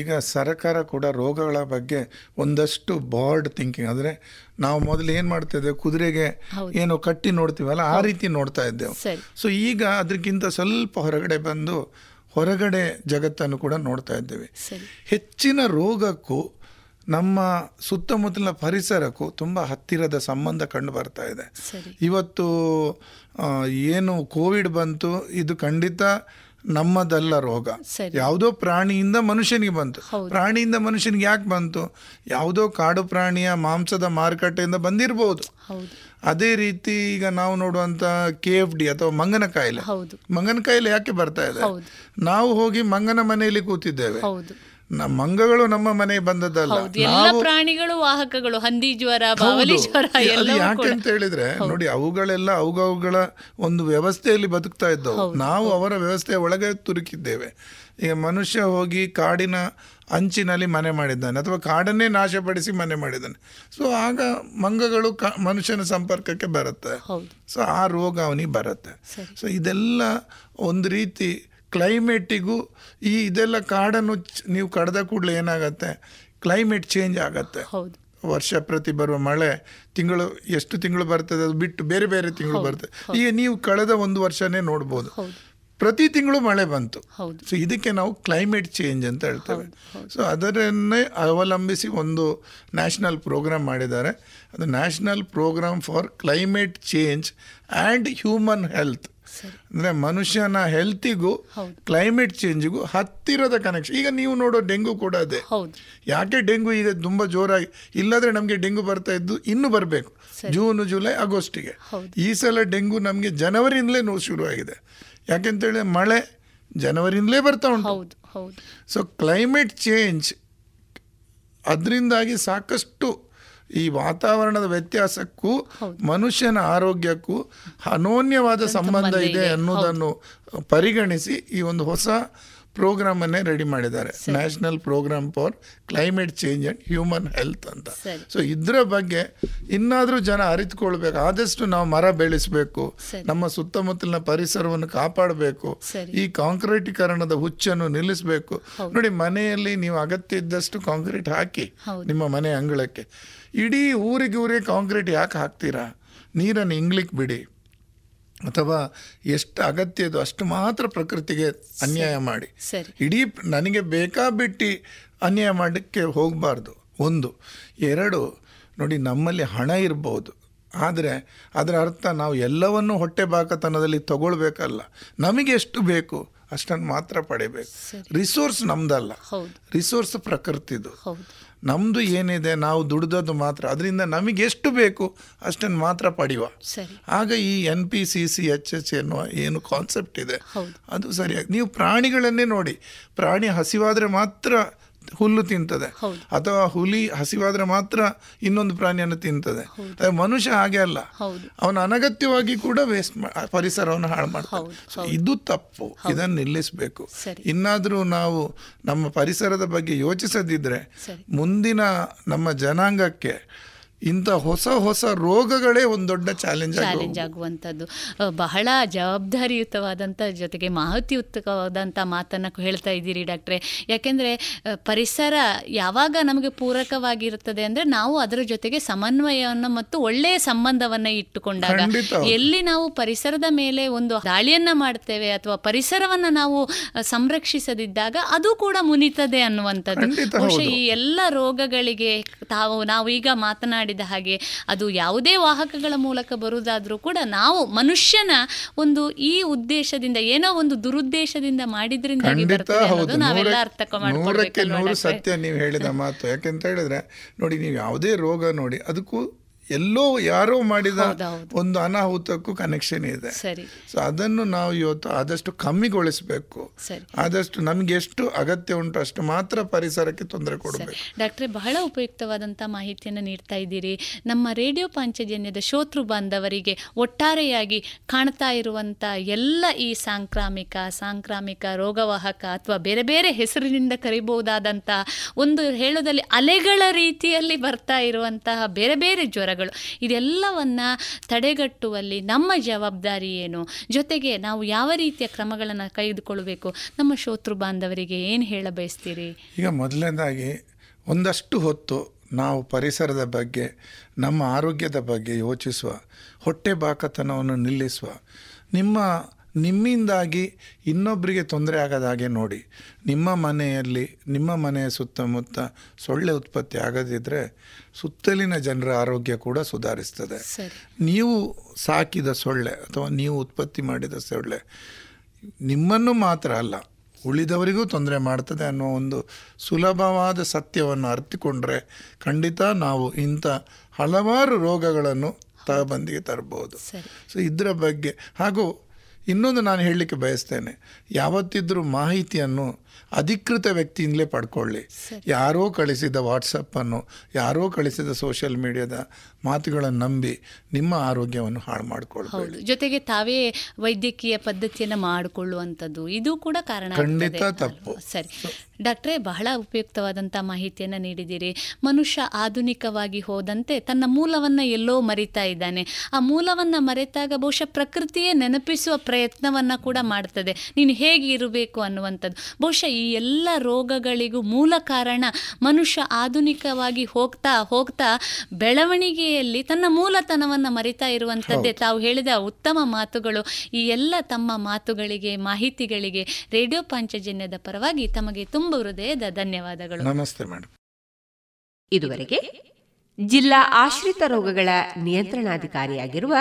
ಈಗ ಸರ್ಕಾರ ಕೂಡ ರೋಗಗಳ ಬಗ್ಗೆ ಒಂದಷ್ಟು ಬಾರ್ಡ್ ಥಿಂಕಿಂಗ್ ಅಂದರೆ ನಾವು ಮೊದಲು ಏನು ಮಾಡ್ತಾ ಇದ್ದೇವೆ ಕುದುರೆಗೆ ಏನು ಕಟ್ಟಿ ನೋಡ್ತೀವಲ್ಲ ಆ ರೀತಿ ನೋಡ್ತಾ ಇದ್ದೇವೆ. ಸೊ ಈಗ ಅದಕ್ಕಿಂತ ಸ್ವಲ್ಪ ಹೊರಗಡೆ ಬಂದು ಹೊರಗಡೆ ಜಗತ್ತನ್ನು ಕೂಡ ನೋಡ್ತಾ ಇದ್ದೇವೆ. ಹೆಚ್ಚಿನ ರೋಗಕ್ಕೂ ನಮ್ಮ ಸುತ್ತಮುತ್ತಲಿನ ಪರಿಸರಕ್ಕೂ ತುಂಬ ಹತ್ತಿರದ ಸಂಬಂಧ ಕಂಡು ಬರ್ತಾ ಇದೆ. ಇವತ್ತು ಏನು ಕೋವಿಡ್ ಬಂತು ಇದು ಖಂಡಿತ ನಮ್ಮದಲ್ಲ ರೋಗ. ಯಾವುದೋ ಪ್ರಾಣಿಯಿಂದ ಮನುಷ್ಯನಿಗೆ ಬಂತು. ಪ್ರಾಣಿಯಿಂದ ಮನುಷ್ಯನಿಗೆ ಯಾಕೆ ಬಂತು? ಯಾವುದೋ ಕಾಡು ಪ್ರಾಣಿಯ ಮಾಂಸದ ಮಾರುಕಟ್ಟೆಯಿಂದ ಬಂದಿರಬಹುದು ಹೌದು. ಅದೇ ರೀತಿ ಈಗ ನಾವು ನೋಡುವಂತ ಕೆ ಎಫ್ ಡಿ ಅಥವಾ ಮಂಗನ ಕಾಯಿಲೆ. ಮಂಗನ ಕಾಯಿಲೆ ಯಾಕೆ ಬರ್ತಾ ಇದೆ? ನಾವು ಹೋಗಿ ಮಂಗನ ಮನೆಯಲ್ಲಿ ಕೂತಿದ್ದೇವೆ. ಹೌದು ನ- ಮಂಗಗಳು ನಮ್ಮ ಮನೆಗೆ ಬಂದದ್ದಲ್ಲ. ಎಲ್ಲ ಪ್ರಾಣಿಗಳು ವಾಹಕಗಳು ಹಂದಿ ಜ್ವರ ಬಾವಲಿ. ಜ್ವರ ಯಾಕೆ ಅಂತ ಹೇಳಿದ್ರೆ ನೋಡಿ ಅವುಗಳೆಲ್ಲ ಅವುಗಳ ಒಂದು ವ್ಯವಸ್ಥೆಯಲ್ಲಿ ಬದುಕ್ತಾ ಇದ್ದವು. ನಾವು ಅವರ ವ್ಯವಸ್ಥೆಯ ಒಳಗೆ ತುರುಕಿದ್ದೇವೆ. ಈಗ ಮನುಷ್ಯ ಹೋಗಿ ಕಾಡಿನ ಅಂಚಿನಲ್ಲಿ ಮನೆ ಮಾಡಿದ್ದಾನೆ ಅಥವಾ ಕಾಡನ್ನೇ ನಾಶಪಡಿಸಿ ಮನೆ ಮಾಡಿದ್ದಾನೆ. ಸೊ ಆಗ ಮಂಗಗಳು ಕ- ಮನುಷ್ಯನ ಸಂಪರ್ಕಕ್ಕೆ ಬರುತ್ತೆ. ಸೊ ಆ ರೋಗ ಅವನಿಗೆ ಬರುತ್ತೆ. ಸೊ ಇದೆಲ್ಲ ಒಂದು ರೀತಿ ಕ್ಲೈಮೇಟಿಗೂ ಈ ಇದೆಲ್ಲ ಕಾಡನ್ನು ನೀವು ಕಡ್ದ ಕೂಡಲೇ ಏನಾಗತ್ತೆ? ಕ್ಲೈಮೇಟ್ ಚೇಂಜ್ ಆಗತ್ತೆ. ವರ್ಷ ಪ್ರತಿ ಬರುವ ಮಳೆ ತಿಂಗಳು ಎಷ್ಟು ತಿಂಗಳು ಬರ್ತದೆ ಅದು ಬಿಟ್ಟು ಬೇರೆ ಬೇರೆ ತಿಂಗಳು ಬರ್ತದೆ. ಈಗ ನೀವು ಕಳೆದ ಒಂದು ವರ್ಷನೇ ನೋಡ್ಬೋದು. ಪ್ರತಿ ತಿಂಗಳು ಮಳೆ ಬಂತು. ಸೊ ಇದಕ್ಕೆ ನಾವು ಕ್ಲೈಮೇಟ್ ಚೇಂಜ್ ಅಂತ ಹೇಳ್ತೇವೆ. ಸೊ ಅದರನ್ನೇ ಅವಲಂಬಿಸಿ ಒಂದು ನ್ಯಾಷನಲ್ ಪ್ರೋಗ್ರಾಮ್ ಮಾಡಿದ್ದಾರೆ. ಅದು national programme for climate change and human health ಅಂದರೆ ಮನುಷ್ಯನ ಹೆಲ್ತಿಗೂ ಕ್ಲೈಮೇಟ್ ಚೇಂಜಿಗೂ ಹತ್ತಿರದ ಕನೆಕ್ಷನ್ ಈಗ ನೀವು ನೋಡೋ ಡೆಂಗು ಕೂಡ ಅದೇ. ಯಾಕೆ ಡೆಂಗು ಈಗ ತುಂಬ ಜೋರಾಗಿ ಇಲ್ಲದ್ರೆ ನಮಗೆ ಡೆಂಗು ಬರ್ತಾ ಇದ್ದು ಇನ್ನೂ ಬರಬೇಕು. ಜೂನ್ ಜುಲೈ ಆಗಸ್ಟಿಗೆ. ಈ ಸಲ ಡೆಂಗು ನಮಗೆ ಜನವರಿಯಿಂದಲೇ ನೋವು ಶುರುವಾಗಿದೆ. ಯಾಕೆಂತೇಳಿ ಮಳೆ ಜನವರಿಯಿಂದಲೇ ಬರ್ತಾ ಉಂಟು. ಸೊ ಕ್ಲೈಮೇಟ್ ಚೇಂಜ್ ಅದರಿಂದಾಗಿ ಸಾಕಷ್ಟು ಈ ವಾತಾವರಣದ ವ್ಯತ್ಯಾಸಕ್ಕೂ ಮನುಷ್ಯನ ಆರೋಗ್ಯಕ್ಕೂ ಅನೋನ್ಯವಾದ ಸಂಬಂಧ ಇದೆ ಅನ್ನೋದನ್ನು ಪರಿಗಣಿಸಿ ಈ ಒಂದು ಹೊಸ ಪ್ರೋಗ್ರಾಮನ್ನೇ ರೆಡಿ ಮಾಡಿದ್ದಾರೆ. National programme for climate change and human health ಅಂತ. ಸೊ ಇದರ ಬಗ್ಗೆ ಇನ್ನಾದರೂ ಜನ ಅರಿತುಕೊಳ್ಬೇಕು. ಆದಷ್ಟು ನಾವು ಮರ ಬೆಳೆಸಬೇಕು. ನಮ್ಮ ಸುತ್ತಮುತ್ತಲಿನ ಪರಿಸರವನ್ನು ಕಾಪಾಡಬೇಕು. ಈ ಕಾಂಕ್ರೀಟೀಕರಣದ ಹುಚ್ಚನ್ನು ನಿಲ್ಲಿಸಬೇಕು. ನೋಡಿ ಮನೆಯಲ್ಲಿ ನೀವು ಅಗತ್ಯ ಇದ್ದಷ್ಟು ಕಾಂಕ್ರೀಟ್ ಹಾಕಿ ನಿಮ್ಮ ಮನೆ ಅಂಗಳಕ್ಕೆ. ಇಡೀ ಊರಿಗೆ ಊರಿಗೆ ಕಾಂಕ್ರೀಟ್ ಯಾಕೆ ಹಾಕ್ತೀರಾ? ನೀರನ್ನು ಇಂಗ್ಲಿಕ್ಕೆ ಬಿಡಿ. ಅಥವಾ ಎಷ್ಟು ಅಗತ್ಯ ಇದು ಅಷ್ಟು ಮಾತ್ರ ಪ್ರಕೃತಿಗೆ ಅನ್ಯಾಯ ಮಾಡಿ. ಇಡೀ ನನಗೆ ಬೇಕಾಬಿಟ್ಟು ಅನ್ಯಾಯ ಮಾಡಲಿಕ್ಕೆ ಹೋಗಬಾರ್ದು. ಒಂದು. ಎರಡು ನೋಡಿ ನಮ್ಮಲ್ಲಿ ಹಣ ಇರ್ಬೋದು. ಆದರೆ ಅದರ ಅರ್ಥ ನಾವು ಎಲ್ಲವನ್ನೂ ಹೊಟ್ಟೆ ಬಾಕತನದಲ್ಲಿ ತಗೊಳ್ಬೇಕಲ್ಲ. ನಮಗೆ ಎಷ್ಟು ಬೇಕು ಅಷ್ಟನ್ನು ಮಾತ್ರ ಪಡಿಬೇಕು. ರಿಸೋರ್ಸ್ ನಮ್ದಲ್ಲ. ರಿಸೋರ್ಸ್ ಪ್ರಕೃತಿದು. ನಮ್ಮದು ಏನಿದೆ ನಾವು ದುಡ್ದದ್ದು ಮಾತ್ರ ಅದರಿಂದ ನಮಗೆ ಎಷ್ಟು ಬೇಕು ಅಷ್ಟನ್ನು ಮಾತ್ರ ಪಡೆಯುವ. ಆಗ ಈ N P C C H H ಎನ್ನುವ ಏನು ಕಾನ್ಸೆಪ್ಟ್ ಇದೆ. ಅದು ಸರಿಯಾಗಿ ನೀವು ಪ್ರಾಣಿಗಳನ್ನೇ ನೋಡಿ. ಪ್ರಾಣಿ ಹಸಿವಾದರೆ ಮಾತ್ರ ಹುಲ್ಲು ತಿಂತದೆ. ಅಥವಾ ಹುಲಿ ಹಸಿವಾದರೆ ಮಾತ್ರ ಇನ್ನೊಂದು ಪ್ರಾಣಿಯನ್ನು ತಿಂತದೆ. ಮನುಷ್ಯ ಹಾಗೆ ಅಲ್ಲ. ಅವನು ಅನಗತ್ಯವಾಗಿ ಕೂಡ ವೇಸ್ಟ್ ಪರಿಸರವನ್ನು ಹಾಳು ಮಾಡ್ತಾನೆ ಇದು ತಪ್ಪು. ಇದನ್ನು ನಿಲ್ಲಿಸಬೇಕು. ಇನ್ನಾದರೂ ನಾವು ನಮ್ಮ ಪರಿಸರದ ಬಗ್ಗೆ ಯೋಚಿಸದಿದ್ರೆ ಮುಂದಿನ ನಮ್ಮ ಜನಾಂಗಕ್ಕೆ ಇಂಥ ಹೊಸ ಹೊಸ ರೋಗಗಳೇ ಒಂದು ದೊಡ್ಡ ಚಾಲೆಂಜ್ ಚಾಲೆಂಜ್ ಆಗುವಂಥದ್ದು. ಬಹಳ ಜವಾಬ್ದಾರಿಯುತವಾದಂಥ ಜೊತೆಗೆ ಮಾಹಿತಿಯುತವಾದಂಥ ಮಾತನ್ನು ಹೇಳ್ತಾ ಇದ್ದೀರಿ ಡಾಕ್ಟ್ರೆ. ಯಾಕೆಂದರೆ ಪರಿಸರ ಯಾವಾಗ ನಮಗೆ ಪೂರಕವಾಗಿರುತ್ತದೆ ಅಂದರೆ ನಾವು ಅದರ ಜೊತೆಗೆ ಸಮನ್ವಯವನ್ನು ಮತ್ತು ಒಳ್ಳೆಯ ಸಂಬಂಧವನ್ನು ಇಟ್ಟುಕೊಂಡಾಗ ಎಲ್ಲಿ ನಾವು ಪರಿಸರದ ಮೇಲೆ ಒಂದು ದಾಳಿಯನ್ನ ಮಾಡ್ತೇವೆ ಅಥವಾ ಪರಿಸರವನ್ನ ನಾವು ಸಂರಕ್ಷಿಸದಿದ್ದಾಗ ಅದು ಕೂಡ ಮುನಿತದೆ ಅನ್ನುವಂಥದ್ದು. ಬಹುಶಃ ಈ ಎಲ್ಲ ರೋಗಗಳಿಗೆ ತಾವು ನಾವು ಈಗ ಮಾತನಾಡಿದ ಹಾಗೆ ಅದು ಯಾವುದೇ ವಾಹಕಗಳ ಮೂಲಕ ಬರುವುದಾದರೂ ಕೂಡ ನಾವು ಮನುಷ್ಯನ ಒಂದು ಈ ಉದ್ದೇಶದಿಂದ ಏನೋ ಒಂದು ದುರುದ್ದೇಶದಿಂದ ಮಾಡಿದ್ರಿಂದ ನಾವೆಲ್ಲ ಅರ್ಥ ಸತ್ಯ ನೀವು ಹೇಳಿದ ಮಾತು. ಯಾಕೆಂತ ಹೇಳಿದ್ರೆ ನೋಡಿ ನೀವು ಯಾವುದೇ ರೋಗ ನೋಡಿ ಅದಕ್ಕೂ ಎಲ್ಲೋ ಯಾರೋ ಮಾಡಿದ ಒಂದು ಅನಾಹುತಕ್ಕೂ ಕನೆಕ್ಷನ್ ಇದೆ. ಸರಿ. ಸೊ ಅದನ್ನು ನಾವು ಇವತ್ತು ಆದಷ್ಟು ಕಮ್ಮಿಗೊಳಿಸಬೇಕು. ಆದಷ್ಟು ನಮ್ಗೆ ಎಷ್ಟು ಅಗತ್ಯ ಉಂಟು ಅಷ್ಟು ಮಾತ್ರ ಪರಿಸರಕ್ಕೆ ತೊಂದರೆ ಕೊಡಬೇಕು. ಡಾಕ್ಟ್ರೆ ಬಹಳ ಉಪಯುಕ್ತವಾದಂಥ ಮಾಹಿತಿಯನ್ನು ನೀಡ್ತಾ ಇದ್ದೀರಿ. ನಮ್ಮ ರೇಡಿಯೋ ಪಾಂಚಜನ್ಯದ ಶೋತೃ ಬಾಂಧವರಿಗೆ ಒಟ್ಟಾರೆಯಾಗಿ ಕಾಣ್ತಾ ಇರುವಂಥ ಎಲ್ಲ ಈ ಸಾಂಕ್ರಾಮಿಕ ಸಾಂಕ್ರಾಮಿಕ ರೋಗವಾಹಕ ಅಥವಾ ಬೇರೆ ಬೇರೆ ಹೆಸರಿನಿಂದ ಕರಿಬಹುದಾದಂತಹ ಒಂದು ಹೇಳೋದಲ್ಲಿ ಅಲೆಗಳ ರೀತಿಯಲ್ಲಿ ಬರ್ತಾ ಇರುವಂತಹ ಬೇರೆ ಬೇರೆ ಜ್ವರಗಳು ಇದೆಲ್ಲವನ್ನ ತಡೆಗಟ್ಟುವಲ್ಲಿ ನಮ್ಮ ಜವಾಬ್ದಾರಿ ಏನು? ಜೊತೆಗೆ ನಾವು ಯಾವ ರೀತಿಯ ಕ್ರಮಗಳನ್ನು ಕೈಗೊಳ್ಳಬೇಕು ನಮ್ಮ ಶೋತೃ ಬಾಂಧವರಿಗೆ ಏನು ಹೇಳ ಬಯಸ್ತೀರಿ? ಈಗ ಮೊದಲನೇದಾಗಿ ಒಂದಷ್ಟು ಹೊತ್ತು ನಾವು ಪರಿಸರದ ಬಗ್ಗೆ, ನಮ್ಮ ಆರೋಗ್ಯದ ಬಗ್ಗೆ ಯೋಚಿಸುವ ಹೊಟ್ಟೆ ಬಾಕತನವನ್ನು ನಿಲ್ಲಿಸುವ, ನಿಮ್ಮ ನಿಮ್ಮಿಂದಾಗಿ ಇನ್ನೊಬ್ಬರಿಗೆ ತೊಂದರೆ ಆಗದ ಹಾಗೆ ನೋಡಿ. ನಿಮ್ಮ ಮನೆಯಲ್ಲಿ ನಿಮ್ಮ ಮನೆಯ ಸುತ್ತಮುತ್ತ ಸೊಳ್ಳೆ ಉತ್ಪತ್ತಿ ಆಗದಿದ್ದರೆ ಸುತ್ತಲಿನ ಜನರ ಆರೋಗ್ಯ ಕೂಡ ಸುಧಾರಿಸ್ತದೆ. ನೀವು ಸಾಕಿದ ಸೊಳ್ಳೆ ಅಥವಾ ನೀವು ಉತ್ಪತ್ತಿ ಮಾಡಿದ ಸೊಳ್ಳೆ ನಿಮ್ಮನ್ನು ಮಾತ್ರ ಅಲ್ಲ ಉಳಿದವರಿಗೂ ತೊಂದರೆ ಮಾಡ್ತದೆ ಅನ್ನೋ ಒಂದು ಸುಲಭವಾದ ಸತ್ಯವನ್ನು ಅರ್ಥಿಕೊಂಡ್ರೆ ಖಂಡಿತ ನಾವು ಇಂಥ ಹಲವಾರು ರೋಗಗಳನ್ನು ತಬಂದಿಗೆ ತರಬಹುದು. ಸೊ ಇದರ ಬಗ್ಗೆ ಹಾಗೂ ಇನ್ನೊಂದು ನಾನು ಹೇಳಲಿಕ್ಕೆ ಬಯಸ್ತೇನೆ. ಯಾವತ್ತಿದ್ರೂ ಮಾಹಿತಿಯನ್ನು ಅಧಿಕೃತ ವ್ಯಕ್ತಿಯಿಂದಲೇ ಪಡ್ಕೊಳ್ಳಿ. ಯಾರೋ ಕಳಿಸಿದ ವಾಟ್ಸಪ್ಪನ್ನು ಯಾರೋ ಕಳಿಸಿದ ಸೋಷಿಯಲ್ ಮೀಡಿಯಾದ ಮಾತುಗಳನ್ನು ನಂಬಿ ನಿಮ್ಮ ಆರೋಗ್ಯವನ್ನು ಹಾಳು ಮಾಡಿಕೊಳ್ಳಿ ಜೊತೆಗೆ ತಾವೇ ವೈದ್ಯಕೀಯ ಪದ್ಧತಿಯನ್ನು ಮಾಡಿಕೊಳ್ಳುವಂಥದ್ದು ಇದು ಕೂಡ ಕಾರಣ ಖಂಡಿತ ತಪ್ಪು. ಸರಿ. ಡಾಕ್ಟ್ರೇ ಬಹಳ ಉಪಯುಕ್ತವಾದಂಥ ಮಾಹಿತಿಯನ್ನು ನೀಡಿದ್ದೀರಿ. ಮನುಷ್ಯ ಆಧುನಿಕವಾಗಿ ಹೋದಂತೆ ತನ್ನ ಮೂಲವನ್ನು ಎಲ್ಲೋ ಮರಿತಾ ಇದ್ದಾನೆ. ಆ ಮೂಲವನ್ನು ಮರೆತಾಗ ಬಹುಶಃ ಪ್ರಕೃತಿಯೇ ನೆನಪಿಸುವ ಪ್ರಯತ್ನವನ್ನು ಕೂಡ ಮಾಡ್ತದೆ. ನೀನು ಹೇಗೆ ಇರಬೇಕು ಅನ್ನುವಂಥದ್ದು. ಬಹುಶಃ ಈ ಎಲ್ಲ ರೋಗಗಳಿಗೂ ಮೂಲ ಕಾರಣ ಮನುಷ್ಯ ಆಧುನಿಕವಾಗಿ ಹೋಗ್ತಾ ಹೋಗ್ತಾ ಬೆಳವಣಿಗೆಯಲ್ಲಿ ತನ್ನ ಮೂಲತನವನ್ನು ಮರಿತಾ ಇರುವಂಥದ್ದೇ ತಾವು ಹೇಳಿದ ಉತ್ತಮ ಮಾತುಗಳು. ಈ ಎಲ್ಲ ತಮ್ಮ ಮಾತುಗಳಿಗೆ ಮಾಹಿತಿಗಳಿಗೆ ರೇಡಿಯೋ ಪಾಂಚಜನ್ಯದ ಪರವಾಗಿ ತಮಗೆ ತುಂಬ ಹೃದಯದ ಧನ್ಯವಾದಗಳು. ನಮಸ್ತೆ ಮೇಡಮ್ ಇದುವರೆಗೆ ಜಿಲ್ಲಾ ಆಶ್ರಿತ ರೋಗಗಳ ನಿಯಂತ್ರಣಾಧಿಕಾರಿಯಾಗಿರುವ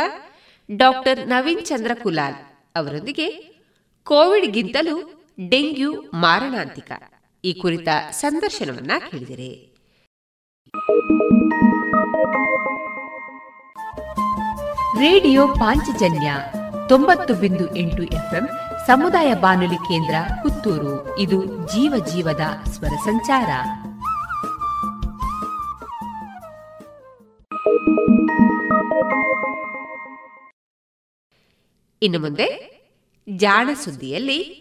ಡಾಕ್ಟರ್ ನವೀನ್ ಚಂದ್ರ ಕುಲಾಲ್ ಅವರೊಂದಿಗೆ ಕೋವಿಡ್ಗಿಂತಲೂ ಡೆಂಗ್ಯೂ ಮಾರಣಾಂತಿಕ. ಈ ಕುರಿತ ಸಂದರ್ಶನವನ್ನ ಕೇಳಿದರೆ. ರೇಡಿಯೋ ಪಾಂಚಜನ್ಯ ತೊಂಬತ್ತು ಬಿಂದು ಎಂಟು ಎಫ್ಎಂ ಸಮುದಾಯ ಬಾನುಲಿ ಕೇಂದ್ರ ಪುತ್ತೂರು. ಇದು ಜೀವ ಜೀವದ ಸ್ವರ ಸಂಚಾರ. ಇನ್ನು ಮುಂದೆ ಜಾಣ ಸುದ್ದಿಯಲ್ಲಿ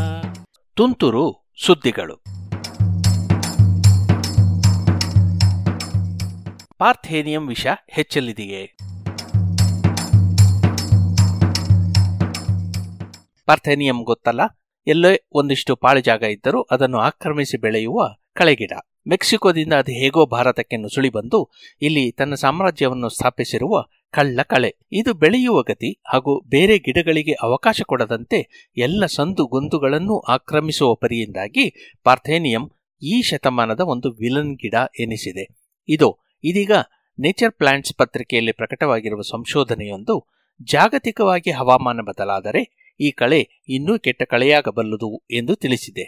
ತುಂತುರು ಸುದ್ದಿಗಳು. ಪಾರ್ಥೇನಿಯಂ ವಿಷ ಹೆಚ್ಚಲಿದೆಯೇ ಪಾರ್ಥೇನಿಯಂ ಗೊತ್ತಲ್ಲ. ಎಲ್ಲೇ ಒಂದಿಷ್ಟು ಪಾಳು ಜಾಗ ಇದ್ದರೂ ಅದನ್ನು ಆಕ್ರಮಿಸಿ ಬೆಳೆಯುವ ಕಳೆಗಿಡ. ಮೆಕ್ಸಿಕೋದಿಂದ ಅದು ಹೇಗೋ ಭಾರತಕ್ಕೆ ನುಸುಳಿ ಬಂದು ಇಲ್ಲಿ ತನ್ನ ಸಾಮ್ರಾಜ್ಯವನ್ನು ಸ್ಥಾಪಿಸಿರುವ ಕಳ್ಳ ಕಳೆ. ಇದು ಬೆಳೆಯುವ ಗತಿ ಹಾಗೂ ಬೇರೆ ಗಿಡಗಳಿಗೆ ಅವಕಾಶ ಕೊಡದಂತೆ ಎಲ್ಲ ಸಂದು ಗೊಂದುಗಳನ್ನು ಆಕ್ರಮಿಸುವ ಪರಿಯಿಂದಾಗಿ ಪಾರ್ಥೇನಿಯಂ ಈ ಶತಮಾನದ ಒಂದು ವಿಲನ್ ಗಿಡ ಎನಿಸಿದೆ. ಇದು ಇದೀಗ ನೇಚರ್ ಪ್ಲಾಂಟ್ಸ್ ಪತ್ರಿಕೆಯಲ್ಲಿ ಪ್ರಕಟವಾಗಿರುವ ಸಂಶೋಧನೆಯೊಂದು ಜಾಗತಿಕವಾಗಿ ಹವಾಮಾನ ಬದಲಾದರೆ ಈ ಕಳೆ ಇನ್ನೂ ಕೆಟ್ಟ ಕಳೆಯಾಗಬಲ್ಲದು ಎಂದು ತಿಳಿಸಿದೆ.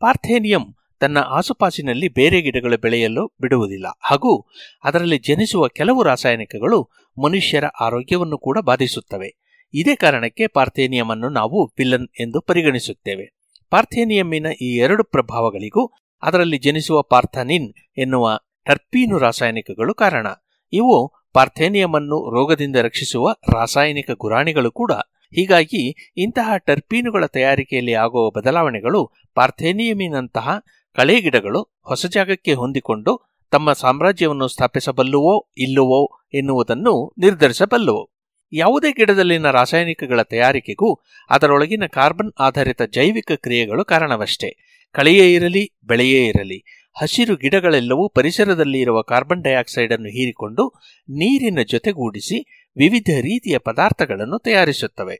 ಪಾರ್ಥೇನಿಯಂ ತನ್ನ ಆಸುಪಾಸಿನಲ್ಲಿ ಬೇರೆ ಗಿಡಗಳು ಬೆಳೆಯಲು ಬಿಡುವುದಿಲ್ಲ. ಹಾಗೂ ಅದರಲ್ಲಿ ಜನಿಸುವ ಕೆಲವು ರಾಸಾಯನಿಕಗಳು ಮನುಷ್ಯರ ಆರೋಗ್ಯವನ್ನು ಕೂಡ ಬಾಧಿಸುತ್ತವೆ. ಇದೇ ಕಾರಣಕ್ಕೆ ಪಾರ್ಥೇನಿಯಂ ಅನ್ನು ನಾವು ವಿಲನ್ ಎಂದು ಪರಿಗಣಿಸುತ್ತೇವೆ. ಪಾರ್ಥೇನಿಯಮ್ಮಿನ ಈ ಎರಡು ಪ್ರಭಾವಗಳಿಗೂ ಅದರಲ್ಲಿ ಜನಿಸುವ ಪಾರ್ಥನಿನ್ ಎನ್ನುವ ಟರ್ಪೀನು ರಾಸಾಯನಿಕಗಳು ಕಾರಣ. ಇವು ಪಾರ್ಥೇನಿಯಂ ಅನ್ನು ರೋಗದಿಂದ ರಕ್ಷಿಸುವ ರಾಸಾಯನಿಕ ಗುರಾಣಿಗಳು ಕೂಡ. ಹೀಗಾಗಿ ಇಂತಹ ಟರ್ಪೀನುಗಳ ತಯಾರಿಕೆಯಲ್ಲಿ ಆಗುವ ಬದಲಾವಣೆಗಳು ಪಾರ್ಥೇನಿಯಮಿನಂತಹ ಕಳೆ ಗಿಡಗಳು ಹೊಸ ಜಾಗಕ್ಕೆ ಹೊಂದಿಕೊಂಡು ತಮ್ಮ ಸಾಮ್ರಾಜ್ಯವನ್ನು ಸ್ಥಾಪಿಸಬಲ್ಲುವೋ ಇಲ್ಲವೋ ಎನ್ನುವುದನ್ನು ನಿರ್ಧರಿಸಬಲ್ಲುವು. ಯಾವುದೇ ಗಿಡದಲ್ಲಿನ ರಾಸಾಯನಿಕಗಳ ತಯಾರಿಕೆಗೂ ಅದರೊಳಗಿನ ಕಾರ್ಬನ್ ಆಧಾರಿತ ಜೈವಿಕ ಕ್ರಿಯೆಗಳು ಕಾರಣವಷ್ಟೇ. ಕಳೆಯೇ ಇರಲಿ, ಬೆಳೆಯೇ ಇರಲಿ, ಹಸಿರು ಗಿಡಗಳೆಲ್ಲವೂ ಪರಿಸರದಲ್ಲಿ ಇರುವ ಕಾರ್ಬನ್ ಡೈಆಕ್ಸೈಡ್ ಅನ್ನು ಹೀರಿಕೊಂಡು ನೀರಿನ ಜೊತೆಗೂಡಿಸಿ ವಿವಿಧ ರೀತಿಯ ಪದಾರ್ಥಗಳನ್ನು ತಯಾರಿಸುತ್ತವೆ.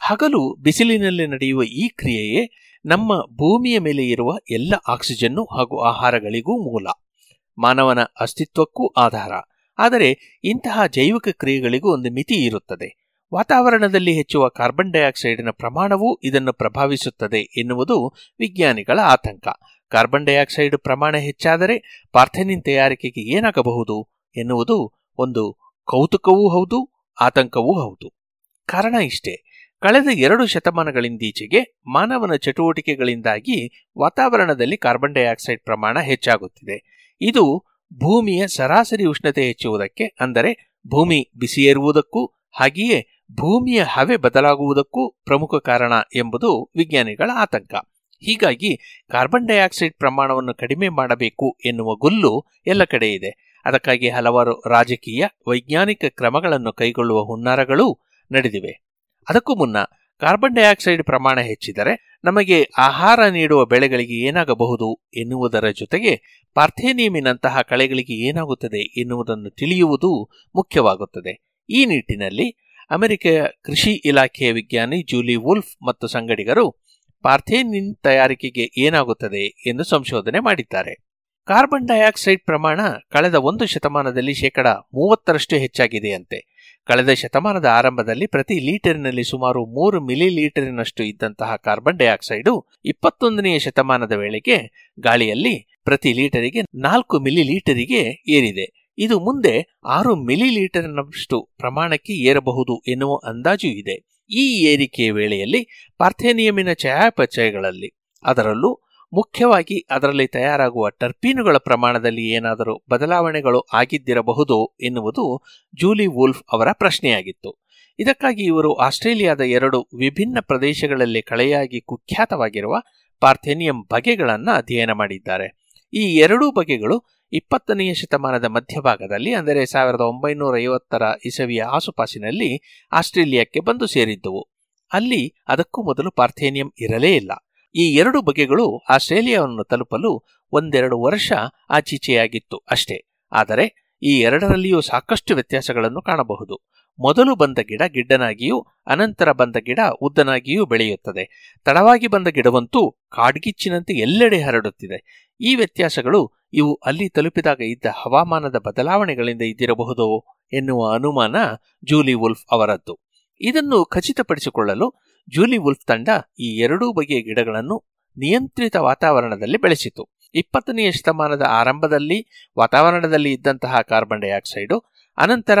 ಹಗಲು ಬಿಸಿಲಿನಲ್ಲಿ ನಡೆಯುವ ಈ ಕ್ರಿಯೆಯೇ ನಮ್ಮ ಭೂಮಿಯ ಮೇಲೆ ಇರುವ ಎಲ್ಲ ಆಕ್ಸಿಜನ್ನು ಹಾಗೂ ಆಹಾರಗಳಿಗೂ ಮೂಲ. ಮಾನವನ ಅಸ್ತಿತ್ವಕ್ಕೂ ಆಧಾರ. ಆದರೆ ಇಂತಹ ಜೈವಿಕ ಕ್ರಿಯೆಗಳಿಗೂ ಒಂದು ಮಿತಿ ಇರುತ್ತದೆ. ವಾತಾವರಣದಲ್ಲಿ ಹೆಚ್ಚುವ ಕಾರ್ಬನ್ ಡೈಆಕ್ಸೈಡಿನ ಪ್ರಮಾಣವೂ ಇದನ್ನು ಪ್ರಭಾವಿಸುತ್ತದೆ ಎನ್ನುವುದು ವಿಜ್ಞಾನಿಗಳ ಆತಂಕ. ಕಾರ್ಬನ್ ಡೈಆಕ್ಸೈಡ್ ಪ್ರಮಾಣ ಹೆಚ್ಚಾದರೆ ಪಾರ್ಥೆನಿನ್ ತಯಾರಿಕೆಗೆ ಏನಾಗಬಹುದು ಎನ್ನುವುದು ಒಂದು ಕೌತುಕವೂ ಹೌದು, ಆತಂಕವೂ ಹೌದು. ಕಾರಣ ಇಷ್ಟೇ. ಕಳೆದ ಎರಡು ಶತಮಾನಗಳಿಂದೀಚೆಗೆ ಮಾನವನ ಚಟುವಟಿಕೆಗಳಿಂದಾಗಿ ವಾತಾವರಣದಲ್ಲಿ ಕಾರ್ಬನ್ ಡೈಆಕ್ಸೈಡ್ ಪ್ರಮಾಣ ಹೆಚ್ಚಾಗುತ್ತಿದೆ. ಇದು ಭೂಮಿಯ ಸರಾಸರಿ ಉಷ್ಣತೆ ಹೆಚ್ಚುವುದಕ್ಕೆ, ಅಂದರೆ ಭೂಮಿ ಬಿಸಿಯೇರುವುದಕ್ಕೂ, ಹಾಗೆಯೇ ಭೂಮಿಯ ಹವೆ ಬದಲಾಗುವುದಕ್ಕೂ ಪ್ರಮುಖ ಕಾರಣ ಎಂಬುದು ವಿಜ್ಞಾನಿಗಳ ಆತಂಕ. ಹೀಗಾಗಿ ಕಾರ್ಬನ್ ಡೈಆಕ್ಸೈಡ್ ಪ್ರಮಾಣವನ್ನು ಕಡಿಮೆ ಮಾಡಬೇಕು ಎನ್ನುವ ಗುಲ್ಲು ಎಲ್ಲ ಕಡೆ ಇದೆ. ಅದಕ್ಕಾಗಿ ಹಲವಾರು ರಾಜಕೀಯ, ವೈಜ್ಞಾನಿಕ ಕ್ರಮಗಳನ್ನು ಕೈಗೊಳ್ಳುವ ಹುನ್ನಾರಗಳೂ ನಡೆದಿವೆ. ಅದಕ್ಕೂ ಮುನ್ನ ಕಾರ್ಬನ್ ಡೈಆಕ್ಸೈಡ್ ಪ್ರಮಾಣ ಹೆಚ್ಚಿದರೆ ನಮಗೆ ಆಹಾರ ನೀಡುವ ಬೆಳೆಗಳಿಗೆ ಏನಾಗಬಹುದು ಎನ್ನುವುದರ ಜೊತೆಗೆ ಪಾರ್ಥೇನಿಯಮಿನಂತಹ ಕಳೆಗಳಿಗೆ ಏನಾಗುತ್ತದೆ ಎನ್ನುವುದನ್ನು ತಿಳಿಯುವುದು ಮುಖ್ಯವಾಗುತ್ತದೆ. ಈ ನಿಟ್ಟಿನಲ್ಲಿ ಅಮೆರಿಕೆಯ ಕೃಷಿ ಇಲಾಖೆಯ ವಿಜ್ಞಾನಿ ಜೂಲಿ ವುಲ್ಫ್ ಮತ್ತು ಸಂಗಡಿಗರು ಪಾರ್ಥೇನಿನ್ ತಯಾರಿಕೆಗೆ ಏನಾಗುತ್ತದೆ ಎಂದು ಸಂಶೋಧನೆ ಮಾಡಿದ್ದಾರೆ. ಕಾರ್ಬನ್ ಡೈಆಕ್ಸೈಡ್ ಪ್ರಮಾಣ ಕಳೆದ ಒಂದು ಶತಮಾನದಲ್ಲಿ ಶೇಕಡ ಮೂವತ್ತರಷ್ಟು ಹೆಚ್ಚಾಗಿದೆಯಂತೆ. ಕಳೆದ ಶತಮಾನದ ಆರಂಭದಲ್ಲಿ ಪ್ರತಿ ಲೀಟರಿನಲ್ಲಿ ಸುಮಾರು ಮೂರು ಮಿಲಿ ಲೀಟರಿನಷ್ಟು ಇದ್ದಂತಹ ಕಾರ್ಬನ್ ಡೈಆಕ್ಸೈಡು ಇಪ್ಪತ್ತೊಂದನೆಯ ಶತಮಾನದ ವೇಳೆಗೆ ಗಾಳಿಯಲ್ಲಿ ಪ್ರತಿ ಲೀಟರಿಗೆ ನಾಲ್ಕು ಮಿಲಿ ಲೀಟರಿಗೆ ಏರಿದೆ. ಇದು ಮುಂದೆ ಆರು ಮಿಲಿ ಲೀಟರ್ನಷ್ಟು ಪ್ರಮಾಣಕ್ಕೆ ಏರಬಹುದು ಎನ್ನುವ ಅಂದಾಜು ಇದೆ. ಈ ಏರಿಕೆಯ ವೇಳೆಯಲ್ಲಿ ಪಾರ್ಥೇನಿಯಮಿನ ಚಯಾಪಚಯಗಳಲ್ಲಿ ಅದರಲ್ಲೂ ಮುಖ್ಯವಾಗಿ ಅದರಲ್ಲಿ ತಯಾರಾಗುವ ಟರ್ಪೀನುಗಳ ಪ್ರಮಾಣದಲ್ಲಿ ಏನಾದರೂ ಬದಲಾವಣೆಗಳು ಆಗಿದ್ದಿರಬಹುದು ಎನ್ನುವುದು ಜೂಲಿ ವೂಲ್ಫ್ ಅವರ ಪ್ರಶ್ನೆಯಾಗಿತ್ತು. ಇದಕ್ಕಾಗಿ ಇವರು ಆಸ್ಟ್ರೇಲಿಯಾದ ಎರಡು ವಿಭಿನ್ನ ಪ್ರದೇಶಗಳಲ್ಲಿ ಕಳೆಯಾಗಿ ಕುಖ್ಯಾತವಾಗಿರುವ ಪಾರ್ಥೆನಿಯಂ ಬಗೆಗಳನ್ನು ಅಧ್ಯಯನ ಮಾಡಿದ್ದಾರೆ. ಈ ಎರಡೂ ಬಗೆಗಳು ಇಪ್ಪತ್ತನೆಯ ಶತಮಾನದ ಮಧ್ಯಭಾಗದಲ್ಲಿ, ಅಂದರೆ ಸಾವಿರದ ಒಂಬೈನೂರ ಐವತ್ತರ ಇಸವಿಯ ಆಸುಪಾಸಿನಲ್ಲಿ ಆಸ್ಟ್ರೇಲಿಯಾಕ್ಕೆ ಬಂದು ಸೇರಿದ್ದುವು. ಅಲ್ಲಿ ಅದಕ್ಕೂ ಮೊದಲು ಪಾರ್ಥೇನಿಯಂ ಇರಲೇ ಇಲ್ಲ. ಈ ಎರಡು ಬಗೆಗಳು ಆಸ್ಟ್ರೇಲಿಯಾವನ್ನು ತಲುಪಲು ಒಂದೆರಡು ವರ್ಷ ಆಚೀಚೆಯಾಗಿತ್ತು ಅಷ್ಟೇ. ಆದರೆ ಈ ಎರಡರಲ್ಲಿಯೂ ಸಾಕಷ್ಟು ವ್ಯತ್ಯಾಸಗಳನ್ನು ಕಾಣಬಹುದು. ಮೊದಲು ಬಂದ ಗಿಡ ಗಿಡ್ಡನಾಗಿಯೂ, ಅನಂತರ ಬಂದ ಗಿಡ ಉದ್ದನಾಗಿಯೂ ಬೆಳೆಯುತ್ತದೆ. ತಡವಾಗಿ ಬಂದ ಗಿಡವಂತೂ ಕಾಡ್ಗಿಚ್ಚಿನಂತೆ ಎಲ್ಲೆಡೆ ಹರಡುತ್ತಿದೆ. ಈ ವ್ಯತ್ಯಾಸಗಳು ಇವು ಅಲ್ಲಿ ತಲುಪಿದಾಗ ಇದ್ದ ಹವಾಮಾನದ ಬದಲಾವಣೆಗಳಿಂದ ಇದ್ದಿರಬಹುದು ಎನ್ನುವ ಅನುಮಾನ ಜೂಲಿ ವುಲ್ಫ್ ಅವರದ್ದು. ಇದನ್ನು ಖಚಿತಪಡಿಸಿಕೊಳ್ಳಲು ಜೂಲಿ ವುಲ್ಫ್ ತಂಡ ಈ ಎರಡೂ ಬಗೆಯ ಗಿಡಗಳನ್ನು ನಿಯಂತ್ರಿತ ವಾತಾವರಣದಲ್ಲಿ ಬೆಳೆಸಿತು. ಇಪ್ಪತ್ತನೆಯ ಶತಮಾನದ ಆರಂಭದಲ್ಲಿ ವಾತಾವರಣದಲ್ಲಿ ಇದ್ದಂತಹ ಕಾರ್ಬನ್ ಡೈಆಕ್ಸೈಡು, ಅನಂತರ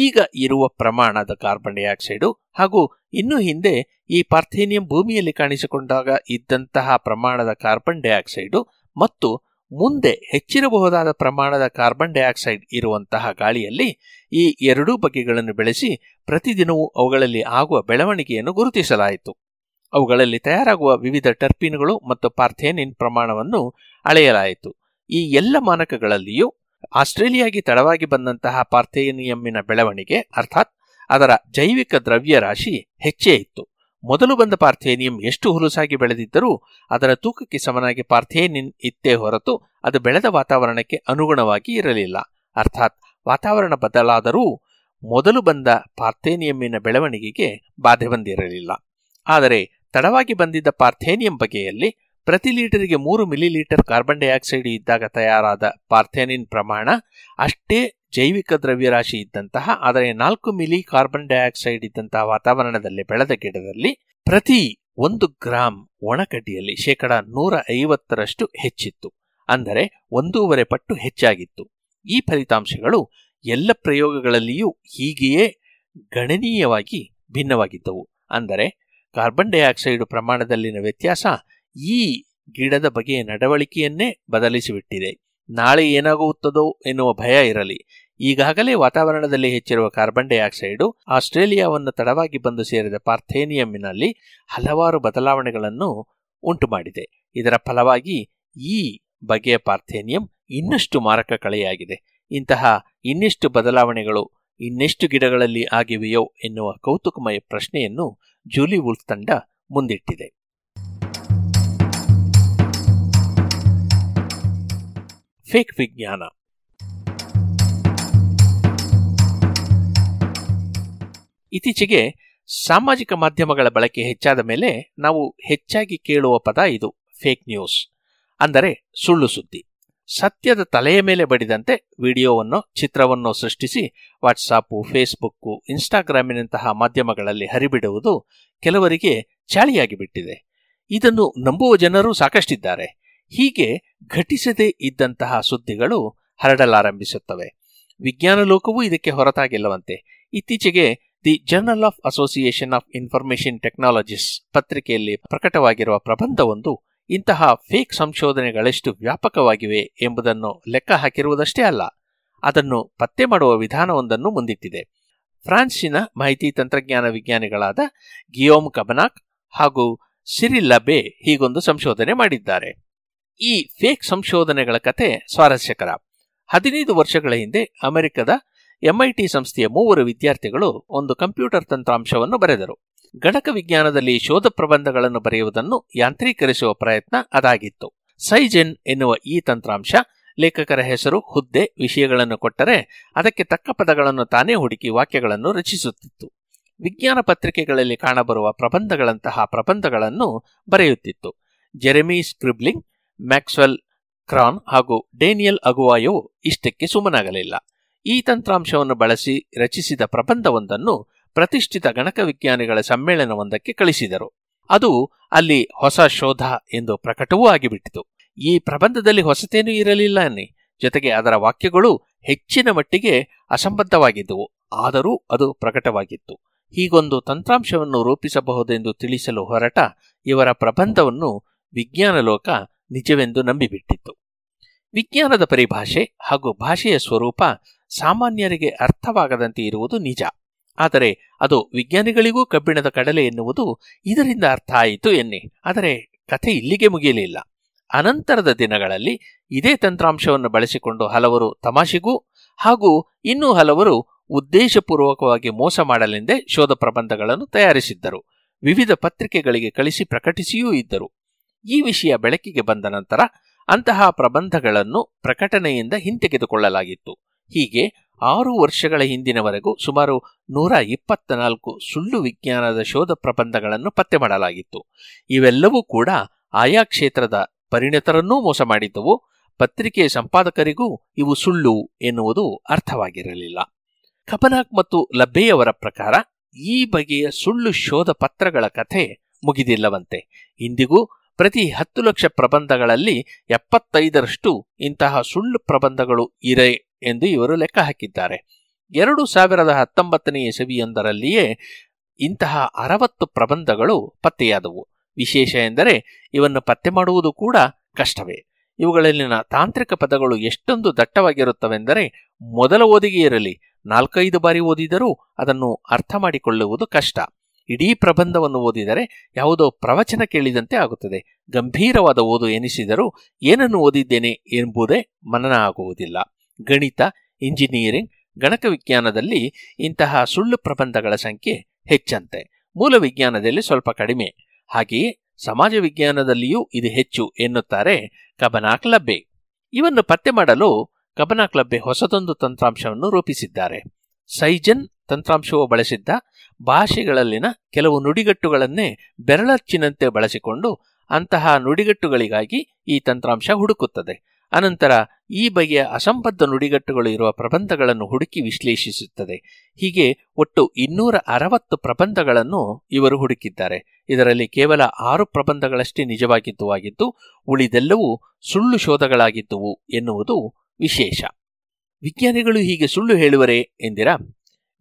ಈಗ ಇರುವ ಪ್ರಮಾಣದ ಕಾರ್ಬನ್ ಡೈಆಕ್ಸೈಡು ಹಾಗೂ ಇನ್ನು ಹಿಂದೆ ಈ ಪಾರ್ಥೇನಿಯಂ ಭೂಮಿಯಲ್ಲಿ ಕಾಣಿಸಿಕೊಂಡಾಗ ಇದ್ದಂತಹ ಪ್ರಮಾಣದ ಕಾರ್ಬನ್ ಡೈಆಕ್ಸೈಡು ಮತ್ತು ಮುಂದೆ ಹೆಚ್ಚಿರಬಹುದಾದ ಪ್ರಮಾಣದ ಕಾರ್ಬನ್ ಡೈಆಕ್ಸೈಡ್ ಇರುವಂತಹ ಗಾಳಿಯಲ್ಲಿ ಈ ಎರಡೂ ಬಗೆಗಳನ್ನು ಬೆಳೆಸಿ ಪ್ರತಿದಿನವೂ ಅವುಗಳಲ್ಲಿ ಆಗುವ ಬೆಳವಣಿಗೆಯನ್ನು ಗುರುತಿಸಲಾಯಿತು. ಅವುಗಳಲ್ಲಿ ತಯಾರಾಗುವ ವಿವಿಧ ಟರ್ಪಿನ್ಗಳು ಮತ್ತು ಪಾರ್ಥೇನಿನ್ ಪ್ರಮಾಣವನ್ನು ಅಳೆಯಲಾಯಿತು. ಈ ಎಲ್ಲ ಮಾನಕಗಳಲ್ಲಿಯೂ ಆಸ್ಟ್ರೇಲಿಯಾಗೆ ತಡವಾಗಿ ಬಂದಂತಹ ಪಾರ್ಥೇನಿಯಮ್ಮಿನ ಬೆಳವಣಿಗೆ, ಅರ್ಥಾತ್ ಅದರ ಜೈವಿಕ ದ್ರವ್ಯ ರಾಶಿ ಹೆಚ್ಚೇ ಇತ್ತು. ಮೊದಲು ಬಂದ ಪಾರ್ಥೇನಿಯಂ ಎಷ್ಟು ಹುಲುಸಾಗಿ ಬೆಳೆದಿದ್ದರೂ ಅದರ ತೂಕಕ್ಕೆ ಸಮನಾಗಿ ಪಾರ್ಥೇನಿನ್ ಇತ್ತೇ ಹೊರತು ಅದು ಬೆಳೆದ ವಾತಾವರಣಕ್ಕೆ ಅನುಗುಣವಾಗಿ ಇರಲಿಲ್ಲ. ಅರ್ಥಾತ್ ವಾತಾವರಣ ಬದಲಾದರೂ ಮೊದಲು ಬಂದ ಪಾರ್ಥೇನಿಯಮ್ಮಿನ ಬೆಳವಣಿಗೆಗೆ ಬಾಧೆ ಬಂದಿರಲಿಲ್ಲ. ಆದರೆ ತಡವಾಗಿ ಬಂದಿದ್ದ ಪಾರ್ಥೇನಿಯಂ ಬಗೆಯಲ್ಲಿ ಪ್ರತಿ ಲೀಟರ್ಗೆ ಮೂರು ಮಿಲಿ ಲೀಟರ್ ಕಾರ್ಬನ್ ಡೈಆಕ್ಸೈಡ್ ಇದ್ದಾಗ ತಯಾರಾದ ಪಾರ್ಥೇನಿನ್ ಪ್ರಮಾಣ ಅಷ್ಟೇ ಜೈವಿಕ ದ್ರವ್ಯರಾಶಿ ಇದ್ದಂತಹ, ಆದರೆ ನಾಲ್ಕು ಮಿಲಿ ಕಾರ್ಬನ್ ಡೈಆಕ್ಸೈಡ್ ಇದ್ದಂತಹ ವಾತಾವರಣದಲ್ಲಿ ಬೆಳೆದ ಗಿಡದಲ್ಲಿ ಪ್ರತಿ ಒಂದು ಗ್ರಾಂ ಒಣಕಡ್ಡಿಯಲ್ಲಿ ಶೇಕಡ ನೂರ ಐವತ್ತರಷ್ಟು ಹೆಚ್ಚಿತ್ತು. ಅಂದರೆ ಒಂದೂವರೆ ಪಟ್ಟು ಹೆಚ್ಚಾಗಿತ್ತು. ಈ ಫಲಿತಾಂಶಗಳು ಎಲ್ಲ ಪ್ರಯೋಗಗಳಲ್ಲಿಯೂ ಹೀಗೆಯೇ ಗಣನೀಯವಾಗಿ ಭಿನ್ನವಾಗಿದ್ದವು. ಅಂದರೆ ಕಾರ್ಬನ್ ಡೈಆಕ್ಸೈಡ್ ಪ್ರಮಾಣದಲ್ಲಿನ ವ್ಯತ್ಯಾಸ ಈ ಗಿಡದ ಬಗೆಯ ನಡವಳಿಕೆಯನ್ನೇ ಬದಲಿಸಿಬಿಟ್ಟಿದೆ. ನಾಳೆ ಏನಾಗುತ್ತದೋ ಎನ್ನುವ ಭಯ ಇರಲಿ. ಈಗಾಗಲೇ ವಾತಾವರಣದಲ್ಲಿ ಹೆಚ್ಚಿರುವ ಕಾರ್ಬನ್ ಡೈಆಕ್ಸೈಡು ಆಸ್ಟ್ರೇಲಿಯಾವನ್ನು ತಡವಾಗಿ ಬಂದು ಸೇರಿದ ಪಾರ್ಥೇನಿಯಂನಲ್ಲಿ ಹಲವಾರು ಬದಲಾವಣೆಗಳನ್ನು ಉಂಟುಮಾಡಿದೆ. ಇದರ ಫಲವಾಗಿ ಈ ಬಗೆಯ ಪಾರ್ಥೇನಿಯಂ ಇನ್ನಷ್ಟು ಮಾರಕ ಕಳೆಯಾಗಿದೆ ಇಂತಹ ಇನ್ನಿಷ್ಟು ಬದಲಾವಣೆಗಳು ಇನ್ನೆಷ್ಟು ಗಿಡಗಳಲ್ಲಿ ಆಗಿವೆಯೋ ಎನ್ನುವ ಕೌತುಕಮಯ ಪ್ರಶ್ನೆಯನ್ನು ಜೂಲಿ ವುಲ್ಫ್ ತಂಡ ಮುಂದಿಟ್ಟಿದೆ. ಫೇಕ್ ವಿಜ್ಞಾನ ಇತ್ತೀಚೆಗೆ ಸಾಮಾಜಿಕ ಮಾಧ್ಯಮಗಳ ಬಳಕೆ ಹೆಚ್ಚಾದ ಮೇಲೆ ನಾವು ಹೆಚ್ಚಾಗಿ ಕೇಳುವ ಪದ ಇದು ಫೇಕ್ ನ್ಯೂಸ್ ಅಂದರೆ ಸುಳ್ಳು ಸುದ್ದಿ. ಸತ್ಯದ ತಲೆಯ ಮೇಲೆ ಬಡಿದಂತೆ ವಿಡಿಯೋವನ್ನು, ಚಿತ್ರವನ್ನು ಸೃಷ್ಟಿಸಿ ವಾಟ್ಸಾಪು ಫೇಸ್ಬುಕ್ಕು ಇನ್ಸ್ಟಾಗ್ರಾಮಿನಂತಹ ಮಾಧ್ಯಮಗಳಲ್ಲಿ ಹರಿಬಿಡುವುದು ಕೆಲವರಿಗೆ ಚಾಳಿಯಾಗಿ ಬಿಟ್ಟಿದೆ. ಇದನ್ನು ನಂಬುವ ಜನರು ಸಾಕಷ್ಟಿದ್ದಾರೆ. ಹೀಗೆ ಘಟಿಸದೇ ಇದ್ದಂತಹ ಸುದ್ದಿಗಳು ಹರಡಲಾರಂಭಿಸುತ್ತವೆ. ವಿಜ್ಞಾನ ಲೋಕವೂ ಇದಕ್ಕೆ ಹೊರತಾಗಿಲ್ಲವಂತೆ. ಇತ್ತೀಚೆಗೆ the journal of association of information technologies ಪತ್ರಿಕೆಯಲ್ಲಿ ಪ್ರಕಟವಾಗಿರುವ ಪ್ರಬಂಧವೊಂದು ಇಂತಹ ಫೇಕ್ ಸಂಶೋಧನೆಗಳೆಷ್ಟು ವ್ಯಾಪಕವಾಗಿವೆ ಎಂಬುದನ್ನು ಲೆಕ್ಕ ಹಾಕಿರುವುದಷ್ಟೇ ಅಲ್ಲ, ಅದನ್ನು ಪತ್ತೆ ಮಾಡುವ ವಿಧಾನವೊಂದನ್ನು ಮುಂದಿಟ್ಟಿದೆ. ಫ್ರಾನ್ಸಿನ ಮಾಹಿತಿ ತಂತ್ರಜ್ಞಾನ ವಿಜ್ಞಾನಿಗಳಾದ ಗಿಯೋಮ್ ಕಬನಾಕ್ ಹಾಗೂ ಸಿರಿ ಲಬೆ ಹೀಗೊಂದು ಸಂಶೋಧನೆ ಮಾಡಿದ್ದಾರೆ. ಈ ಫೇಕ್ ಸಂಶೋಧನೆಗಳ ಕತೆ ಸ್ವಾರಸ್ಯಕರ. ಹದಿನೈದು ವರ್ಷಗಳ ಹಿಂದೆ ಅಮೆರಿಕದ ಎಂಐಟಿ ಸಂಸ್ಥೆಯ ಮೂವರು ವಿದ್ಯಾರ್ಥಿಗಳು ಒಂದು ಕಂಪ್ಯೂಟರ್ ತಂತ್ರಾಂಶವನ್ನು ಬರೆದರು. ಗಣಕ ವಿಜ್ಞಾನದಲ್ಲಿ ಶೋಧ ಪ್ರಬಂಧಗಳನ್ನು ಬರೆಯುವುದನ್ನು ಯಾಂತ್ರೀಕರಿಸುವ ಪ್ರಯತ್ನ ಅದಾಗಿತ್ತು. ಸೈಜೆನ್ ಎನ್ನುವ ಈ ತಂತ್ರಾಂಶ ಲೇಖಕರ ಹೆಸರು, ಹುದ್ದೆ, ವಿಷಯಗಳನ್ನು ಕೊಟ್ಟರೆ ಅದಕ್ಕೆ ತಕ್ಕ ಪದಗಳನ್ನು ತಾನೇ ಹುಡುಕಿ ವಾಕ್ಯಗಳನ್ನು ರಚಿಸುತ್ತಿತ್ತು. ವಿಜ್ಞಾನ ಪತ್ರಿಕೆಗಳಲ್ಲಿ ಕಾಣಬರುವ ಪ್ರಬಂಧಗಳಂತಹ ಪ್ರಬಂಧಗಳನ್ನು ಬರೆಯುತ್ತಿತ್ತು. ಜೆರೆಮಿ ಸ್ಕ್ರಿಬ್ಲಿಂಗ್, ಮ್ಯಾಕ್ಸ್ವೆಲ್ ಕ್ರಾನ್ ಹಾಗೂ ಡೇನಿಯಲ್ ಅಗುವಾಯೋ ಇಷ್ಟಕ್ಕೆ ಸುಮ್ಮನಾಗಲಿಲ್ಲ ಈ ತಂತ್ರಾಂಶವನ್ನು ಬಳಸಿ ರಚಿಸಿದ ಪ್ರಬಂಧವೊಂದನ್ನು ಪ್ರತಿಷ್ಠಿತ ಗಣಕ ವಿಜ್ಞಾನಿಗಳ ಸಮ್ಮೇಳನವೊಂದಕ್ಕೆ ಕಳಿಸಿದರು. ಅದು ಅಲ್ಲಿ ಹೊಸ ಶೋಧ ಎಂದು ಪ್ರಕಟವೂ ಆಗಿಬಿಟ್ಟಿತು. ಈ ಪ್ರಬಂಧದಲ್ಲಿ ಹೊಸತೇನೂ ಇರಲಿಲ್ಲ ಅನ್ನಿ. ಜೊತೆಗೆ ಅದರ ವಾಕ್ಯಗಳು ಹೆಚ್ಚಿನ ಮಟ್ಟಿಗೆ ಅಸಂಬದ್ಧವಾಗಿದ್ದವು. ಆದರೂ ಅದು ಪ್ರಕಟವಾಗಿತ್ತು. ಹೀಗೊಂದು ತಂತ್ರಾಂಶವನ್ನು ರೂಪಿಸಬಹುದೆಂದು ತಿಳಿಸಲು ಹೊರಟ ಇವರ ಪ್ರಬಂಧವನ್ನು ವಿಜ್ಞಾನ ಲೋಕ ನಿಜವೆಂದು ನಂಬಿಬಿಟ್ಟಿತ್ತು. ವಿಜ್ಞಾನದ ಪರಿಭಾಷೆ ಹಾಗೂ ಭಾಷೆಯ ಸ್ವರೂಪ ಸಾಮಾನ್ಯರಿಗೆ ಅರ್ಥವಾಗದಂತೆ ಇರುವುದು ನಿಜ. ಆದರೆ ಅದು ವಿಜ್ಞಾನಿಗಳಿಗೂ ಕಬ್ಬಿಣದ ಕಡಲೆ ಎನ್ನುವುದು ಇದರಿಂದ ಅರ್ಥ ಆಯಿತು ಎನ್ನಿ. ಆದರೆ ಕಥೆ ಇಲ್ಲಿಗೆ ಮುಗಿಯಲಿಲ್ಲ. ಅನಂತರದ ದಿನಗಳಲ್ಲಿ ಇದೇ ತಂತ್ರಾಂಶವನ್ನು ಬಳಸಿಕೊಂಡು ಹಲವರು ತಮಾಷೆಗೂ ಹಾಗೂ ಇನ್ನೂ ಹಲವರು ಉದ್ದೇಶಪೂರ್ವಕವಾಗಿ ಮೋಸ ಮಾಡಲೆಂದೇ ಶೋಧ ಪ್ರಬಂಧಗಳನ್ನು ತಯಾರಿಸಿದ್ದರು. ವಿವಿಧ ಪತ್ರಿಕೆಗಳಿಗೆ ಕಳಿಸಿ ಪ್ರಕಟಿಸಿಯೂ ಇದ್ದರು. ಈ ವಿಷಯ ಬೆಳಕಿಗೆ ಬಂದ ನಂತರ ಅಂತಹ ಪ್ರಬಂಧಗಳನ್ನು ಪ್ರಕಟಣೆಯಿಂದ ಹಿಂತೆಗೆದುಕೊಳ್ಳಲಾಗಿತ್ತು. ಹೀಗೆ ಆರು ವರ್ಷಗಳ ಹಿಂದಿನವರೆಗೂ ಸುಮಾರು ನೂರ ಇಪ್ಪತ್ತ ನಾಲ್ಕು ಸುಳ್ಳು ವಿಜ್ಞಾನದ ಶೋಧ ಪ್ರಬಂಧಗಳನ್ನು ಪತ್ತೆ ಮಾಡಲಾಗಿತ್ತು. ಇವೆಲ್ಲವೂ ಕೂಡ ಆಯಾ ಕ್ಷೇತ್ರದ ಪರಿಣಿತರನ್ನೂ ಮೋಸ ಮಾಡಿದ್ದವು. ಪತ್ರಿಕೆಯ ಸಂಪಾದಕರಿಗೂ ಇವು ಸುಳ್ಳು ಎನ್ನುವುದು ಅರ್ಥವಾಗಿರಲಿಲ್ಲ. ಕಪನಾಕ್ ಮತ್ತು ಲಬ್ಬೆಯವರ ಪ್ರಕಾರ ಈ ಬಗೆಯ ಸುಳ್ಳು ಶೋಧ ಪತ್ರಗಳ ಕಥೆ ಮುಗಿದಿಲ್ಲವಂತೆ. ಇಂದಿಗೂ ಪ್ರತಿ ಹತ್ತು ಲಕ್ಷ ಪ್ರಬಂಧಗಳಲ್ಲಿ ಎಪ್ಪತ್ತೈದರಷ್ಟು ಇಂತಹ ಸುಳ್ಳು ಪ್ರಬಂಧಗಳು ಇರೆ ಎಂದು ಇವರು ಲೆಕ್ಕ ಹಾಕಿದ್ದಾರೆ. ಎರಡು ಸಾವಿರದ ಹತ್ತೊಂಬತ್ತನೇ ಇಸವಿಯೊಂದರಲ್ಲಿಯೇ ಇಂತಹ ಅರವತ್ತು ಪ್ರಬಂಧಗಳು ಪತ್ತೆಯಾದವು. ವಿಶೇಷ ಎಂದರೆ ಇವನ್ನು ಪತ್ತೆ ಮಾಡುವುದು ಕೂಡ ಕಷ್ಟವೇ. ಇವುಗಳಲ್ಲಿನ ತಾಂತ್ರಿಕ ಪದಗಳು ಎಷ್ಟೊಂದು ದಟ್ಟವಾಗಿರುತ್ತವೆಂದರೆ ಮೊದಲ ಓದಿಗೆ ಇರಲಿ, ನಾಲ್ಕೈದು ಬಾರಿ ಓದಿದರೂ ಅದನ್ನು ಅರ್ಥ ಮಾಡಿಕೊಳ್ಳುವುದು ಕಷ್ಟ. ಇಡೀ ಪ್ರಬಂಧವನ್ನು ಓದಿದರೆ ಯಾವುದೋ ಪ್ರವಚನ ಕೇಳಿದಂತೆ ಆಗುತ್ತದೆ. ಗಂಭೀರವಾದ ಓದು ಎನಿಸಿದರೂ ಏನನ್ನು ಓದಿದ್ದೇನೆ ಎಂಬುದೇ ಮನನ ಆಗುವುದಿಲ್ಲ. ಗಣಿತ, ಇಂಜಿನಿಯರಿಂಗ್, ಗಣಕ ವಿಜ್ಞಾನದಲ್ಲಿ ಇಂತಹ ಸುಳ್ಳು ಪ್ರಬಂಧಗಳ ಸಂಖ್ಯೆ ಹೆಚ್ಚಂತೆ. ಮೂಲ ವಿಜ್ಞಾನದಲ್ಲಿ ಸ್ವಲ್ಪ ಕಡಿಮೆ. ಹಾಗೆಯೇ ಸಮಾಜ ವಿಜ್ಞಾನದಲ್ಲಿಯೂ ಇದು ಹೆಚ್ಚು ಎನ್ನುತ್ತಾರೆ ಕಬನಾ ಕ್ಲಬ್ಬೆ ಇವನ್ನು ಪತ್ತೆ ಮಾಡಲು ಕಬನಾ ಕ್ಲಬ್ಬೆ ಹೊಸದೊಂದು ತಂತ್ರಾಂಶವನ್ನು ರೂಪಿಸಿದ್ದಾರೆ. ಸೈಜನ್ ತಂತ್ರಾಂಶವು ಬಳಸಿದ್ದ ಭಾಷೆಗಳಲ್ಲಿನ ಕೆಲವು ನುಡಿಗಟ್ಟುಗಳನ್ನೇ ಬೆರಳಚ್ಚಿನಂತೆ ಬಳಸಿಕೊಂಡು ಅಂತಹ ನುಡಿಗಟ್ಟುಗಳಿಗಾಗಿ ಈ ತಂತ್ರಾಂಶ ಹುಡುಕುತ್ತದೆ. ಅನಂತರ ಈ ಬಗೆಯ ಅಸಂಬದ್ಧ ನುಡಿಗಟ್ಟುಗಳು ಇರುವ ಪ್ರಬಂಧಗಳನ್ನು ಹುಡುಕಿ ವಿಶ್ಲೇಷಿಸುತ್ತದೆ. ಹೀಗೆ ಒಟ್ಟು ಇನ್ನೂರ ಅರವತ್ತು ಪ್ರಬಂಧಗಳನ್ನು ಇವರು ಹುಡುಕಿದ್ದಾರೆ. ಇದರಲ್ಲಿ ಕೇವಲ ಆರು ಪ್ರಬಂಧಗಳಷ್ಟೇ ನಿಜವಾಗಿದ್ದು ಆಗಿದ್ದು, ಉಳಿದೆಲ್ಲವೂ ಸುಳ್ಳು ಶೋಧಗಳಾಗಿದ್ದುವು ಎನ್ನುವುದು ವಿಶೇಷ. ವಿಜ್ಞಾನಿಗಳು ಹೀಗೆ ಸುಳ್ಳು ಹೇಳುವರೇ ಎಂದಿರಾ?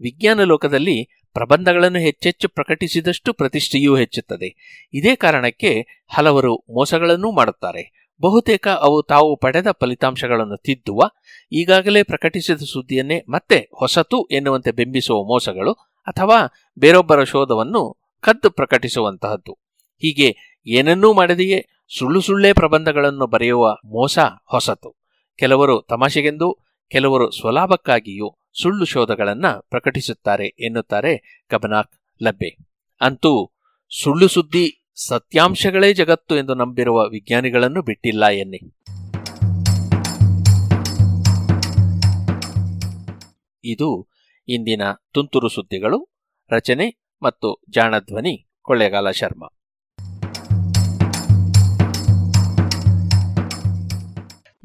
ವಿಜ್ಞಾನ ಲೋಕದಲ್ಲಿ ಪ್ರಬಂಧಗಳನ್ನು ಹೆಚ್ಚೆಚ್ಚು ಪ್ರಕಟಿಸಿದಷ್ಟು ಪ್ರತಿಷ್ಠೆಯೂ ಹೆಚ್ಚುತ್ತದೆ. ಇದೇ ಕಾರಣಕ್ಕೆ ಹಲವರು ಮೋಸಗಳನ್ನೂ ಮಾಡುತ್ತಾರೆ. ಬಹುತೇಕ ಅವು ತಾವು ಪಡೆದ ಫಲಿತಾಂಶಗಳನ್ನು ತಿದ್ದುವ, ಈಗಾಗಲೇ ಪ್ರಕಟಿಸಿದ ಸುದ್ದಿಯನ್ನೇ ಮತ್ತೆ ಹೊಸತು ಎನ್ನುವಂತೆ ಬಿಂಬಿಸುವ ಮೋಸಗಳು ಅಥವಾ ಬೇರೊಬ್ಬರ ಶೋಧವನ್ನು ಕದ್ದು ಪ್ರಕಟಿಸುವಂತಹದ್ದು. ಹೀಗೆ ಏನನ್ನೂ ಮಾಡದೆಯೇ ಸುಳ್ಳು ಸುಳ್ಳೇ ಪ್ರಬಂಧಗಳನ್ನು ಬರೆಯುವ ಮೋಸ ಹೊಸತು. ಕೆಲವರು ತಮಾಷೆಗೆಂದು, ಕೆಲವರು ಸ್ವಲಾಭಕ್ಕಾಗಿಯೂ ಸುಳ್ಳು ಶೋಧಗಳನ್ನ ಪ್ರಕಟಿಸುತ್ತಾರೆ ಎನ್ನುತ್ತಾರೆ ಕಬನಾಕ್ ಲಬ್ಬೆ. ಅಂತೂ ಸುಳ್ಳು ಸುದ್ದಿ ಸತ್ಯಾಂಶಗಳೇ ಜಗತ್ತು ಎಂದು ನಂಬಿರುವ ವಿಜ್ಞಾನಿಗಳನ್ನು ಬಿಟ್ಟಿಲ್ಲ ಎನ್ನಿ. ಇದು ಇಂದಿನ ತುಂತುರು ಸುದ್ದಿಗಳು, ರಚನೆ ಮತ್ತು ಜಾಣಧ್ವನಿ ಕೊಳ್ಳೇಗಾಲ ಶರ್ಮಾ.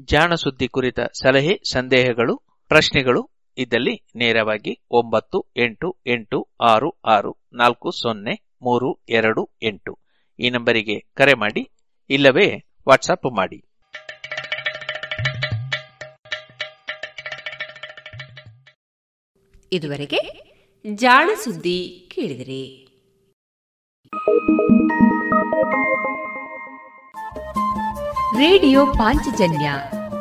ಜಾಣ ಸುದ್ದಿ ಕುರಿತ ಸಲಹೆ, ಸಂದೇಹಗಳು, ಪ್ರಶ್ನೆಗಳು ಇದ್ದಲ್ಲಿ ನೇರವಾಗಿ ಒಂಬತ್ತು, ಎಂಟು ಎಂಟು, ಆರು ಆರು, ನಾಲ್ಕು, ಸೊನ್ನೆ, ಮೂರು, ಎರಡು, ಎಂಟು. ಈ ನಂಬರಿಗೆ ಕರೆ ಮಾಡಿ, ಇಲ್ಲವೇ ವಾಟ್ಸಪ್ ಮಾಡಿ. ಇದುವರೆಗೆ ಜಾಣ ಸುದ್ದಿ ಕೇಳಿದಿರಿ. ರೇಡಿಯೋ ಪಾಂಚಜನ್ಯ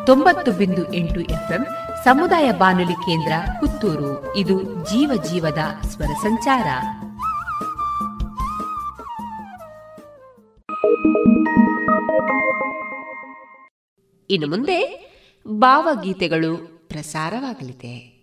ತೊಂಬತ್ತು ಬಿಂದು ಎಂಟು ಎಫ್ಎಂ ಸಮುದಾಯ ಬಾನುಲಿ ಕೇಂದ್ರ ಪುತ್ತೂರು. ಇದು ಜೀವ ಜೀವದ ಸ್ವರ ಸಂಚಾರ. ಇನ್ನು ಮುಂದೆ ಭಾವಗೀತೆಗಳು ಪ್ರಸಾರವಾಗಲಿದೆ.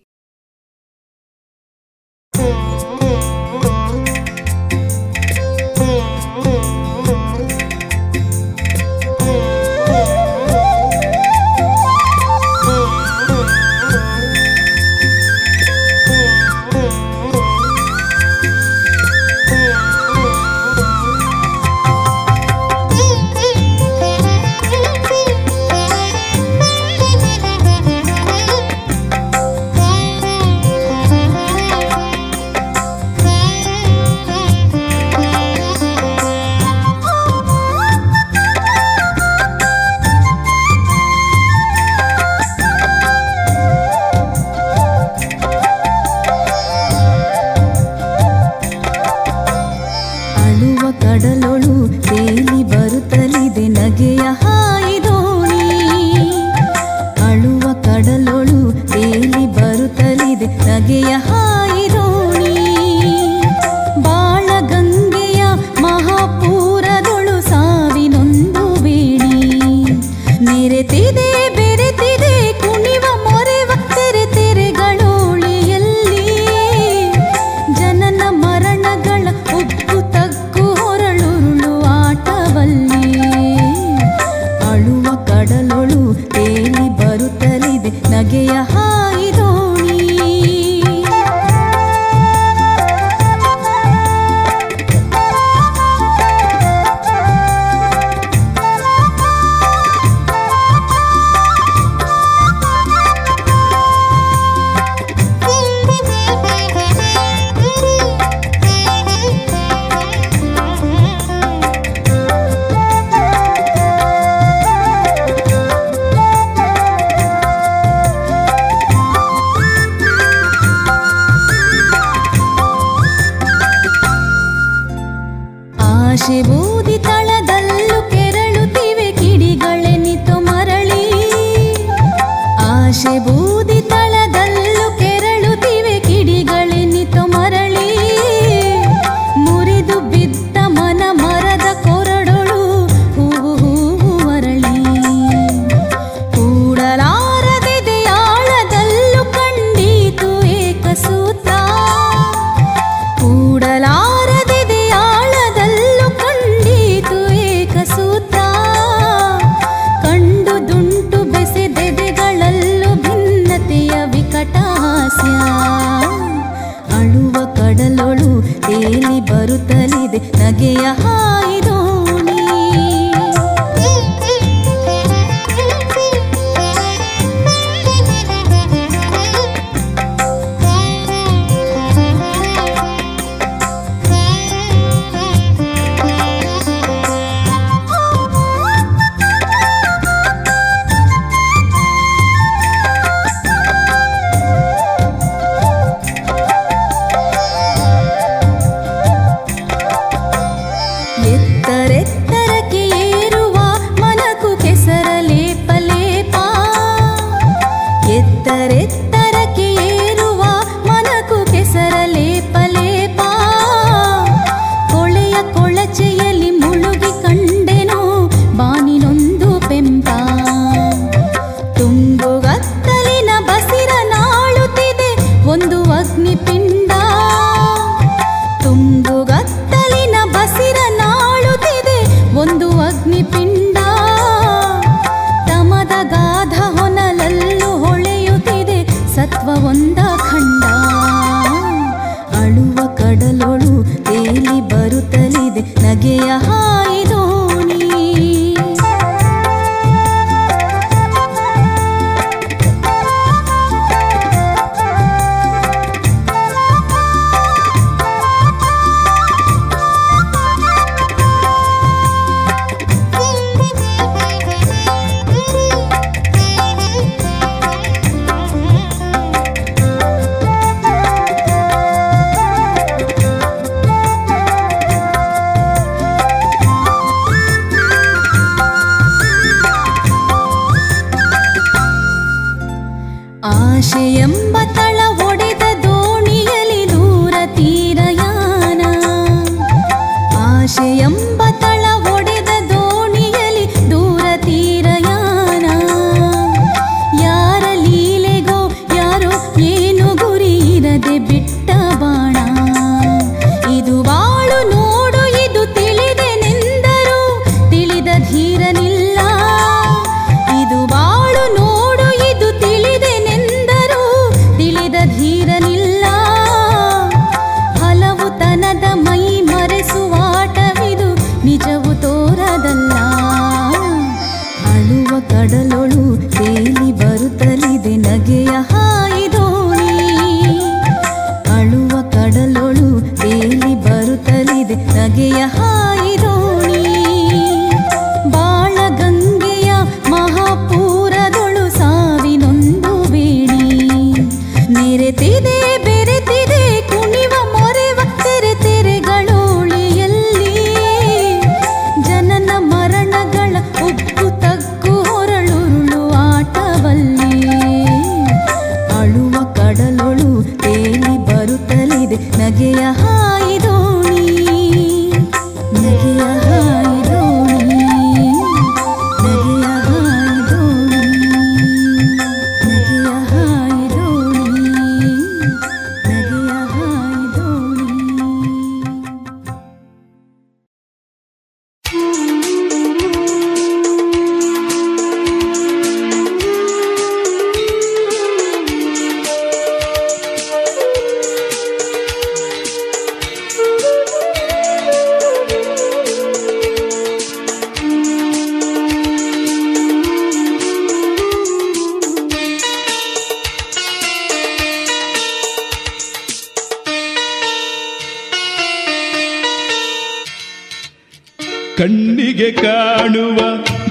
ಕಣ್ಣಿಗೆ ಕಾಣುವ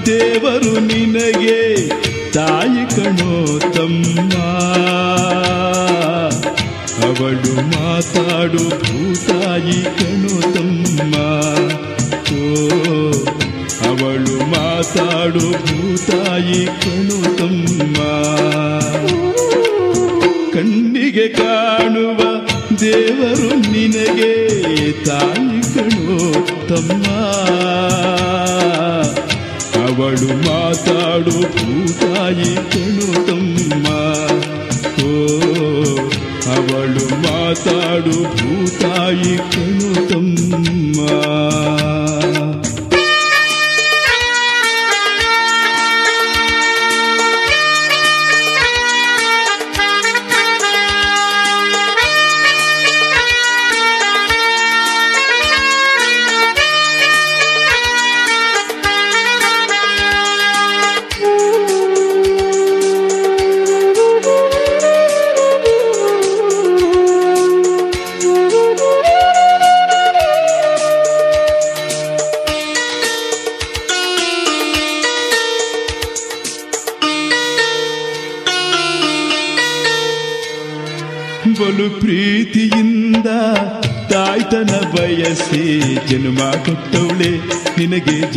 ದೇವರು ನಿನಗೆ ತಾಯಿ ಕಣೋ ತಮ್ಮ. ಅವಳು ಮಾತಾಡು ಭೂತಾಯಿ ಕಣೋ ತಮ್ಮ. ಓ, ಅವಳು ಮಾತಾಡು ಭೂತಾಯಿ ಕಣೋ ತಮ್ಮ. ಕಣ್ಣಿಗೆ ಕಾಣುವ ದೇವರು ನಿನಗೆ ತಾಯಿ ತಮ್ಮ. ಅವಳು ಮಾತಾಡು ಭೂತಾಯಿ ಕಣು ತಮ್ಮ. ಓ, ಅವಳು ಮಾತಾಡು ಭೂತಾಯಿ ಕಣು ತಮ್ಮ.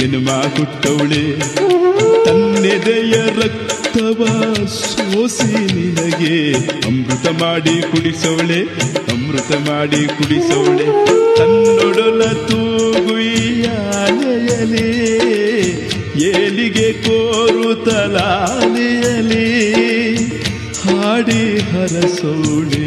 ಜನ್ಮ ಕೊಟ್ಟವಳೆ. ತನ್ನೆದೆಯ ರಕ್ತವ ಸೋಸಿ ನಿನಗೆ. ಅಮೃತ ಮಾಡಿ ಕುಡಿಸವಳೆ, ಅಮೃತ ಮಾಡಿ ಕುಡಿಸವಳೆ. ತನ್ನೊಡಲ ತೂಗುಯ್ಯಾಲೆಯಲಿ ಏಲಿಗೆ ಕೋರುತ್ತಲಾಲೆಯಲಿ ಹಾಡಿ ಹರಸೋಳೆ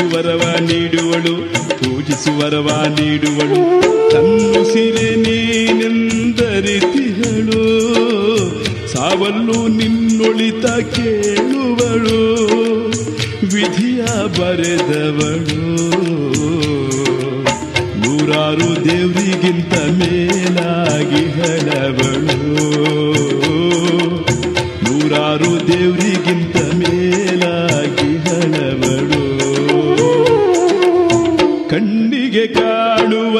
ಪೂಜಿಸುವರವ ನೀಡುವಳು ಪೂಜಿಸುವರವ ನೀಡುವಳು. ತನ್ನುಸಿರೆ ನೀನೆಂದರಿತಿಹಳು ಸಾವಲ್ಲು ನಿನ್ನೊಳಿತ ಕೇಳುವಳು, ವಿಧಿಯ ಬರೆದವಳು. ನೂರಾರು ದೇವರಿಗಿಂತ ಮೇಲಾಗಿ ಹೇಳವಳು. ನೂರಾರು ದೇವರಿಗಿಂತ ಕಣ್ಣಿಗೆ ಕಾಣುವ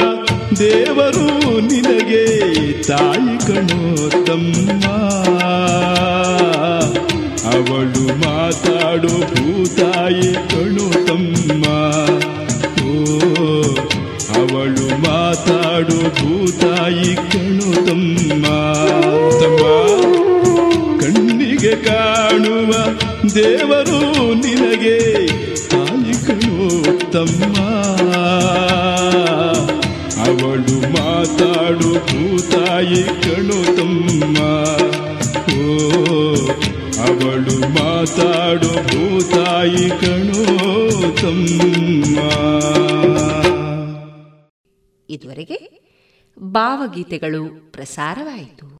ದೇವರು ನಿನಗೆ ತಾಯಿ ಕಣೋ ತಮ್ಮ. ಅವಳು ಮಾತಾಡು ಭೂತಾಯಿ ಕಣೋ ತಮ್ಮ. ಓ, ಅವಳು ಮಾತಾಡು ಭೂತಾಯಿ ಕಣೋ ತಮ್ಮ. ತಮ್ಮ, ಕಣ್ಣಿಗೆ ಕಾಣುವ ದೇವರು ನಿನಗೆ ತಾಯಿ ಕಣೋ ತಮ್ಮ. ಅವಳು ಮಾತಾಡು ಭೂತಾಯಿ ಕಣು ತಮ್ಮ. ಓ ಅವಳು ಮಾತಾಡು ಭೂತಾಯಿ ಕಣು ತಮ್ಮ. ಇದುವರೆಗೆ ಭಾವಗೀತೆಗಳು ಪ್ರಸಾರವಾಯಿತು.